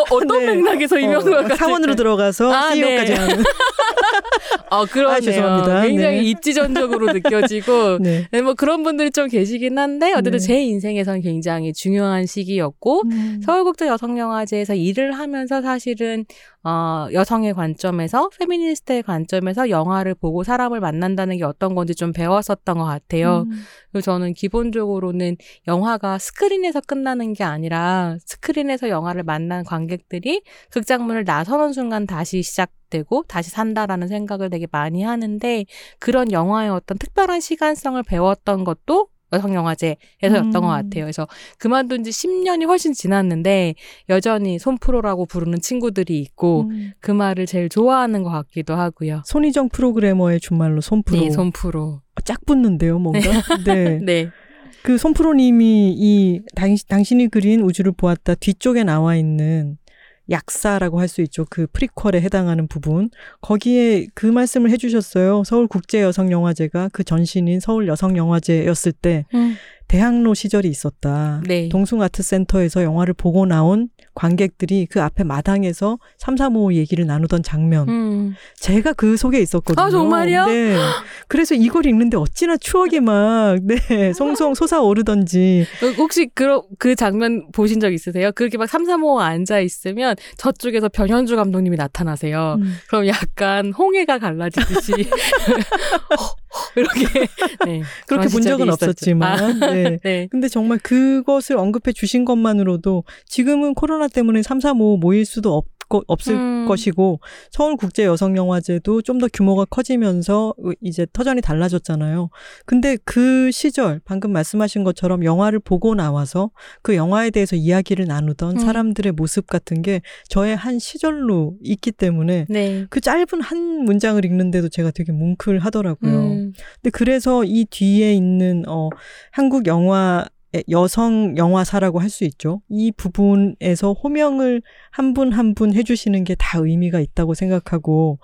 어, 어떤 네. 맥락에서 이명박 어, 사원으로 들어가서 아, CEO까지 네. 하는. 아, 그러네요. 아, 죄송합니다. 굉장히 네. 입지전적으로 느껴지고 네. 네, 뭐 그런 분들이 좀 계시긴 한데 어쨌든 네. 제 인생에선 굉장히 중요한 시기였고 음. 서울국제 여성영화제에서 일을 하면서 사실은 어, 여성의 관점에서 페미니스트의 관점에서 영화를 보고 사람을 만난다는 게 어떤 건지 좀 배웠었던 것 같아요. 음. 그리고 저는 기본적으로는 영화가 스크린에서 끝나는 게 아니라 스크린에서 영화를 만난 관객들이 극장문을 나서는 순간 다시 시작 되고 다시 산다라는 생각을 되게 많이 하는데 그런 영화의 어떤 특별한 시간성을 배웠던 것도 여성영화제에서였던 음. 것 같아요. 그래서 그만둔 지 10년이 훨씬 지났는데 여전히 손프로라고 부르는 친구들이 있고 음. 그 말을 제일 좋아하는 것 같기도 하고요. 손희정 프로그래머의 준말로 손프로. 네, 손프로. 어, 짝 붙는데요, 뭔가. 네. 네. 그 손프로님이 이 당, 당신이 그린 우주를 보았다 뒤쪽에 나와 있는 약사라고 할 수 있죠. 그 프리퀄에 해당하는 부분. 거기에 그 말씀을 해주셨어요. 서울 국제여성영화제가 그 전신인 서울 여성영화제였을 때 대학로 시절이 있었다. 네. 동숭아트센터에서 영화를 보고 나온 관객들이 그 앞에 마당에서 335 얘기를 나누던 장면. 음. 제가 그 속에 있었거든요. 아, 정말요? 네. 그래서 이걸 읽는데 어찌나 추억이 막, 네, 송송 솟아오르던지. 어, 혹시 그, 그 장면 보신 적 있으세요? 그렇게 막335 앉아 있으면 저쪽에서 변현주 감독님이 나타나세요. 음. 그럼 약간 홍해가 갈라지듯이 이렇게 네, 그렇게 본 적은 있었죠. 없었지만. 아, 네. 네. 근데 정말 그것을 언급해 주신 것만으로도 지금은 코로나 때문에 335 모일 수도 없고, 없을 음. 것이고 서울국제여성영화제도 좀 더 규모가 커지면서 이제 터전이 달라졌잖아요. 근데 그 시절 방금 말씀하신 것처럼 영화를 보고 나와서 그 영화에 대해서 이야기를 나누던 음. 사람들의 모습 같은 게 저의 한 시절로 있기 때문에 네. 그 짧은 한 문장을 읽는데도 제가 되게 뭉클하더라고요. 음. 근데 그래서 이 뒤에 있는 어 한국 영화 여성 영화사라고 할 수 있죠. 이 부분에서 호명을 한 분 한 분 해주시는 게 다 의미가 있다고 생각하고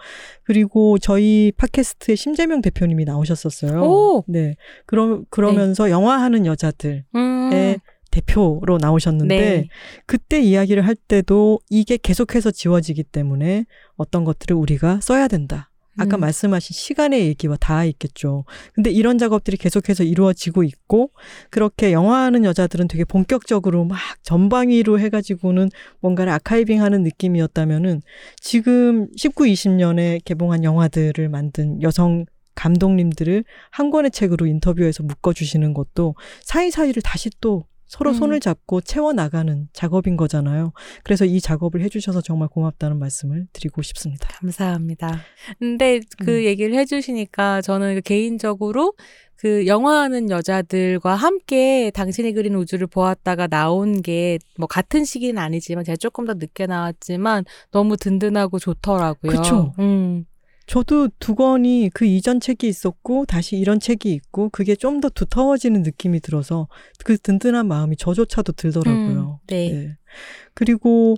그리고 저희 팟캐스트에 심재명 대표님이 나오셨었어요. 오! 네. 그러, 그러면서 영화하는 여자들의 음. 대표로 나오셨는데 네. 그때 이야기를 할 때도 이게 계속해서 지워지기 때문에 어떤 것들을 우리가 써야 된다. 아까 음. 말씀하신 시간의 얘기와 다 있겠죠. 근데 이런 작업들이 계속해서 이루어지고 있고 그렇게 영화하는 여자들은 되게 본격적으로 막 전방위로 해가지고는 뭔가를 아카이빙하는 느낌이었다면은 지금 19, 20년에 개봉한 영화들을 만든 여성 감독님들을 한 권의 책으로 인터뷰해서 묶어주시는 것도 사이사이를 다시 또 서로 음. 손을 잡고 채워나가는 작업인 거잖아요. 그래서 이 작업을 해주셔서 정말 고맙다는 말씀을 드리고 싶습니다. 감사합니다. 근데 그 음. 얘기를 해주시니까 저는 개인적으로 그 영화하는 여자들과 함께 당신이 그린 우주를 보았다가 나온 게 뭐 같은 시기는 아니지만 제가 조금 더 늦게 나왔지만 너무 든든하고 좋더라고요. 그쵸. 음. 저도 두 권이 그 이전 책이 있었고 다시 이런 책이 있고 그게 좀 더 두터워지는 느낌이 들어서 그 든든한 마음이 저조차도 들더라고요. 음, 네. 네. 그리고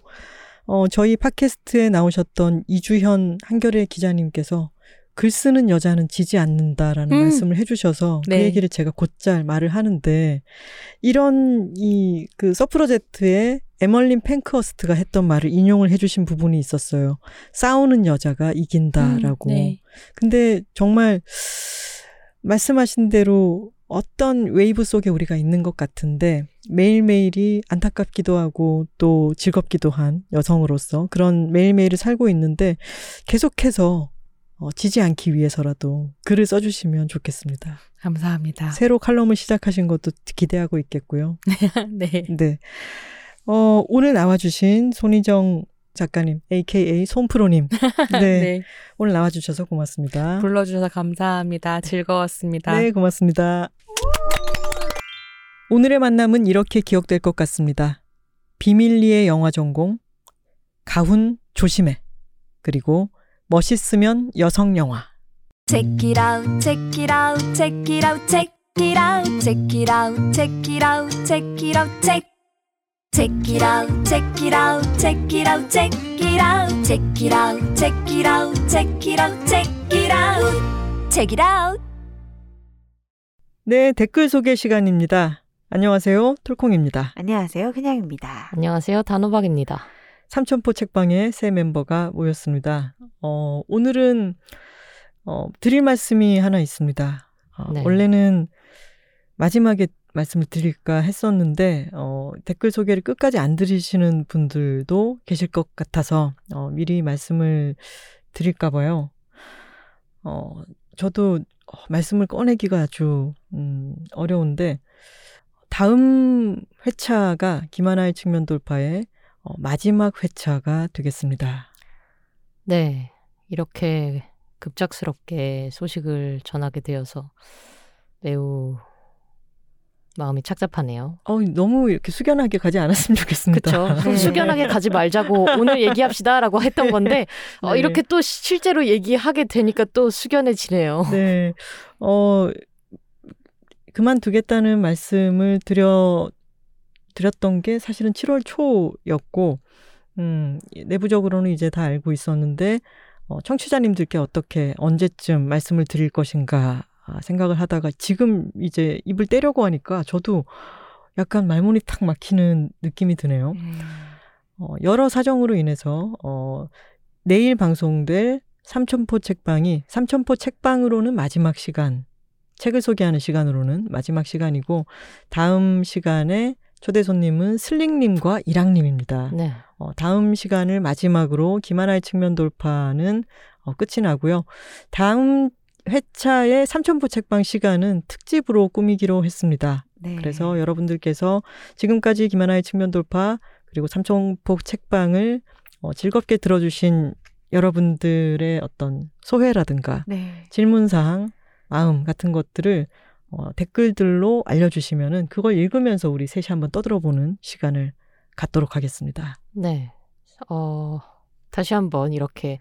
어 저희 팟캐스트에 나오셨던 이주현 한겨레 기자님께서 글 쓰는 여자는 지지 않는다라는 음. 말씀을 해주셔서 그 네. 얘기를 제가 곧잘 말을 하는데 이런 이 그 서프로제트의 에멀린 펜크허스트가 했던 말을 인용을 해주신 부분이 있었어요. 싸우는 여자가 이긴다라고. 음, 네. 근데 정말 말씀하신 대로 어떤 웨이브 속에 우리가 있는 것 같은데 매일매일이 안타깝기도 하고 또 즐겁기도 한 여성으로서 그런 매일매일을 살고 있는데 계속해서 어, 지지 않기 위해서라도 글을 써주시면 좋겠습니다. 감사합니다. 새로 칼럼을 시작하신 것도 기대하고 있겠고요. 네. 네. 어, 오늘 나와주신 손희정 작가님, AKA 손프로님. 네. 네. 오늘 나와주셔서 고맙습니다. 불러주셔서 감사합니다. 즐거웠습니다. 네, 고맙습니다. 오늘의 만남은 이렇게 기억될 것 같습니다. 비밀리에 영화 전공, 가훈 조심해, 그리고 멋있으면 여성 영화. Check it out, check it out, check it out, check it out, check it out, check it out, check it out, check. Check it out, check it out, check it out, check it out, check it out, check it out, check it out, check it out, check it out. 네, 댓글 소개 시간입니다. 안녕하세요, 톨콩입니다. 안녕하세요. 그냥입니다. 안녕하세요. 단호박입니다. 삼천포 책방의 새 멤버가 모였습니다. 어, 오늘은 어, 드릴 말씀이 하나 있습니다. 어, 네. 원래는 마지막에 말씀을 드릴까 했었는데 어, 댓글 소개를 끝까지 안 들으시는 분들도 계실 것 같아서 어, 미리 말씀을 드릴까 봐요. 어, 저도 어, 말씀을 꺼내기가 아주 음, 어려운데 다음 회차가 김하나의 측면 돌파의 어, 마지막 회차가 되겠습니다. 네. 이렇게 급작스럽게 소식을 전하게 되어서 매우 마음이 착잡하네요. 어, 너무 이렇게 숙연하게 가지 않았으면 좋겠습니다. 그렇죠. 네. 숙연하게 가지 말자고 오늘 얘기합시다라고 했던 건데 어, 네. 이렇게 또 실제로 얘기하게 되니까 또 숙연해지네요. 네. 어, 그만두겠다는 말씀을 드려, 드렸던 게 사실은 7월 초였고, 음, 내부적으로는 이제 다 알고 있었는데, 어, 청취자님들께 어떻게, 언제쯤 말씀을 드릴 것인가 아, 생각을 하다가 지금 이제 입을 떼려고 하니까 저도 약간 말문이 탁 막히는 느낌이 드네요. 어, 여러 사정으로 인해서 어, 내일 방송될 삼천포 책방이 삼천포 책방으로는 마지막 시간, 책을 소개하는 시간으로는 마지막 시간이고 다음 시간에 초대 손님은 슬링님과 이랑님입니다. 네. 어, 다음 시간을 마지막으로 김하나의 측면 돌파는 어, 끝이 나고요. 다음 회차의 삼천포 책방 시간은 특집으로 꾸미기로 했습니다. 네. 그래서 여러분들께서 지금까지 김하나의 측면 돌파 그리고 삼천포 책방을 어, 즐겁게 들어주신 여러분들의 어떤 소회라든가 네. 질문사항, 마음 같은 것들을 어, 댓글들로 알려주시면은 그걸 읽으면서 우리 셋이 한번 떠들어보는 시간을 갖도록 하겠습니다. 네. 어, 다시 한번 이렇게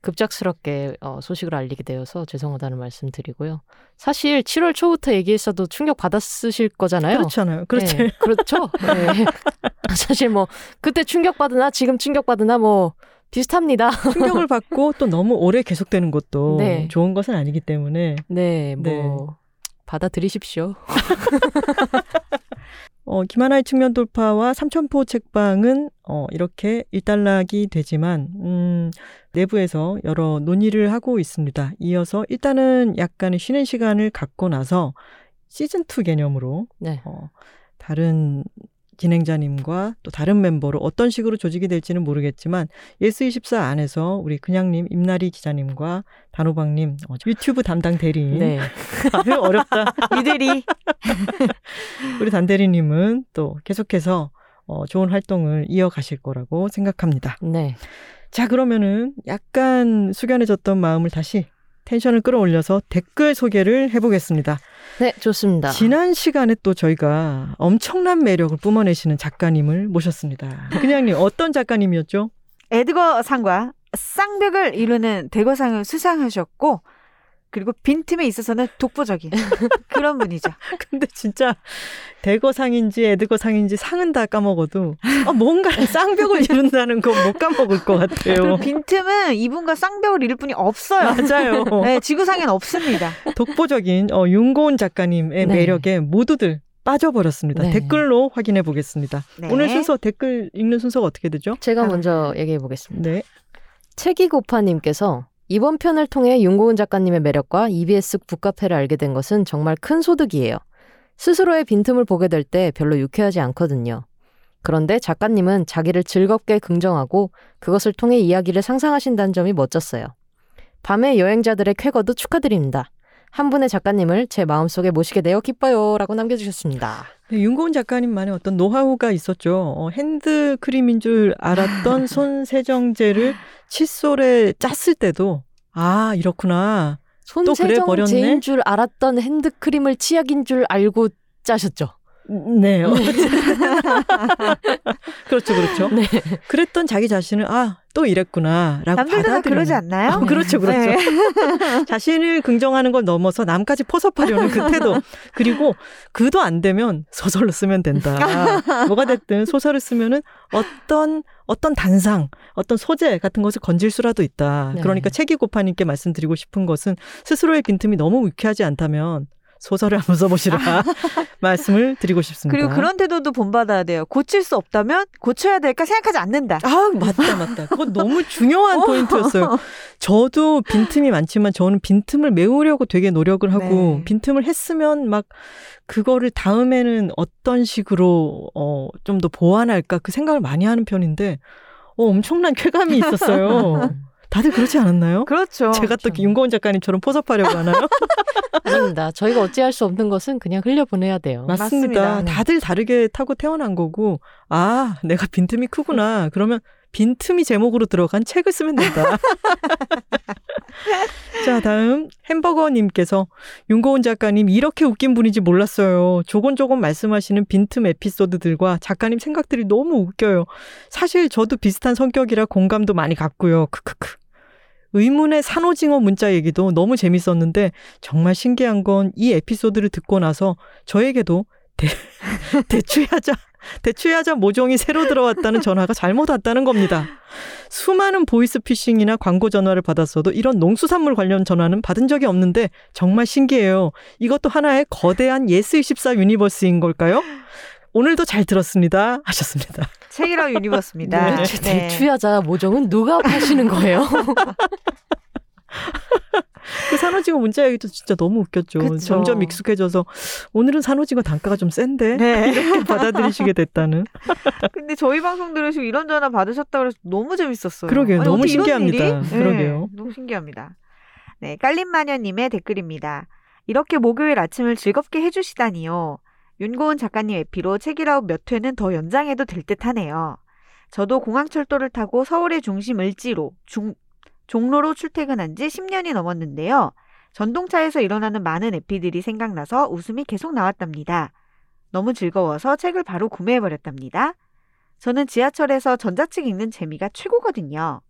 급작스럽게 어, 소식을 알리게 되어서 죄송하다는 말씀 드리고요. 사실 7월 초부터 얘기했어도 충격 받았으실 거잖아요. 그렇잖아요. 그렇지. 네, 그렇죠. 네. 사실 뭐 그때 충격 받으나 지금 충격 받으나 뭐 비슷합니다. 충격을 받고 또 너무 오래 계속되는 것도 네. 좋은 것은 아니기 때문에 네, 뭐 네. 받아들이십시오. 어, 김하나의 측면 돌파와 삼천포 책방은 어, 이렇게 일단락이 되지만 음, 내부에서 여러 논의를 하고 있습니다. 이어서 일단은 약간의 쉬는 시간을 갖고 나서 시즌 2 개념으로 네. 어, 다른 진행자님과 또 다른 멤버로 어떤 식으로 조직이 될지는 모르겠지만 예스24 안에서 우리 그냥님, 임나리 기자님과 단호박님, 어, 유튜브 담당 대리인 네. 아유 어렵다. 이들이 우리 단 대리님은 또 계속해서 어, 좋은 활동을 이어가실 거라고 생각합니다. 네. 자 그러면은 약간 숙연해졌던 마음을 다시 텐션을 끌어올려서 댓글 소개를 해보겠습니다. 네, 좋습니다. 지난 시간에 또 저희가 엄청난 매력을 뿜어내시는 작가님을 모셨습니다. 그냥님 어떤 작가님이었죠? 에드거 상과 쌍벽을 이루는 대거상을 수상하셨고 그리고 빈틈에 있어서는 독보적인 그런 분이죠. 근데 진짜 대거상인지 에드거상인지 상은 다 까먹어도 아, 뭔가를 쌍벽을 이룬다는 거못 까먹을 것 같아요. 빈틈은 이분과 쌍벽을 이룰 분이 없어요. 맞아요. 네, 지구상엔 없습니다. 독보적인 어, 윤고은 작가님의 네. 매력에 모두들 빠져버렸습니다. 네. 댓글로 확인해 보겠습니다. 네. 오늘 순서 댓글 읽는 순서가 어떻게 되죠? 제가 아. 먼저 얘기해 보겠습니다. 네. 책이고파님께서 이번 편을 통해 윤고은 작가님의 매력과 EBS 북카페를 알게 된 것은 정말 큰 소득이에요. 스스로의 빈틈을 보게 될 때 별로 유쾌하지 않거든요. 그런데 작가님은 자기를 즐겁게 긍정하고 그것을 통해 이야기를 상상하신다는 점이 멋졌어요. 밤의 여행자들의 쾌거도 축하드립니다. 한 분의 작가님을 제 마음속에 모시게 되어 기뻐요. 라고 남겨주셨습니다. 네, 윤고은 작가님만의 어떤 노하우가 있었죠. 어, 핸드크림인 줄 알았던 손 세정제를 칫솔에 짰을 때도 아 이렇구나. 또 그래 버렸네? 손세정제인 줄 알았던 핸드크림을 치약인 줄 알고 짜셨죠. 네. 어. 그렇죠, 그렇죠. 네. 그랬던 자기 자신을 아 또 이랬구나라고 받아들이는. 그러지 않나요? 어, 그렇죠, 그렇죠. 네. 자신을 긍정하는 걸 넘어서 남까지 포섭하려는 그 태도. 그리고 그도 안 되면 소설로 쓰면 된다. 뭐가 됐든 소설을 쓰면은 어떤 어떤 단상, 어떤 소재 같은 것을 건질 수라도 있다. 네. 그러니까 책이 고파님께 말씀드리고 싶은 것은 스스로의 빈틈이 너무 유쾌하지 않다면 소설을 한번 써보시라 말씀을 드리고 싶습니다. 그리고 그런 태도도 본받아야 돼요. 고칠 수 없다면 고쳐야 될까 생각하지 않는다. 아, 맞다, 맞다. 그거 너무 중요한 포인트였어요. 저도 빈틈이 많지만 저는 빈틈을 메우려고 되게 노력을 하고 네. 빈틈을 했으면 막 그거를 다음에는 어떤 식으로 어, 좀 더 보완할까 그 생각을 많이 하는 편인데 어, 엄청난 쾌감이 있었어요. 다들 그렇지 않았나요? 그렇죠. 제가 또 윤고은 작가님처럼 포섭하려고 하나요? 아닙니다. 저희가 어찌할 수 없는 것은 그냥 흘려보내야 돼요. 맞습니다. 맞습니다. 다들 다르게 타고 태어난 거고, 아, 내가 빈틈이 크구나. 그러면 빈틈이 제목으로 들어간 책을 쓰면 된다. 자, 다음 햄버거님께서 윤고은 작가님 이렇게 웃긴 분인지 몰랐어요. 조곤조곤 말씀하시는 빈틈 에피소드들과 작가님 생각들이 너무 웃겨요. 사실 저도 비슷한 성격이라 공감도 많이 갔고요. 크크크. 의문의 산호징어 문자 얘기도 너무 재밌었는데 정말 신기한 건 이 에피소드를 듣고 나서 저에게도 대, 대추야자 대추야자 모종이 새로 들어왔다는 전화가 잘못 왔다는 겁니다. 수많은 보이스피싱이나 광고 전화를 받았어도 이런 농수산물 관련 전화는 받은 적이 없는데 정말 신기해요. 이것도 하나의 거대한 예스24 universe인 걸까요? 오늘도 잘 들었습니다. 하셨습니다. 책읽아웃 universe입니다. 네. 대추, 대추야자 모종은 누가 파시는 거예요? 그 산호징어 문자 얘기도 진짜 너무 웃겼죠. 그쵸. 점점 익숙해져서 오늘은 산호징어 단가가 좀 센데 네. 이렇게 받아들이시게 됐다는. 근데 저희 방송 들으시고 이런 전화 받으셨다고 해서 너무 재밌었어요. 그러게요. 아니, 너무 신기합니다. 네, 그러게요. 너무 신기합니다. 네, 깔림마녀님의 댓글입니다. 이렇게 목요일 아침을 즐겁게 해주시다니요. 윤고은 작가님 에피로 책이라웃 몇 회는 더 연장해도 될 듯 하네요. 저도 공항철도를 타고 서울의 중심 을지로 중, 종로로 출퇴근한 지 10년이 넘었는데요. 전동차에서 일어나는 많은 에피들이 생각나서 웃음이 계속 나왔답니다. 너무 즐거워서 책을 바로 구매해버렸답니다. 저는 지하철에서 전자책 읽는 재미가 최고거든요.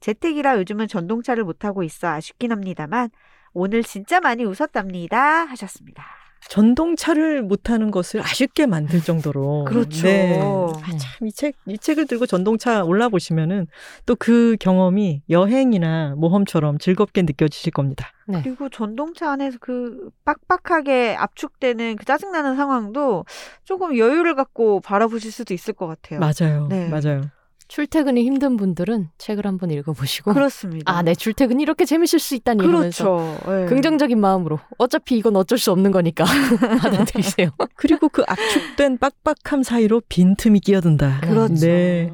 재택이라 요즘은 전동차를 못 타고 있어 아쉽긴 합니다만 오늘 진짜 많이 웃었답니다 하셨습니다. 전동차를 못하는 것을 아쉽게 만들 정도로. 그렇죠. 네. 아, 참, 이 책, 이 책을 들고 전동차 올라보시면은 또 그 경험이 여행이나 모험처럼 즐겁게 느껴지실 겁니다. 네. 그리고 전동차 안에서 그 빡빡하게 압축되는 그 짜증나는 상황도 조금 여유를 갖고 바라보실 수도 있을 것 같아요. 맞아요. 네. 맞아요. 출퇴근이 힘든 분들은 책을 한번 읽어보시고 그렇습니다. 아, 네, 출퇴근이 이렇게 재밌을 수 있다니 그렇죠. 예. 긍정적인 마음으로 어차피 이건 어쩔 수 없는 거니까 받아들이세요. 그리고 그 압축된 빡빡함 사이로 빈틈이 끼어든다. 그렇죠. 네.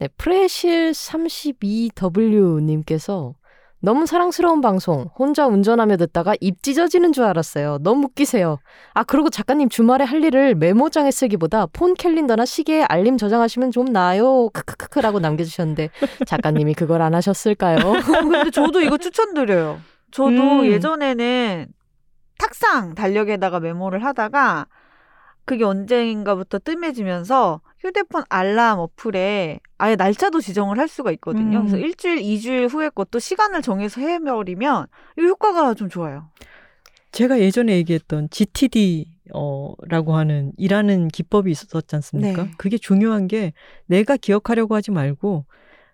네, 프레실 32W님께서 너무 사랑스러운 방송. 혼자 운전하며 듣다가 입 찢어지는 줄 알았어요. 너무 웃기세요. 아, 그리고 작가님 주말에 할 일을 메모장에 쓰기보다 폰 캘린더나 시계에 알림 저장하시면 좀 나아요. 크크크크라고 남겨주셨는데 작가님이 그걸 안 하셨을까요? 근데 저도 이거 추천드려요. 저도 음. 예전에는 탁상 달력에다가 메모를 하다가 그게 언젠가부터 뜸해지면서 휴대폰 알람 어플에 아예 날짜도 지정을 할 수가 있거든요. 음. 그래서 일주일, 이주일 후에 것도 시간을 정해서 해버리면 이 효과가 좀 좋아요. 제가 예전에 얘기했던 GTD 어, 라고 하는 일하는 기법이 있었지 않습니까? 네. 그게 중요한 게 내가 기억하려고 하지 말고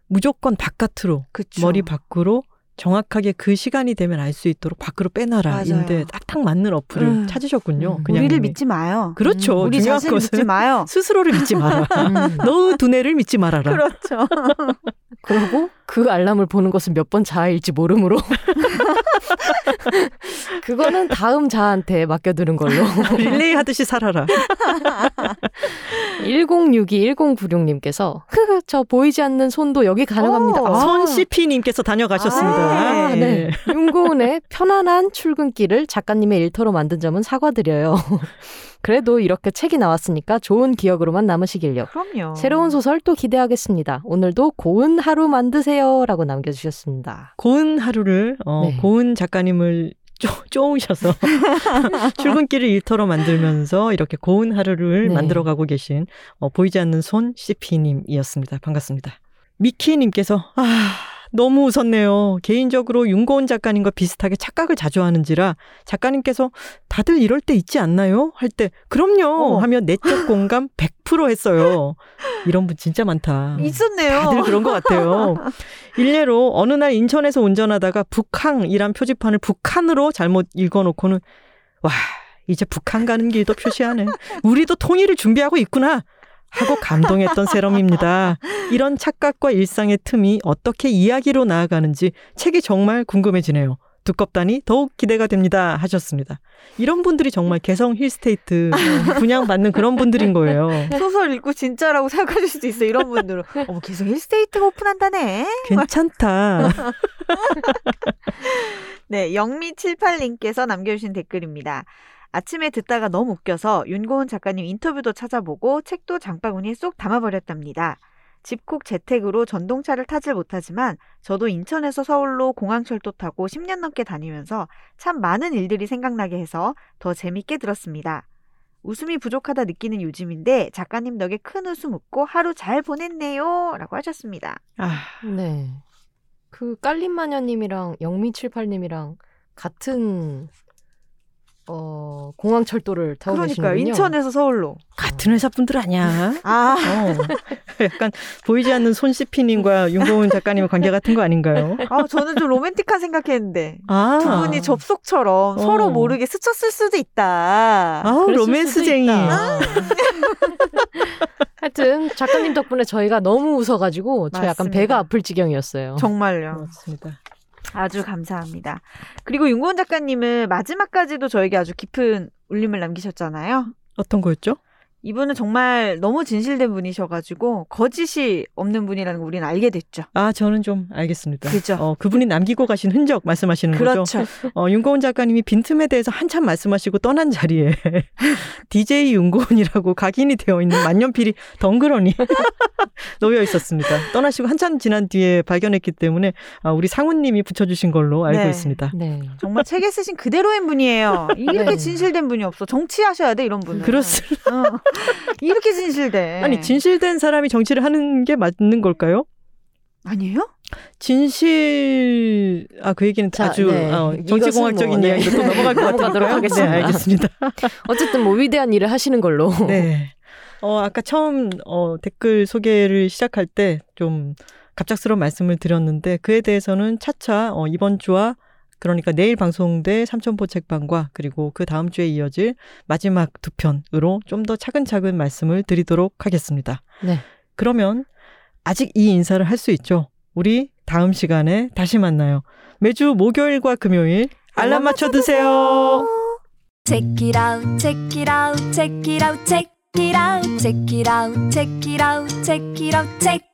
무조건 바깥으로 그쵸. 머리 밖으로 정확하게 그 시간이 되면 알 수 있도록 밖으로 빼놔라. 맞아요. 인데 딱딱 맞는 어플을 음. 찾으셨군요. 음. 그냥 우리를 님이. 믿지 마요. 그렇죠. 우리 중요한 자신을 것은 믿지 마요. 스스로를 믿지 마라. 음. 너의 두뇌를 믿지 말아라. 그렇죠. 그리고 그 알람을 보는 것은 몇 번 자아일지 모르므로 그거는 다음 자한테 맡겨두는 걸로. 릴레이 하듯이 살아라. 1062-1096님께서 흐흐 저 보이지 않는 손도 여기 가능합니다. 오, 아, 손 CP님께서 다녀가셨습니다. 아, 예. 네. 윤고은의 편안한 출근길을 작가님의 일터로 만든 점은 사과드려요. 그래도 이렇게 책이 나왔으니까 좋은 기억으로만 남으시길요. 그럼요. 새로운 소설 또 기대하겠습니다. 오늘도 고운 하루 만드세요. 라고 남겨주셨습니다. 고은 하루를 어, 네. 고은 작가님을 쪼, 쪼으셔서 출근길을 일터로 만들면서 이렇게 고운 하루를 네. 만들어가고 계신 어, 보이지 않는 손 CP님이었습니다. 반갑습니다. 미키님께서 아 너무 웃었네요. 개인적으로 윤고은 작가님과 비슷하게 착각을 자주 하는지라 작가님께서 다들 이럴 때 있지 않나요? 할 때 그럼요 어머. 하며 내적 공감 100% 했어요. 이런 분 진짜 많다. 있었네요. 다들 그런 것 같아요. 일례로 어느 날 인천에서 운전하다가 북항이란 표지판을 북한으로 잘못 읽어놓고는 와 이제 북한 가는 길도 표시하네. 우리도 통일을 준비하고 있구나. 하고 감동했던 세럼입니다. 이런 착각과 일상의 틈이 어떻게 이야기로 나아가는지 책이 정말 궁금해지네요. 두껍다니 더욱 기대가 됩니다. 하셨습니다. 이런 분들이 정말 개성 힐스테이트 분양받는 그런 분들인 거예요. 소설 읽고 진짜라고 생각하실 수도 있어요. 이런 분들은. 어머, 계속 힐스테이트가 오픈한다네. 괜찮다. 네, 영미78님께서 남겨주신 댓글입니다. 아침에 듣다가 너무 웃겨서 윤고은 작가님 인터뷰도 찾아보고 책도 장바구니에 쏙 담아버렸답니다. 집콕 재택으로 전동차를 타질 못하지만 저도 인천에서 서울로 공항철도 타고 10년 넘게 다니면서 참 많은 일들이 생각나게 해서 더 재밌게 들었습니다. 웃음이 부족하다 느끼는 요즘인데 작가님 덕에 큰 웃음 웃고 하루 잘 보냈네요. 라고 하셨습니다. 아, 네. 그 깔림마녀님이랑 영미78님이랑 같은 어 공항 철도를 타고 그러니까요. 계시는군요. 인천에서 서울로. 같은 회사 분들 아니야. 아, 어, 약간 보이지 않는 손 CP님과 윤고은 작가님의 관계 같은 거 아닌가요? 아, 저는 좀 로맨틱한 생각했는데. 아, 두 분이 접속처럼 어. 서로 모르게 스쳤을 수도 있다. 그랬을 로맨스쟁이. 있다. 하여튼 작가님 덕분에 저희가 너무 웃어가지고 저 약간 맞습니다. 배가 아플 지경이었어요. 정말요. 맞습니다. 아주 감사합니다. 그리고 윤고은 작가님은 마지막까지도 저에게 아주 깊은 울림을 남기셨잖아요. 어떤 거였죠? 이분은 정말 너무 진실된 분이셔가지고 거짓이 없는 분이라는 걸 우리는 알게 됐죠. 아, 저는 좀 알겠습니다. 그죠. 어, 그분이 남기고 가신 흔적 말씀하시는 거죠? 그렇죠. 어, 윤고은 작가님이 빈틈에 대해서 한참 말씀하시고 떠난 자리에 DJ 윤고은이라고 각인이 되어 있는 만년필이 덩그러니 놓여 있었습니다. 떠나시고 한참 지난 뒤에 발견했기 때문에 아, 우리 상우님이 붙여주신 걸로 알고 네. 있습니다. 네. 정말 책에 쓰신 그대로인 분이에요. 이렇게 네. 진실된 분이 없어. 정치하셔야 돼 이런 분은. 그렇습니다. 어. 이렇게 진실돼. 아니 진실된 사람이 정치를 하는 게 맞는 걸까요? 아니에요? 진실 아 그 얘기는 자, 아주 네. 어, 정치공학적인 뭐, 네. 이야기로 또 넘어갈 것 같아요. 하겠습니다. 네, 알겠습니다. 어쨌든 뭐 위대한 일을 하시는 걸로. 네. 어 아까 처음 어 댓글 소개를 시작할 때 좀 갑작스러운 말씀을 드렸는데 그에 대해서는 차차 어, 이번 주와 그러니까 내일 방송될 삼천포 책방과 그리고 그 다음 주에 이어질 마지막 두 편으로 좀 더 차근차근 말씀을 드리도록 하겠습니다. 네. 그러면 아직 이 인사를 할 수 있죠. 우리 다음 시간에 다시 만나요. 매주 목요일과 금요일 알람 맞춰 드세요. Check it out, check it out, check it out, check it out, check it out, check it out, check it out, check.